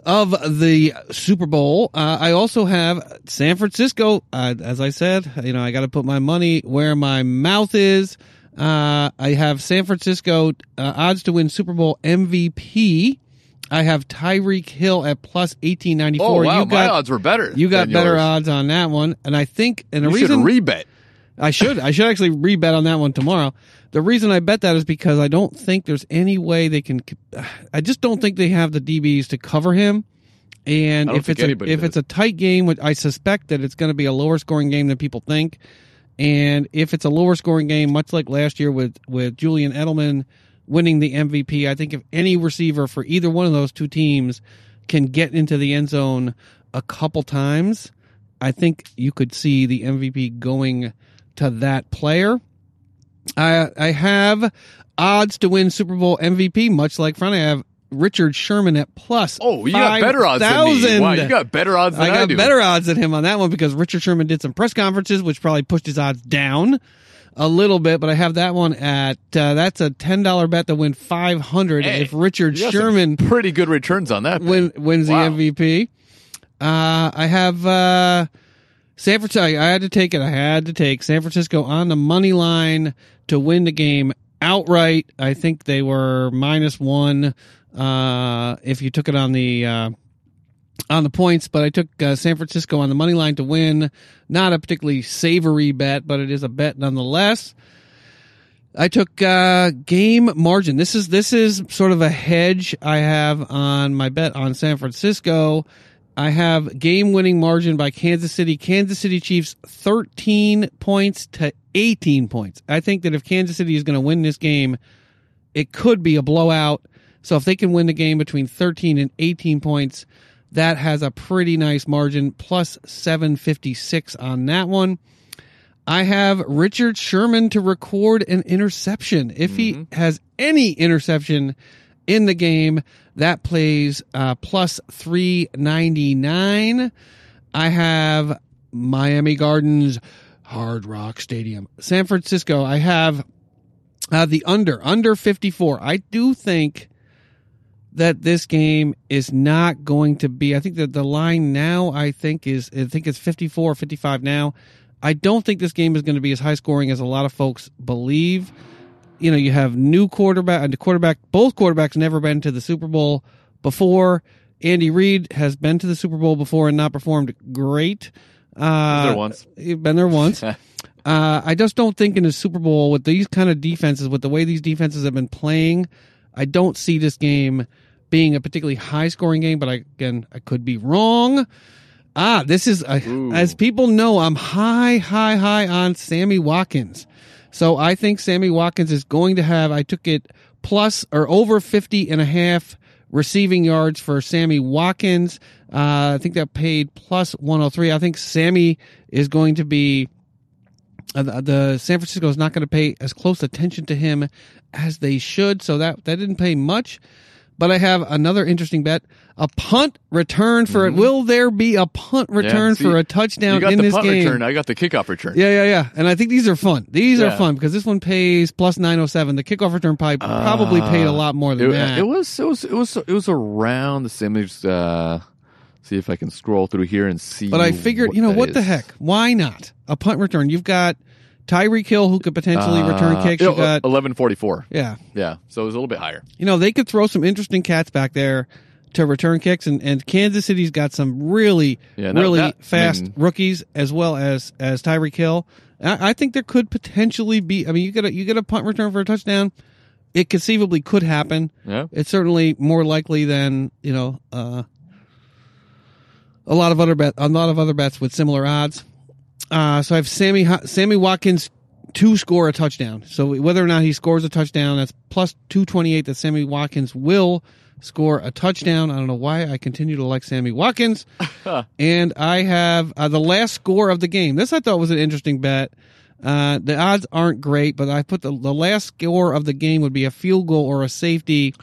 of the Super Bowl. Uh, I also have San Francisco. Uh, as I said, you know, I got to put my money where my mouth is. Uh, I have San Francisco uh, odds to win Super Bowl MVP. I have Tyreek Hill at plus eighteen ninety
Oh
four.
wow,
you
my
got
odds were better.
you got better
yours.
odds on that one, and I think and the
You
reason
should rebet.
I should. I should actually rebet on that one tomorrow. The reason I bet that is because I don't think there's any way they can. I just don't think they have the DBs to cover him. And if it's a, if
does.
it's a tight game, which I suspect that it's going to be a lower scoring game than people think. And if it's a lower scoring game, much like last year with with Julian Edelman winning the MVP, I think if any receiver for either one of those two teams can get into the end zone a couple times, I think you could see the MVP going to that player. I I have odds to win Super Bowl MVP, much like front. I have Richard Sherman at plus.
Oh, you got better odds than me.
5,000.
Wow, you got better odds than
I
I,
got
do.
better odds than him on that one because Richard Sherman did some press conferences, which probably pushed his odds down a little bit. But I have that one at uh, that's a ten dollar bet to win five hundred
Hey,
if Richard
You got some
Sherman
pretty good returns on that.
win, wins
Wow.
the MVP. Uh, I have uh, San Francisco. I had to take it. I had to take San Francisco on the money line to win the game outright. I think they were minus one. Uh, if you took it on the uh, on the points, but I took uh, San Francisco on the money line to win. Not a particularly savory bet, but it is a bet nonetheless. I took uh, game margin. This is this is sort of a hedge I have on my bet on San Francisco. I have game winning margin by Kansas City. Kansas City Chiefs 13 points to 18 points. I think that if Kansas City is going to win this game, it could be a blowout. So if they can win the game between 13 and 18 points, that has a pretty nice margin, plus 756 on that one. I have Richard Sherman to record an interception. If he has any interception in the game, that plays uh, plus 399. I have Miami Gardens Hard Rock Stadium. San Francisco, I have uh, the under, under 54. I do think that this game is not going to be, I think that the line now, I think is, I think it's 54 55 now. I don't think this game is going to be as high scoring as a lot of folks believe. you know you have new quarterback and the quarterback both quarterbacks never been to the Super Bowl before. Andy Reid has been to the Super Bowl before and not performed great. Uh,
there once.
He's been there once. <laughs> uh, I just don't think in the Super Bowl with these kind of defenses, with the way these defenses have been playing, I don't see this game being a particularly high scoring game. But I, again, I could be wrong. Ah, this is uh, as people know, I'm high, high, high on Sammy Watkins. So I think Sammy Watkins is going to have. I took it plus or over 50 and a half receiving yards for Sammy Watkins. Uh, I think that paid plus 103. I think Sammy is going to be. Uh, the, the San Francisco is not going to pay as close attention to him as they should, so that that didn't pay much. But I have another interesting bet: a punt return for it. Will there be a punt return
see,
for a touchdown
You got
in
the
this
punt
game?
return. I got the kickoff return.
Yeah, yeah, yeah. And I think these are fun. These are fun because this one pays plus nine oh seven. The kickoff return probably probably paid a lot more than
It,
that.
it was it was it was it was around the same. as. uh, see if I can scroll through here and see.
But I figured, you know, what the heck? Why not a punt return? You've got Tyreek Hill who could potentially return
Uh,
kicks.
you know,
got
eleven forty four.
yeah.
Yeah, so it was a little bit higher.
You know, they could throw some interesting cats back there to return kicks, and, and Kansas City's got some really,
Yeah,
really
that- I
fast
mean-
rookies as well as as Tyreek Hill. I, I think there could potentially be. I mean, you get a you get a punt return for a touchdown. It conceivably could happen.
Yeah.
It's certainly more likely than you know uh, a lot of other bet a lot of other bets with similar odds. Uh, so I have Sammy Sammy Watkins to score a touchdown. So whether or not he scores a touchdown, that's plus two twenty eight that Sammy Watkins will score a touchdown. I don't know why I continue to like Sammy Watkins. <laughs> and I have uh, the last score of the game. This I thought was an interesting bet. Uh, the odds aren't great, but I put the, the last score of the game would be a field goal or a safety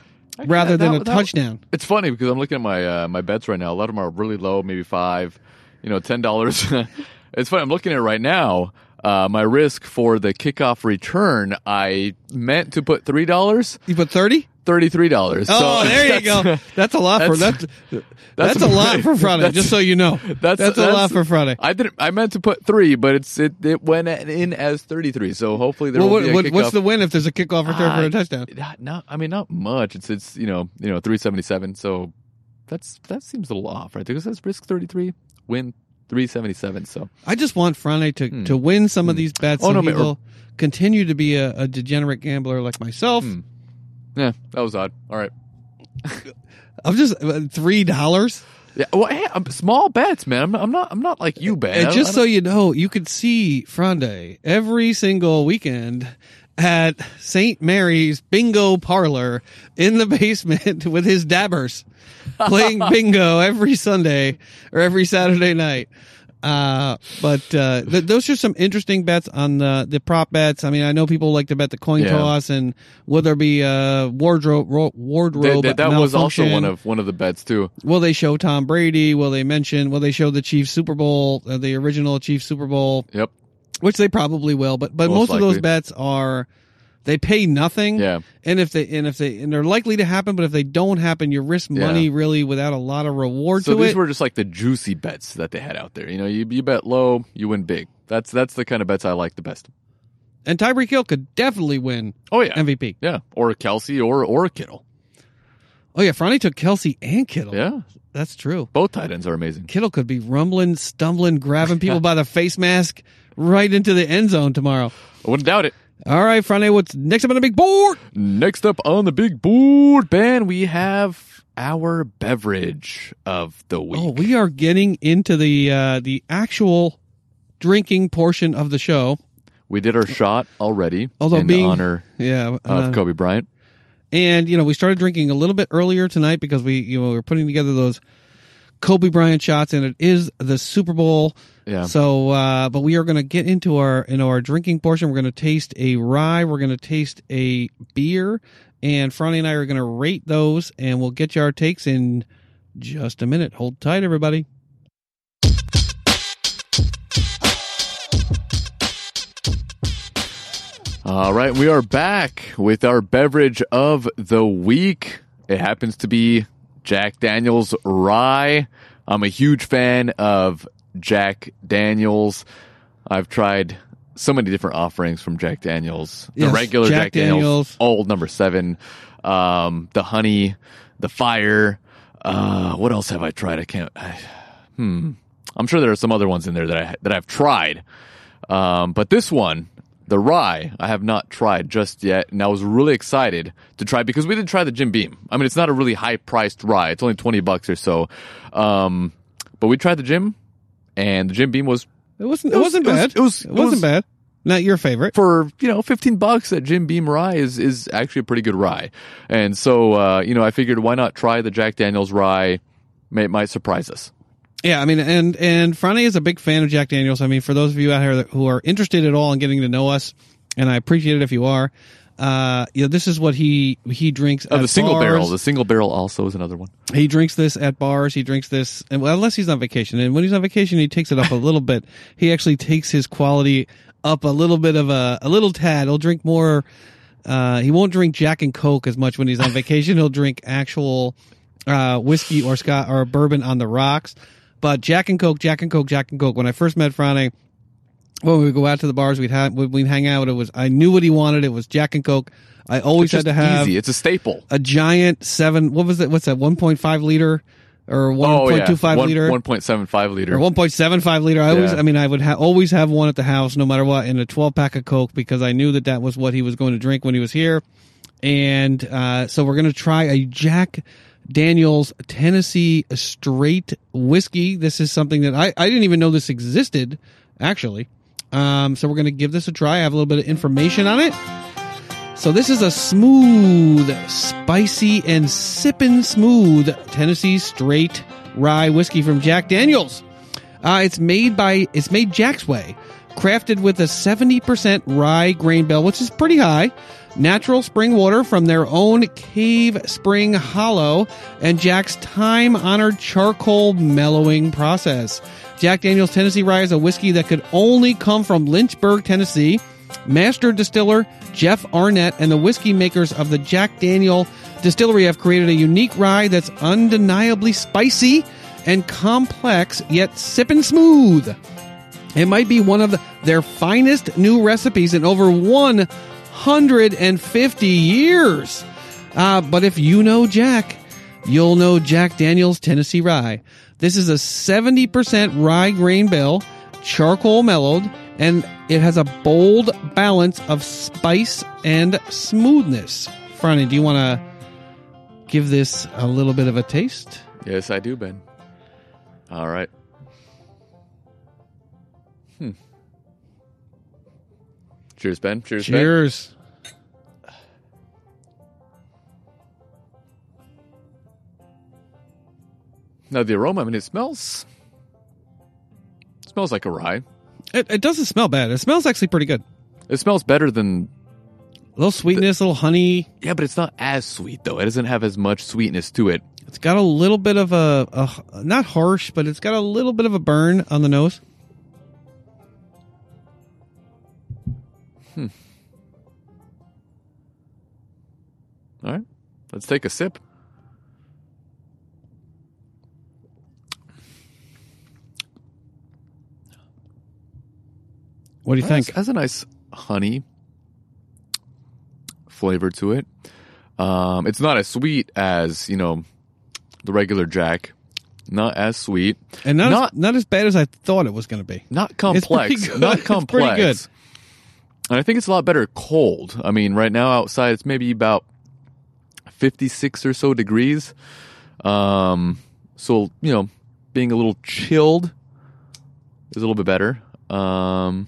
rather
that-
than a
that-
touchdown.
It's funny because I'm looking at my uh, my bets right now. A lot of them are really low, maybe five, you know, ten dollars. <laughs> it's funny. I'm looking at it right now. Uh, my risk for the kickoff return, I meant to put three dollars.
You put thirty.
Thirty-three dollars.
Oh, there you go. That's a lot for
that's-
that's <laughs> that's, a lot for Friday. Just so you know, <laughs>
That's
that's, a lot for Friday.
I didn't. I meant to put three, but it's it, it went in as thirty-three. So hopefully there
Well,
will
what,
be a
what,
kickoff.
what's the win if there's a kickoff return for
Uh,
a touchdown?
Not, not- I mean, not much. It's it's you know you know three seventy seven. So that's that seems a little off, right? Because that's risk thirty three, win three seventy seven. So
I just want Friday to, to win some of these bets
Oh,
so
no,
he will continue to be a, a degenerate gambler like myself.
Hmm. Yeah, that was odd. All right.
I'm just uh, three dollars.
Yeah. Well, hey, I'm, small bets, man. I'm not. I'm not. I'm not like you, Ben.
And just so you know, you could see Fronde every single weekend at St. Mary's Bingo Parlor in the <laughs> basement with his dabbers playing <laughs> bingo every Sunday or every Saturday night. Uh, but uh, th- those are some interesting bets on the the prop bets. I mean, I know people like to bet the coin
Yeah.
toss and will there be a wardrobe ro- wardrobe
that, that was also one of one of the bets too.
Will they show Tom Brady? Will they mention? Will they show the Chiefs Super Bowl, uh, the original Chiefs Super Bowl?
Yep.
Which they probably will, but but most,
Most
of those bets are they pay nothing.
Yeah.
And if they and if they and they're likely to happen, but if they don't happen, you risk
Yeah.
money really without a lot of reward
So these
it.
were just like the juicy bets that they had out there. You know, you you bet low, you win big. That's that's the kind of bets I like the best.
and Tyreek Hill could definitely win
Oh yeah,
MVP.
yeah, or Kelce or or Kittle.
Oh yeah, Franny took Kelce and Kittle.
Yeah,
That's true.
both tight ends are amazing.
Kittle could be rumbling, stumbling, grabbing people <laughs> by the face mask right into the end zone tomorrow.
I wouldn't doubt it.
All right, Friday, what's next up on the big board?
Next up on the big board, Ben, we have our beverage of the week.
Oh, we are getting into the uh, the actual drinking portion of the show.
We did our shot already
Although
in
being-
honor
Yeah,
of
uh,
Kobe Bryant.
and you know we started drinking a little bit earlier tonight because we you know we are putting together those Kobe Bryant shots, and it is the Super Bowl.
Yeah.
So, uh, but we are going to get into our into our drinking portion. We're going to taste a rye. We're going to taste a beer, and Franny and I are going to rate those, and we'll get you our takes in just a minute. Hold tight, everybody.
All right, we are back with our beverage of the week. It happens to be Jack Daniels Rye. I'm a huge fan of Jack Daniels. I've tried so many different offerings from Jack Daniels. The
Yes,
regular
Jack
Jack, Daniels,
Daniels.
old number seven, um, the honey, the fire. Uh, what else have I tried? I can't. I, hmm. I'm sure there are some other ones in there that I that I've tried, um, but this one, the rye, I have not tried just yet, and I was really excited to try because we did try the Jim Beam. I mean, it's not a really high priced rye; it's only twenty bucks or so. Um, but we tried the Jim, and the Jim Beam was
It wasn't.
It
It,
was-
wasn't
it was-
bad.
it was-
It wasn't
was-
bad. Not your favorite.
for you know 15 bucks That Jim Beam rye is is actually a pretty good rye. And so uh, you know I figured why not try the Jack Daniels rye? It might surprise us.
Yeah, I mean, and and Franny is a big fan of Jack Daniels. I mean, for those of you out here that, who are interested at all in getting to know us, and I appreciate it if you are. Uh, you know, this is what he he drinks.
Oh,
at
the single
bars.
barrel. The single barrel also is another one.
He drinks this at bars. He drinks this, and well, unless he's on vacation. And when he's on vacation, he takes it up a little bit. He actually takes his quality up a little bit of a a little tad. He'll drink more. Uh, he won't drink Jack and Coke as much when he's on vacation. He'll drink actual uh, whiskey or scotch or bourbon on the rocks. But Jack and Coke, Jack and Coke, Jack and Coke. When I first met Franny, when we would go out to the bars, we'd have we'd, we'd hang out. It was I knew what he wanted. It was Jack and Coke. I always had to have
easy. It's a staple.
a giant seven. What was it? What's that? One point five liter or one
oh
point
yeah,
two five
One-
liter
1.75 liter.
or one point seven five liter. I always, I mean, I would ha- always have one at the house, no matter what, in a twelve pack of Coke because I knew that that was what he was going to drink when he was here. And uh, so we're going to try a Jack Daniels Tennessee Straight Whiskey. This is something that I, I didn't even know this existed, actually. Um, so we're going to give this a try. I have a little bit of information on it. So this is a smooth, spicy, and sippin' smooth Tennessee Straight Rye Whiskey from Jack Daniels. Uh, it's made by it's made Jack's way, crafted with a 70% rye grain bill, which is pretty high. Natural spring water from their own Cave Spring Hollow, and Jack's time honored charcoal mellowing process. Jack Daniels Tennessee Rye is a whiskey that could only come from Lynchburg, Tennessee. Master distiller Jeff Arnett and the whiskey makers of the Jack Daniel distillery have created a unique rye that's undeniably spicy and complex, yet sipping smooth. It might be one of their finest new recipes in over 150 years. Uh, but if you know Jack, you'll know Jack Daniels Tennessee Rye. This is a 70% rye grain bill, charcoal mellowed, and it has a bold balance of spice and smoothness. Franny, do you want to give this a little bit of a taste?
Yes, I do, Ben. All right. Cheers, Ben. Cheers, Ben.
Cheers.
Now the aroma, I mean, it smells. It smells like a rye.
It, it doesn't smell bad. It smells actually pretty good.
It smells better than
A little sweetness, a little honey.
yeah, but it's not as sweet though. It doesn't have as much sweetness to it.
It's got a little bit of a, a not harsh, but it's got a little bit of a burn on the nose.
All right, let's take a sip.
What do you
Has,
think?
has a nice honey flavor to it. Um, it's not as sweet as you know the regular Jack. Not as sweet.
And not
not
as, not as bad as I thought it was going to be.
not
It's pretty
complex.
good.
Not <laughs>
It's pretty good.
And I think it's a lot better cold. I mean, right now outside it's maybe about fifty six or so degrees. Um, so you know, being a little chilled is a little bit better. Um,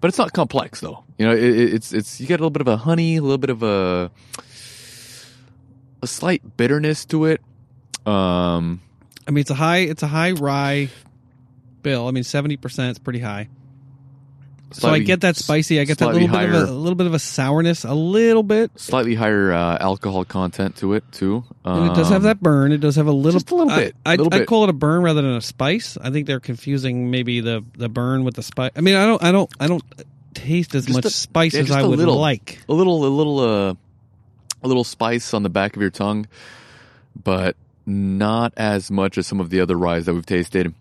but it's not complex though. You know, it- it's it's you get a little bit of a honey, a little bit of a a slight bitterness to it. Um,
I mean, it's a high it's a high rye bill. I mean, seventy percent is pretty high. So I get that spicy. I get that little bit of a, a little bit of a sourness, a little bit.
slightly higher uh, alcohol content to it too.
And it does have
Um,
that burn. It does have a little,
just a little
I-
bit,
I, I, call it a burn rather than a spice. I think they're confusing maybe the the burn with the spice. I mean, I don't, I don't, I don't taste as
Just
much
a-
spice
yeah,
as I would
little.
like.
a little, a little, uh, a little spice on the back of your tongue, but not as much as some of the other ryes that we've tasted.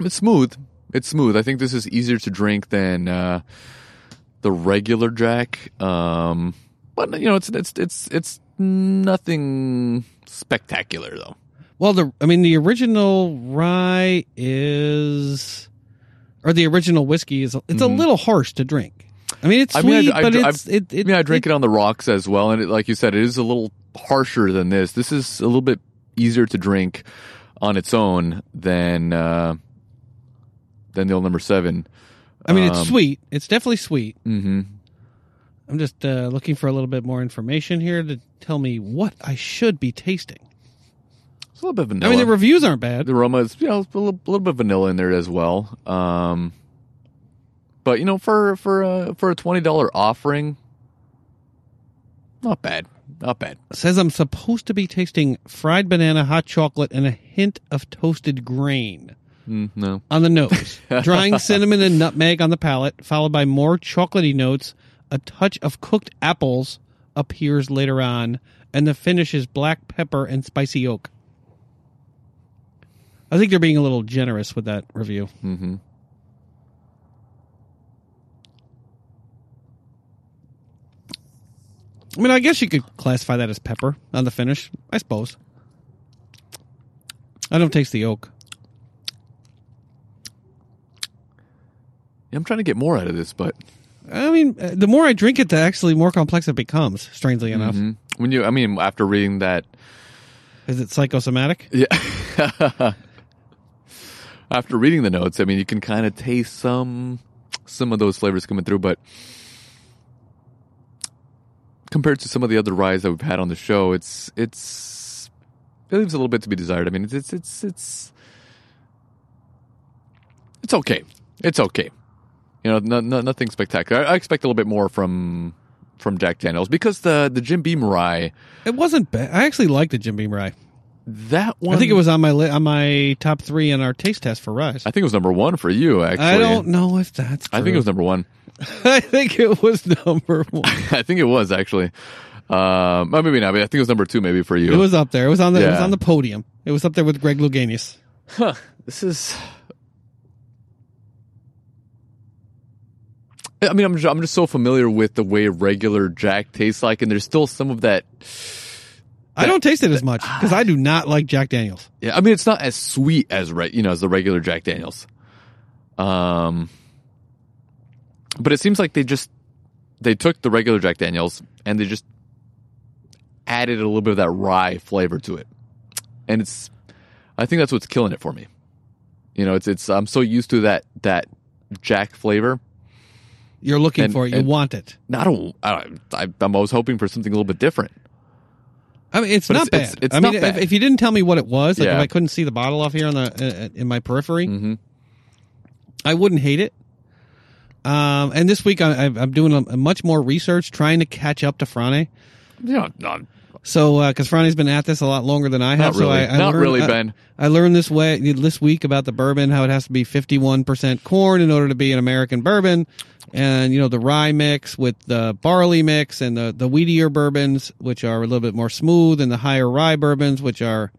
It's smooth. It's smooth. I think this is easier to drink than uh, the regular Jack. Um, but you know, it's it's it's it's nothing spectacular though.
Well, the I mean, the original rye is, or the original whiskey is. It's a little harsh to drink. I mean, it's
I
sweet,
mean, I, I,
but it's it, it,
I mean, I drink
it-
it, on the rocks as well, and it, like you said, it is a little harsher than this. This is a little bit easier to drink on its own than uh, than the old number seven.
I mean, it's
Um,
sweet. It's definitely sweet.
Mm-hmm.
I'm just uh, looking for a little bit more information here to tell me what I should be tasting.
It's a little bit vanilla.
I mean, the reviews aren't bad.
the aroma is you know a little, little bit of vanilla in there as well. Um, but you know, for for a for a twenty dollar offering, not bad, not bad.
It says I'm supposed to be tasting fried banana, hot chocolate, and a hint of toasted grain
Mm, no,
on the nose. <laughs> Drying cinnamon and nutmeg on the palate, followed by more chocolatey notes. A touch of cooked apples appears later on, and the finish is black pepper and spicy oak. I think they're being a little generous with that review.
mm-hmm.
I mean, I guess you could classify that as pepper on the finish, I suppose. I don't taste the oak.
I'm trying to get more out of this, but
I mean, uh, the more I drink it, the actually more complex it becomes. Strangely enough,
Mhm. when you, I mean, after reading that,
is it psychosomatic?
yeah, <laughs> after reading the notes, I mean, you can kind of taste some some of those flavors coming through, but compared to some of the other ryes that we've had on the show, it's it's it leaves a little bit to be desired. I mean, it's it's it's it's, it's okay. It's okay. You know, no, no, nothing spectacular. I, I expect a little bit more from from Jack Daniels because the the Jim Beam rye
It wasn't bad. I actually liked the Jim Beam rye.
that one.
I think it was on my li- on my top three in our taste test for ryes.
I think it was number one for you. Actually,
I don't know if that's.
I think it was number one. <laughs>
I think it was number one. <laughs>
I think it was actually. Um, well, maybe not. But I think it was number two, maybe for you.
It was up there. It was on the. It was on the podium. It was up there with Greg Louganis. Huh.
This is. I mean, I'm just, I'm just so familiar with the way regular Jack tastes like, and there's still some of that.
I don't taste it as much because I do not like Jack Daniels.
Yeah, I mean, it's not as sweet as re- you know as the regular Jack Daniels. Um, but it seems like they just they took the regular Jack Daniels and they just added a little bit of that rye flavor to it, and it's I think that's what's killing it for me. You know, it's it's I'm so used to that that Jack flavor.
You're looking
And-
for it. You want it.
I don't. I, I, I'm always hoping for something a little bit different.
I mean, it's
But
not
it's-
bad.
it's- it's
I mean,
not bad.
If, if you didn't tell me what it was, like
Yeah.
if I couldn't see the bottle off here on the uh, in my periphery,
Mhm.
I wouldn't hate it. Um, and this week I, I'm doing a, a much more research, trying to catch up to Franny.
Yeah, not
So, uh, because Franny's been at this a lot longer than I have,
Not really.
so I, I
Not
learned,
really,
I-
Ben.
I learned this way this week about the bourbon, how it has to be 51% corn in order to be an American bourbon, and you know the rye mix with the barley mix and the the wheatier bourbons, which are a little bit more smooth, and the higher rye bourbons, which are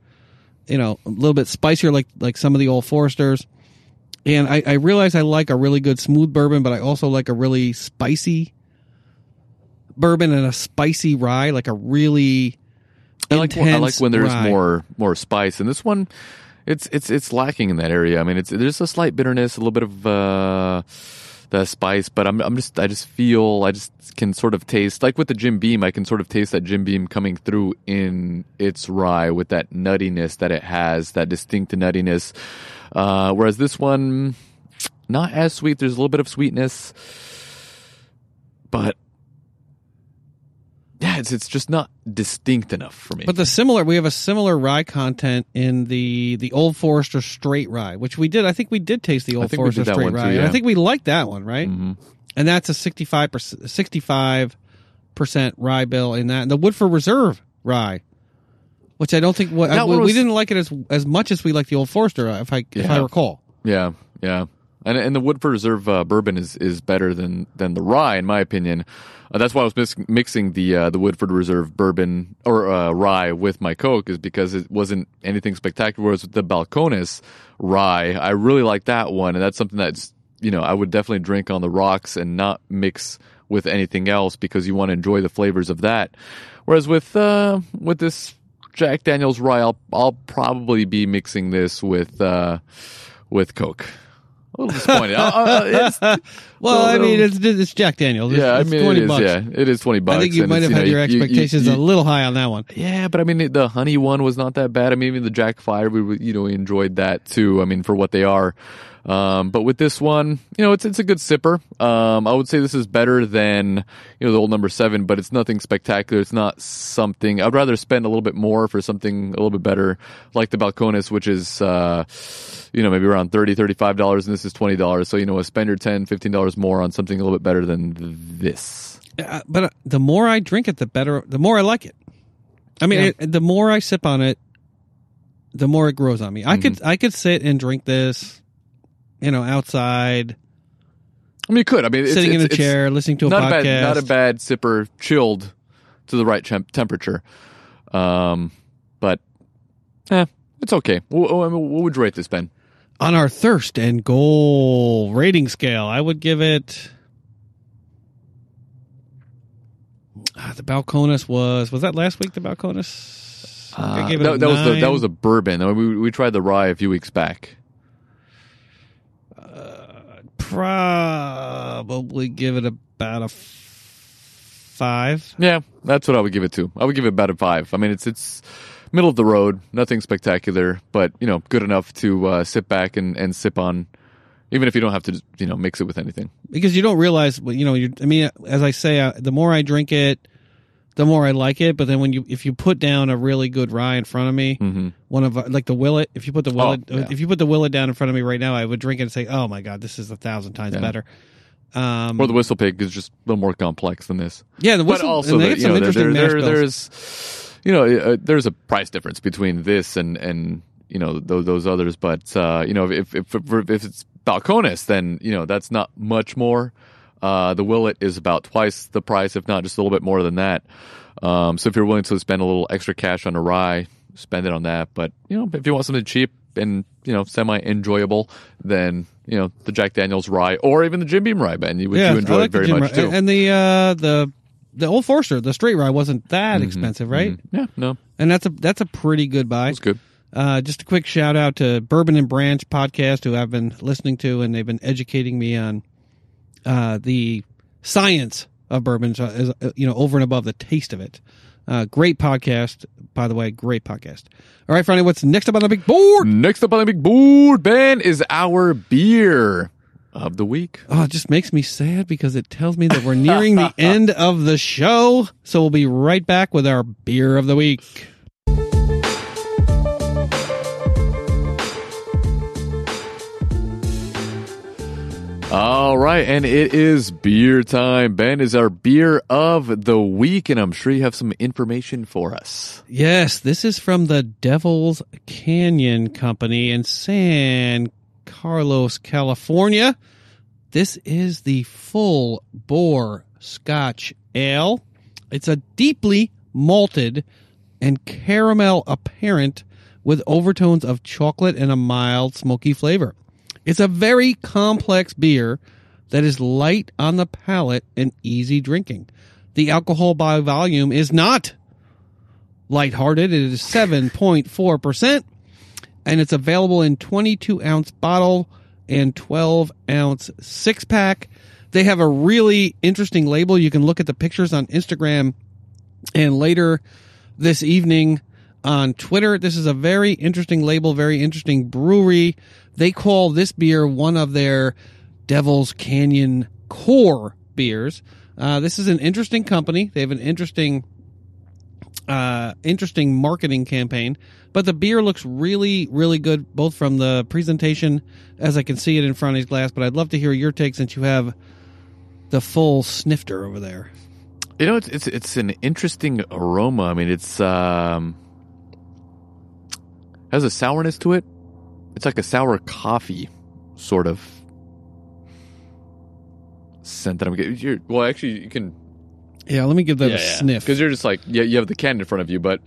you know a little bit spicier, like like some of the old Foresters. And I, I realize I like a really good smooth bourbon, but I also like a really spicy bourbon and a spicy rye, like a really
I like I like when there's
rye.
more more spice, and this one, it's it's it's lacking in that area. I mean, it's there's a slight bitterness, a little bit of uh, the spice, but I'm I'm just I just feel I just can sort of taste like with the Jim Beam, I can sort of taste that Jim Beam coming through in its rye with that nuttiness that it has, that distinct nuttiness. Uh, whereas this one, not as sweet. There's a little bit of sweetness, but. Yeah, it's it's just not distinct enough for me.
But the similar, we have a similar rye content in the the Old Forester Straight Rye, which we did. I think we did taste the Old Forester Straight
too,
Rye. and
yeah.
I think we liked that one, right?
Mhm.
And that's a 65 percent, 65 percent rye bill in that. And the Woodford Reserve Rye, which I don't think what
That
we,
was-
didn't like it as as much as we like the Old Forester, if I if I recall.
Yeah, yeah. And and the Woodford Reserve uh, bourbon is is better than than the rye in my opinion. Uh, that's why I was mix- mixing the uh, the Woodford Reserve bourbon or uh, rye with my Coke is because it wasn't anything spectacular. Whereas with the Balcones rye, I really like that one, and that's something that's you know I would definitely drink on the rocks and not mix with anything else because you want to enjoy the flavors of that. Whereas with uh, with this Jack Daniel's rye, I'll, I'll probably be mixing this with uh, with Coke. A little disappointed. Uh, uh, it's- <laughs>
Well, I mean, it's it's Jack Daniels. It's,
yeah, I
it's twenty
it is,
bucks.
yeah, it is twenty bucks.
I think you might have had
know,
your
you- you-
expectations
you-
a little high on that one.
Yeah, but I mean, the honey one was not that bad. I mean, even the Jack Fire, we you know we enjoyed that too. I mean, for what they are. Um, but with this one, you know, it's it's a good sipper. Um, I would say this is better than you know the old number seven, but it's nothing spectacular. It's not something I'd rather spend a little bit more for something a little bit better, like the Balcones, which is uh, you know maybe around 30 35 dollars, and this is twenty dollars. So you know, spend your 10 15 dollars more on something a little bit better than this.
Uh, but uh, the more I drink it, the better. The more I like it. I mean,
Yeah.
it, the more I sip on it, the more it grows on me. I could
Mm-hmm.
I could sit and drink this, you know, outside,
I mean, you could. I mean, it's,
sitting in a
it's- it's
chair, listening to a
not
podcast.
a bad, not a bad sipper, chilled to the right temp- temperature. Um, but eh, it's okay. What, what would you rate this, Ben?
on our thirst and goal rating scale, I would give it. Ah, the Balcones was was that last week? The Balcones. I gave it
Uh, that,
a
that was the, that was a bourbon. I mean, we we tried the rye a few weeks back.
Probably give it about a five.
Yeah, that's what I would give it to. I would give it about a five. I mean, it's it's middle of the road, nothing spectacular, but you know, good enough to uh, sit back and, and sip on, even if you don't have to, you know, mix it with anything.
because you don't realize you know you i mean as i say uh, the more i drink it the more i like it but then when you if you put down a really good rye in front of me
Mm-hmm.
one of uh, like the willet if you put the willet
yeah.
if you put the willet down in front of me right now i would drink it and say oh my god this is a thousand times
Yeah.
better um
Or the whistle pig is just a little more complex than this.
yeah the
but also the- you know, there, there, there- there's you know uh, there's a price difference between this and and you know those, those others but uh, you know if if if, if it's balcones then you know that's not much more uh, the willet is about twice the price if not just a little bit more than that. Um, so if you're willing to spend a little extra cash on a rye spend it on that. But you know if you want something cheap and you know semi enjoyable then you know the Jack Daniels rye or even the Jim Beam rye Ben which
yeah,
you
I
enjoyed
like the
very much
Rye.
too.
And the uh the the old forester the straight rye wasn't that
Mm-hmm.
expensive right?
yeah no.
And that's a that's a pretty good buy.
It's good.
Uh, just a quick shout out to Bourbon and Branch podcast, who I've been listening to, and they've been educating me on uh, the science of bourbon, so, you know, over and above the taste of it. Uh, great podcast, by the way. Great podcast. All right, Friday, what's next up on the big board?
Next up on the big board, Ben, is our beer of the week.
Oh, it just makes me sad because it tells me that we're nearing the <laughs> end of the show. So we'll be right back with our beer of the week.
All right, and it is beer time. Ben is our beer of the week, and I'm sure you have some information for us.
Yes, this is from the Devil's Canyon Company in San Carlos, California. This is the Full Boar Scotch Ale. It's a deeply malted and caramel apparent with overtones of chocolate and a mild smoky flavor. It's a very complex beer that is light on the palate and easy drinking. The alcohol by volume is not lighthearted. It is 7.4%, and it's available in 22 ounce bottle and 12 ounce six pack. They have a really interesting label. You can look at the pictures on Instagram and later this evening on Twitter. This is a very interesting label, very interesting brewery. They call this beer one of their Devil's Canyon core beers. Uh, this is an interesting company. They have an interesting, uh, interesting marketing campaign. But the beer looks really, really good, both from the presentation as I can see it in front of his glass. But I'd love to hear your take since you have the full snifter over there.
You know, it's it's, it's an interesting aroma. I mean, it's um has a sourness to it. It's like a sour coffee, sort of scent that I'm getting. You're, well, actually, you can
Yeah, let me give that a sniff.
because you're just like yeah, you have the can in front of you, but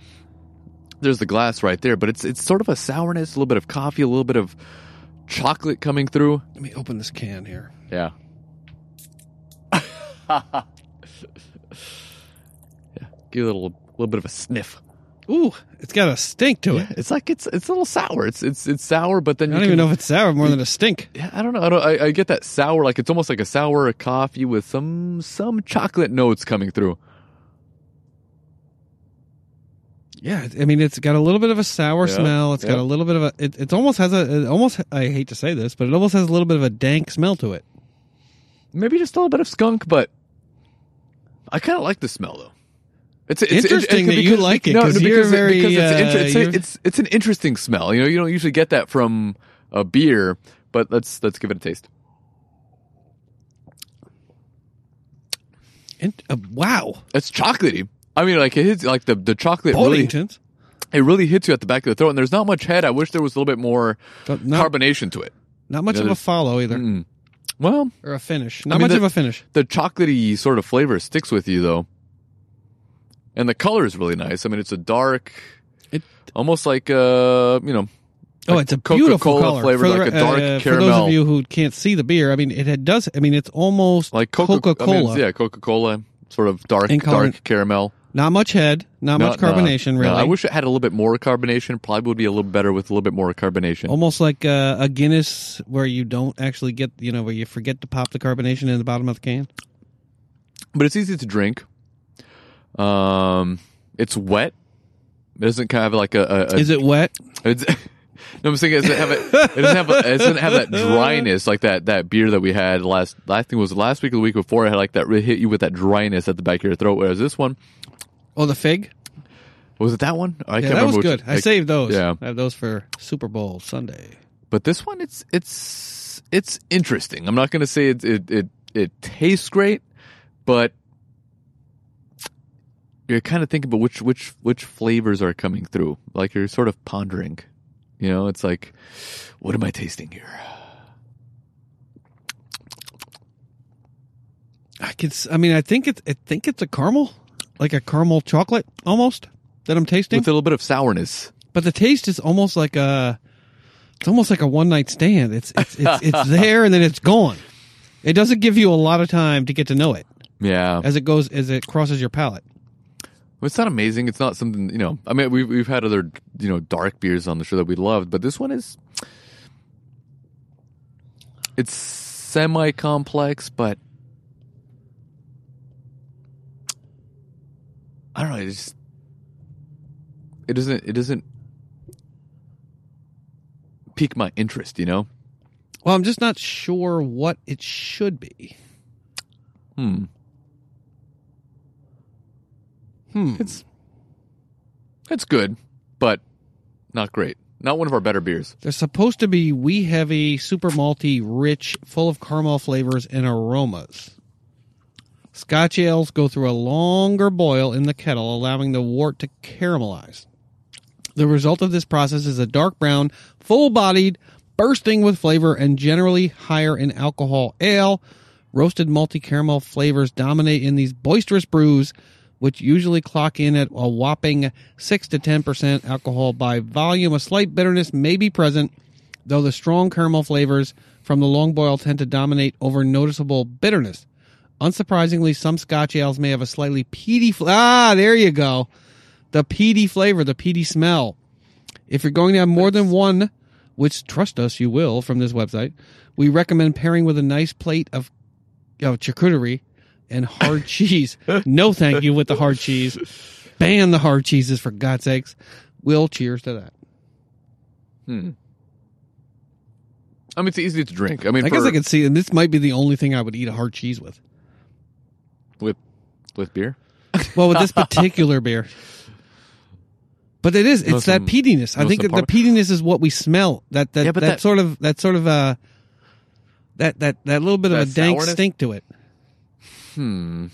there's the glass right there. But it's it's sort of a sourness, a little bit of coffee, a little bit of chocolate coming through.
Let me open this can here.
Yeah. <laughs> yeah. Give it a little little bit of a sniff.
Ooh, it's got a stink to it.
It's like it's it's a little sour. It's it's it's sour, but then
I
you
don't even know if it's sour more than a stink.
Yeah, I don't know. I, don't, I, I get that sour, like it's almost like a sour coffee with some some chocolate notes coming through.
Yeah, I mean, it's got a little bit of a sour
Yeah,
smell. It's got a little bit of a. It, it almost has a. It almost. I hate to say this, but it almost has a little bit of a dank smell to it.
Maybe just a little bit of skunk, but I kind of like the smell though. It's, it's
Interesting that you like it, you're
because-
very,
because it's,
uh,
it's, it's it's an interesting smell. You know, you don't usually get that from a beer, but let's let's give it a taste.
And, uh, wow,
It's chocolatey. I mean, like it hits like the the chocolate really it really hits you at the back of the throat, and there's not much head. I wish there was a little bit more
not,
carbonation to it.
not much
Yeah,
of a follow either,
Mm. Well,
or a finish. Not
I mean,
much
the-
of a finish.
the chocolatey sort of flavor sticks with you though, and the color is really nice. I mean, it's a dark,
It-
almost like uh, you know,
Oh,
like
it's a
Coca-Cola
color.
flavor,
for the-
like a dark
uh, For
caramel,
those of you who can't see the beer, I mean, it does. I mean, it's almost
like Coca
Coca-Cola.
I mean, yeah, Coca Cola, sort of dark,
color.
dark caramel.
Not much head. Not
No,
much carbonation.
no.
really.
I wish it had a little bit more carbonation. Probably would be a little better with a little bit more carbonation.
Almost like uh, a Guinness, where you don't actually get, you know, where you forget to pop the carbonation in the bottom of the can.
but it's easy to drink. Um, it's wet. It doesn't kind of have like a. a, a
Is it wet?
It's, <laughs> no, I'm saying it doesn't have it. It doesn't have. A, it doesn't have that dryness like that. That beer that we had last. I think it was last week or the week before. It had like that. Really hit you with that dryness at the back of your throat. Whereas this one
Oh, the fig.
was it that one? I
Yeah, that was
which-
good. I
like-
saved those.
Yeah,
I have those for Super Bowl Sunday.
but this one, it's it's it's interesting. I'm not going to say it it it it tastes great, but you're kind of thinking about which which which flavors are coming through. Like you're sort of pondering. You know, it's like, what am I tasting here?
I can. I mean, I think it's. I think it's a caramel, like a caramel chocolate almost that I'm tasting.
With a little bit of sourness.
but the taste is almost like a. It's almost like a one night stand. It's it's it's, <laughs> it's there and then it's gone. It doesn't give you a lot of time to get to know it
Yeah.
as it goes as it crosses your palate.
It's not amazing. It's not something you know. I mean, we've we've had other you know dark beers on the show that we loved, but this one is it's semi complex, but I don't know. It just it doesn't it doesn't pique my interest. You know.
Well, I'm just not sure what it should be.
Hmm.
Hmm.
It's it's good, but not great. Not one of our better beers.
They're supposed to be wee heavy, super malty, rich, full of caramel flavors and aromas. Scotch ales go through a longer boil in the kettle, allowing the wort to caramelize. The result of this process is a dark brown, full bodied, bursting with flavor, and generally higher in alcohol ale. Roasted malty caramel flavors dominate in these boisterous brews, which usually clock in at a whopping 6 to 10% alcohol by volume. A slight bitterness may be present, though the strong caramel flavors from the long boil tend to dominate over noticeable bitterness. Unsurprisingly, some Scotch ales may have a slightly peaty. Ah, there you go. The peaty flavor, the peaty smell. If you're going to have more than one, which trust us, you will from this website, we recommend pairing with a nice plate of, of charcuterie and hard <laughs> cheese. No, thank you with the hard cheese. Ban the hard cheeses for God's sakes. Will cheers to that.
Hmm. I mean, it's easy to drink. I mean,
I guess
for-
I could see, and this might be the only thing I would eat a hard cheese with.
with with beer.
Well, with this particular beer. But it is, it's that
some-
peatiness. I think that the peatiness is what we smell. That that,
yeah,
that,
that-
sort of that sort of uh that that that little bit of a
That
dank
sourness?
stink to it.
Hmm.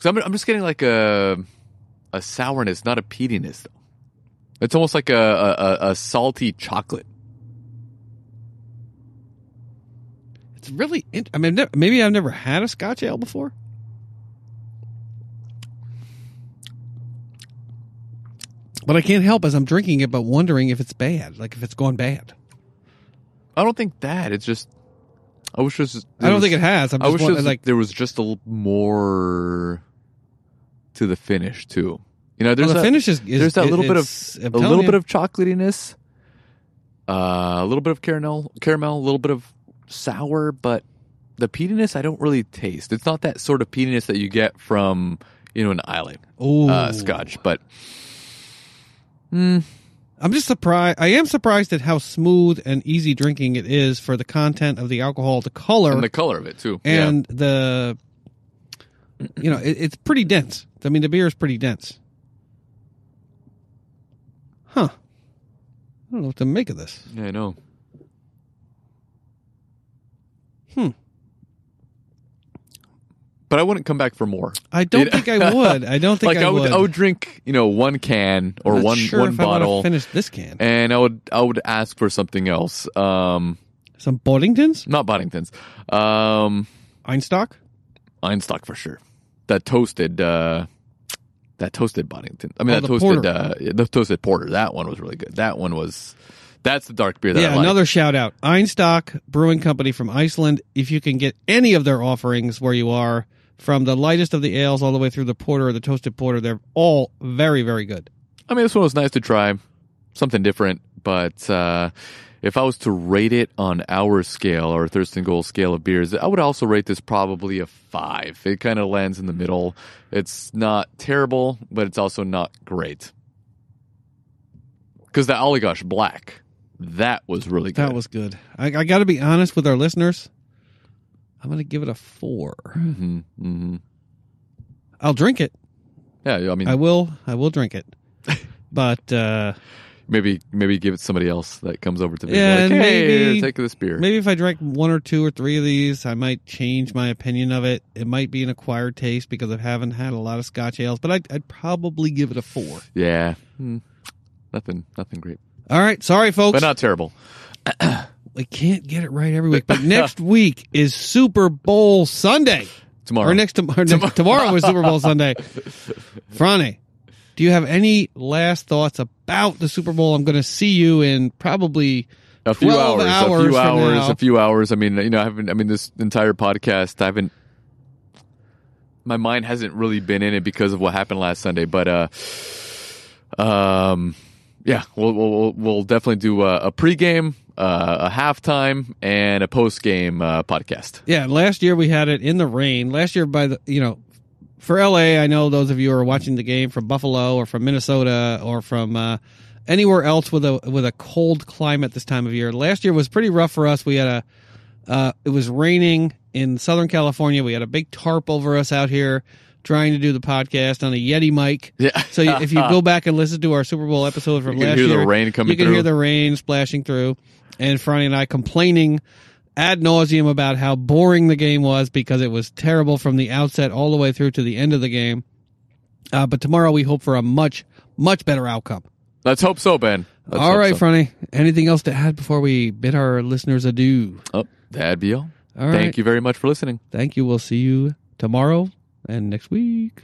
So I'm I'm just getting like a a sourness, not a peatiness. Though. It's almost like a a, a, salty chocolate.
It's it's really. int- I mean, maybe I've never had a Scotch ale before. But I can't help as I'm drinking it, but wondering if it's bad, like if it's gone bad.
I don't think that. It's just. I wish just.
I don't think it has. I'm
I
just
wish
wondering, like
there was just a little more to the finish too. You know, there's
Well, the
that,
finish is- is-
there's that little bit of a little
you.
bit of chocolatiness, uh, a little bit of caramel, caramel, a little bit of sour, but the peatiness I don't really taste. It's not that sort of peatiness that you get from you know an island uh, scotch, but mm,
I'm just surprised. I am surprised at how smooth and easy drinking it is for the content of the alcohol, the color,
and the color of it too.
and the you know it, it's pretty dense. I mean, the beer is pretty dense. Huh? I don't know what to make of this.
yeah, yeah, I know.
Hmm.
But I wouldn't come back for more.
I don't
It-
think I would. I don't <laughs> think
like
I
would,
would.
I would drink, you know, one can or one
sure
one bottle,
finish this can.
and I would I would ask for something else. Um,
Some Boddingtons,
not Boddingtons, um,
Einstök.
Einstök for sure. That toasted, uh, that toasted Boddington. I mean,
Oh,
that toasted, uh, the toasted porter. That one was really good. That one was. That's the dark beer that
yeah,
I like.
another shout out. Einstök Brewing Company from Iceland. If you can get any of their offerings where you are, from the lightest of the ales all the way through the porter or the toasted porter, they're all very, very good.
I mean, this one was nice to try, something different. But uh, if I was to rate it on our scale or Thirst and Goal scale of beers, I would also rate this probably a five. It kind of lands in the middle. It's not terrible, but it's also not great. Because the Allagash Black, that was really good.
That was good. I, I got to be honest with our listeners. I'm going to give it a four.
hmm hmm
I'll drink it.
Yeah, I mean,
I will. I will drink it. <laughs> But uh,
maybe maybe give it to somebody else that comes over to me.
Yeah,
like, hey,
maybe-
take this beer.
maybe if I drank one or two or three of these, I might change my opinion of it. It might be an acquired taste because I haven't had a lot of Scotch ales, but I'd, I'd probably give it a four.
Yeah, Hmm. nothing, nothing great,
All right, sorry, folks.
but not terrible. <clears throat>
we can't get it right every week. But <laughs> next week is Super Bowl Sunday.
Tomorrow.
Or next, to, or next tomorrow is Super Bowl Sunday. <laughs> Franny, do you have any last thoughts about the Super Bowl? I'm going to see you in probably
a few
12
hours, a few hours, a few hours. I mean, you know, I haven't. I mean, this entire podcast, I haven't. My mind hasn't really been in it because of what happened last Sunday, but uh, um, yeah, we'll we'll, we'll- we'll definitely do a, a pregame, uh, a halftime, and a postgame uh, podcast.
Yeah, last year we had it in the rain. Last year, by the you know, for LA, I know those of you who are watching the game from Buffalo or from Minnesota or from uh, anywhere else with a with a cold climate this time of year. Last year was pretty rough for us. We had a uh, it was raining in Southern California. We had a big tarp over us out here trying to do the podcast on a Yeti mic.
Yeah.
So if you go back and listen to our Super Bowl episode from
You can
last
hear the
year,
rain coming
you can hear the rain splashing through, and Franny and I complaining ad nauseum about how boring the game was because it was terrible from the outset all the way through to the end of the game. Uh, but tomorrow we hope for a much much better outcome.
Let's hope so, Ben. Let's
all right,
so.
Franny. Anything else to add before we bid our listeners adieu?
Oh, that'd be all.
All
Thank
right.
you very much for listening.
Thank you. We'll see you tomorrow and next week.